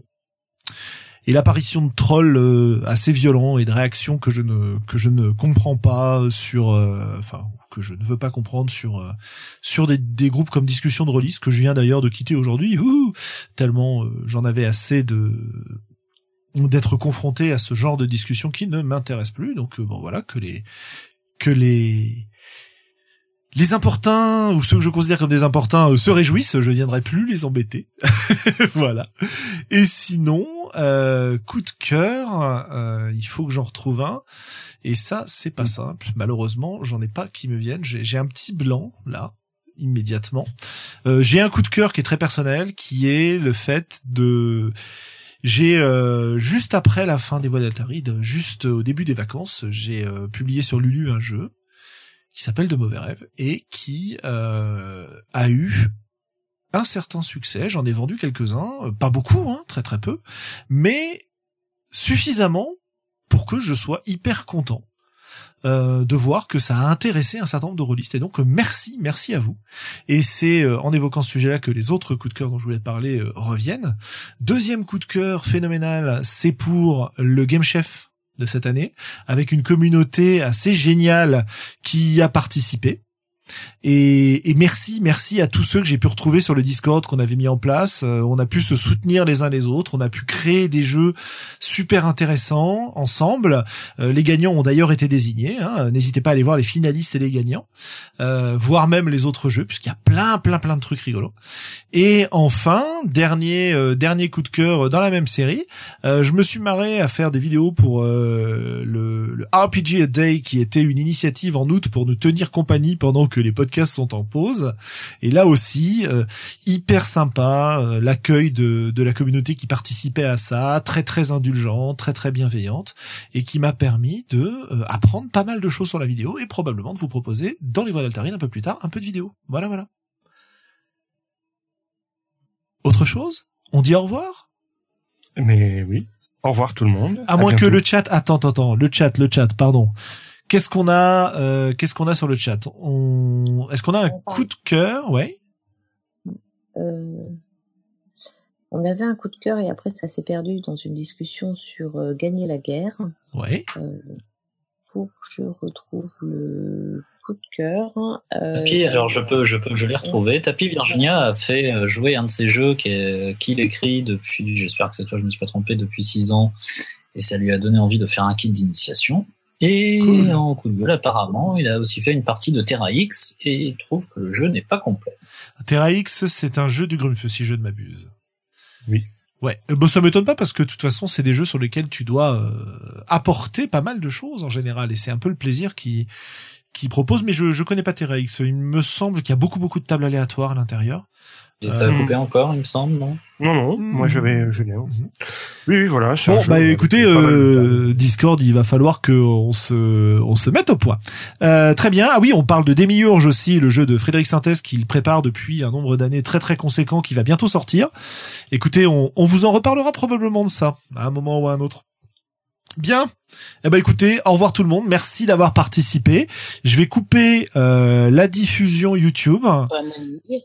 et l'apparition de trolls assez violents et de réactions que je ne que je ne comprends pas sur, enfin que je ne veux pas comprendre sur sur des, groupes comme discussion de release que je viens d'ailleurs de quitter aujourd'hui. Tellement j'en avais assez de d'être confronté à ce genre de discussion qui ne m'intéresse plus. Donc euh, bon voilà que les que les les importuns ou ceux que je considère comme des importuns euh, se réjouissent, je viendrai plus les embêter. voilà. Et sinon, euh, coup de cœur, euh, il faut que j'en retrouve un. Et ça, c'est pas simple. Malheureusement, j'en ai pas qui me viennent. J'ai j'ai un petit blanc là immédiatement. Euh, j'ai un coup de cœur qui est très personnel, qui est le fait de j'ai euh, juste après la fin des voix d'Altaride, juste au début des vacances, j'ai euh, publié sur Lulu un jeu qui s'appelle De mauvais rêves et qui euh, a eu un certain succès. J'en ai vendu quelques-uns, pas beaucoup, hein, très très peu, mais suffisamment pour que je sois hyper content. Euh, de voir que ça a intéressé un certain nombre de rôlistes. Et donc, euh, merci, merci à vous. Et c'est euh, en évoquant ce sujet-là que les autres coups de cœur dont je voulais parler euh, reviennent. Deuxième coup de cœur phénoménal, c'est pour le Game Chef de cette année, avec une communauté assez géniale qui a participé. Et, et, merci, merci à tous ceux que j'ai pu retrouver sur le Discord qu'on avait mis en place. Euh, on a pu se soutenir les uns les autres. On a pu créer des jeux super intéressants ensemble. Euh, les gagnants ont d'ailleurs été désignés. Hein. N'hésitez pas à aller voir les finalistes et les gagnants, euh, voire même les autres jeux, puisqu'il y a plein, plein, plein de trucs rigolos. Et enfin, dernier, euh, dernier coup de cœur dans la même série, euh, je me suis marré à faire des vidéos pour le, le RPG a Day, qui était une initiative en août pour nous tenir compagnie pendant que les podcasts sont en pause. Et là aussi, euh, hyper sympa, euh, l'accueil de, de la communauté qui participait à ça, très très indulgent, très très bienveillante, et qui m'a permis de euh, apprendre pas mal de choses sur la vidéo et probablement de vous proposer dans les voies d'Altarine un peu plus tard un peu de vidéo. Voilà, voilà. Autre chose? On dit au revoir? Mais oui. Au revoir tout le monde. À, moins que le chat. Attends, attends, attends. Le chat, le chat. Pardon. Qu'est-ce qu'on a euh, Qu'est-ce qu'on a sur le chat? On est-ce qu'on a un coup de cœur? Ouais. Euh, on avait un coup de cœur et après ça s'est perdu dans une discussion sur euh, gagner la guerre. Ouais. Euh, faut que je retrouve le coup de cœur. Euh, Tapi, alors je peux, je peux, je l'ai retrouvé. Tapi Virginia a fait jouer un de ses jeux qu'il qui écrit depuis, j'espère que cette fois je me suis pas trompé, depuis six ans, et ça lui a donné envie de faire un kit d'initiation. Et cool. en coup de gueule, apparemment, il a aussi fait une partie de Terra X et il trouve que le jeu n'est pas complet. Terra X, c'est un jeu du Grumpf, si je ne m'abuse. Oui. Ouais, bon, ça m'étonne pas parce que de toute façon, c'est des jeux sur lesquels tu dois euh, apporter pas mal de choses en général, et c'est un peu le plaisir qui qui propose. Mais je je connais pas Terra X. Il me semble qu'il y a beaucoup beaucoup de tables aléatoires à l'intérieur. Et ça a coupé encore, il me semble, non? Non, non, moi j'avais, je l'ai. Oui, oui, voilà. Bon, bah écoutez, euh, Discord, il va falloir que on se, on se mette au point. Euh, très bien. Ah oui, on parle de Demiurge aussi, le jeu de Frédéric Sintès qu'il prépare depuis un nombre d'années très très conséquent, qui va bientôt sortir. Écoutez, on, on vous en reparlera probablement de ça à un moment ou à un autre. Bien. Eh ben écoutez, au revoir tout le monde. Merci d'avoir participé. Je vais couper euh, la diffusion YouTube. Bonne nuit,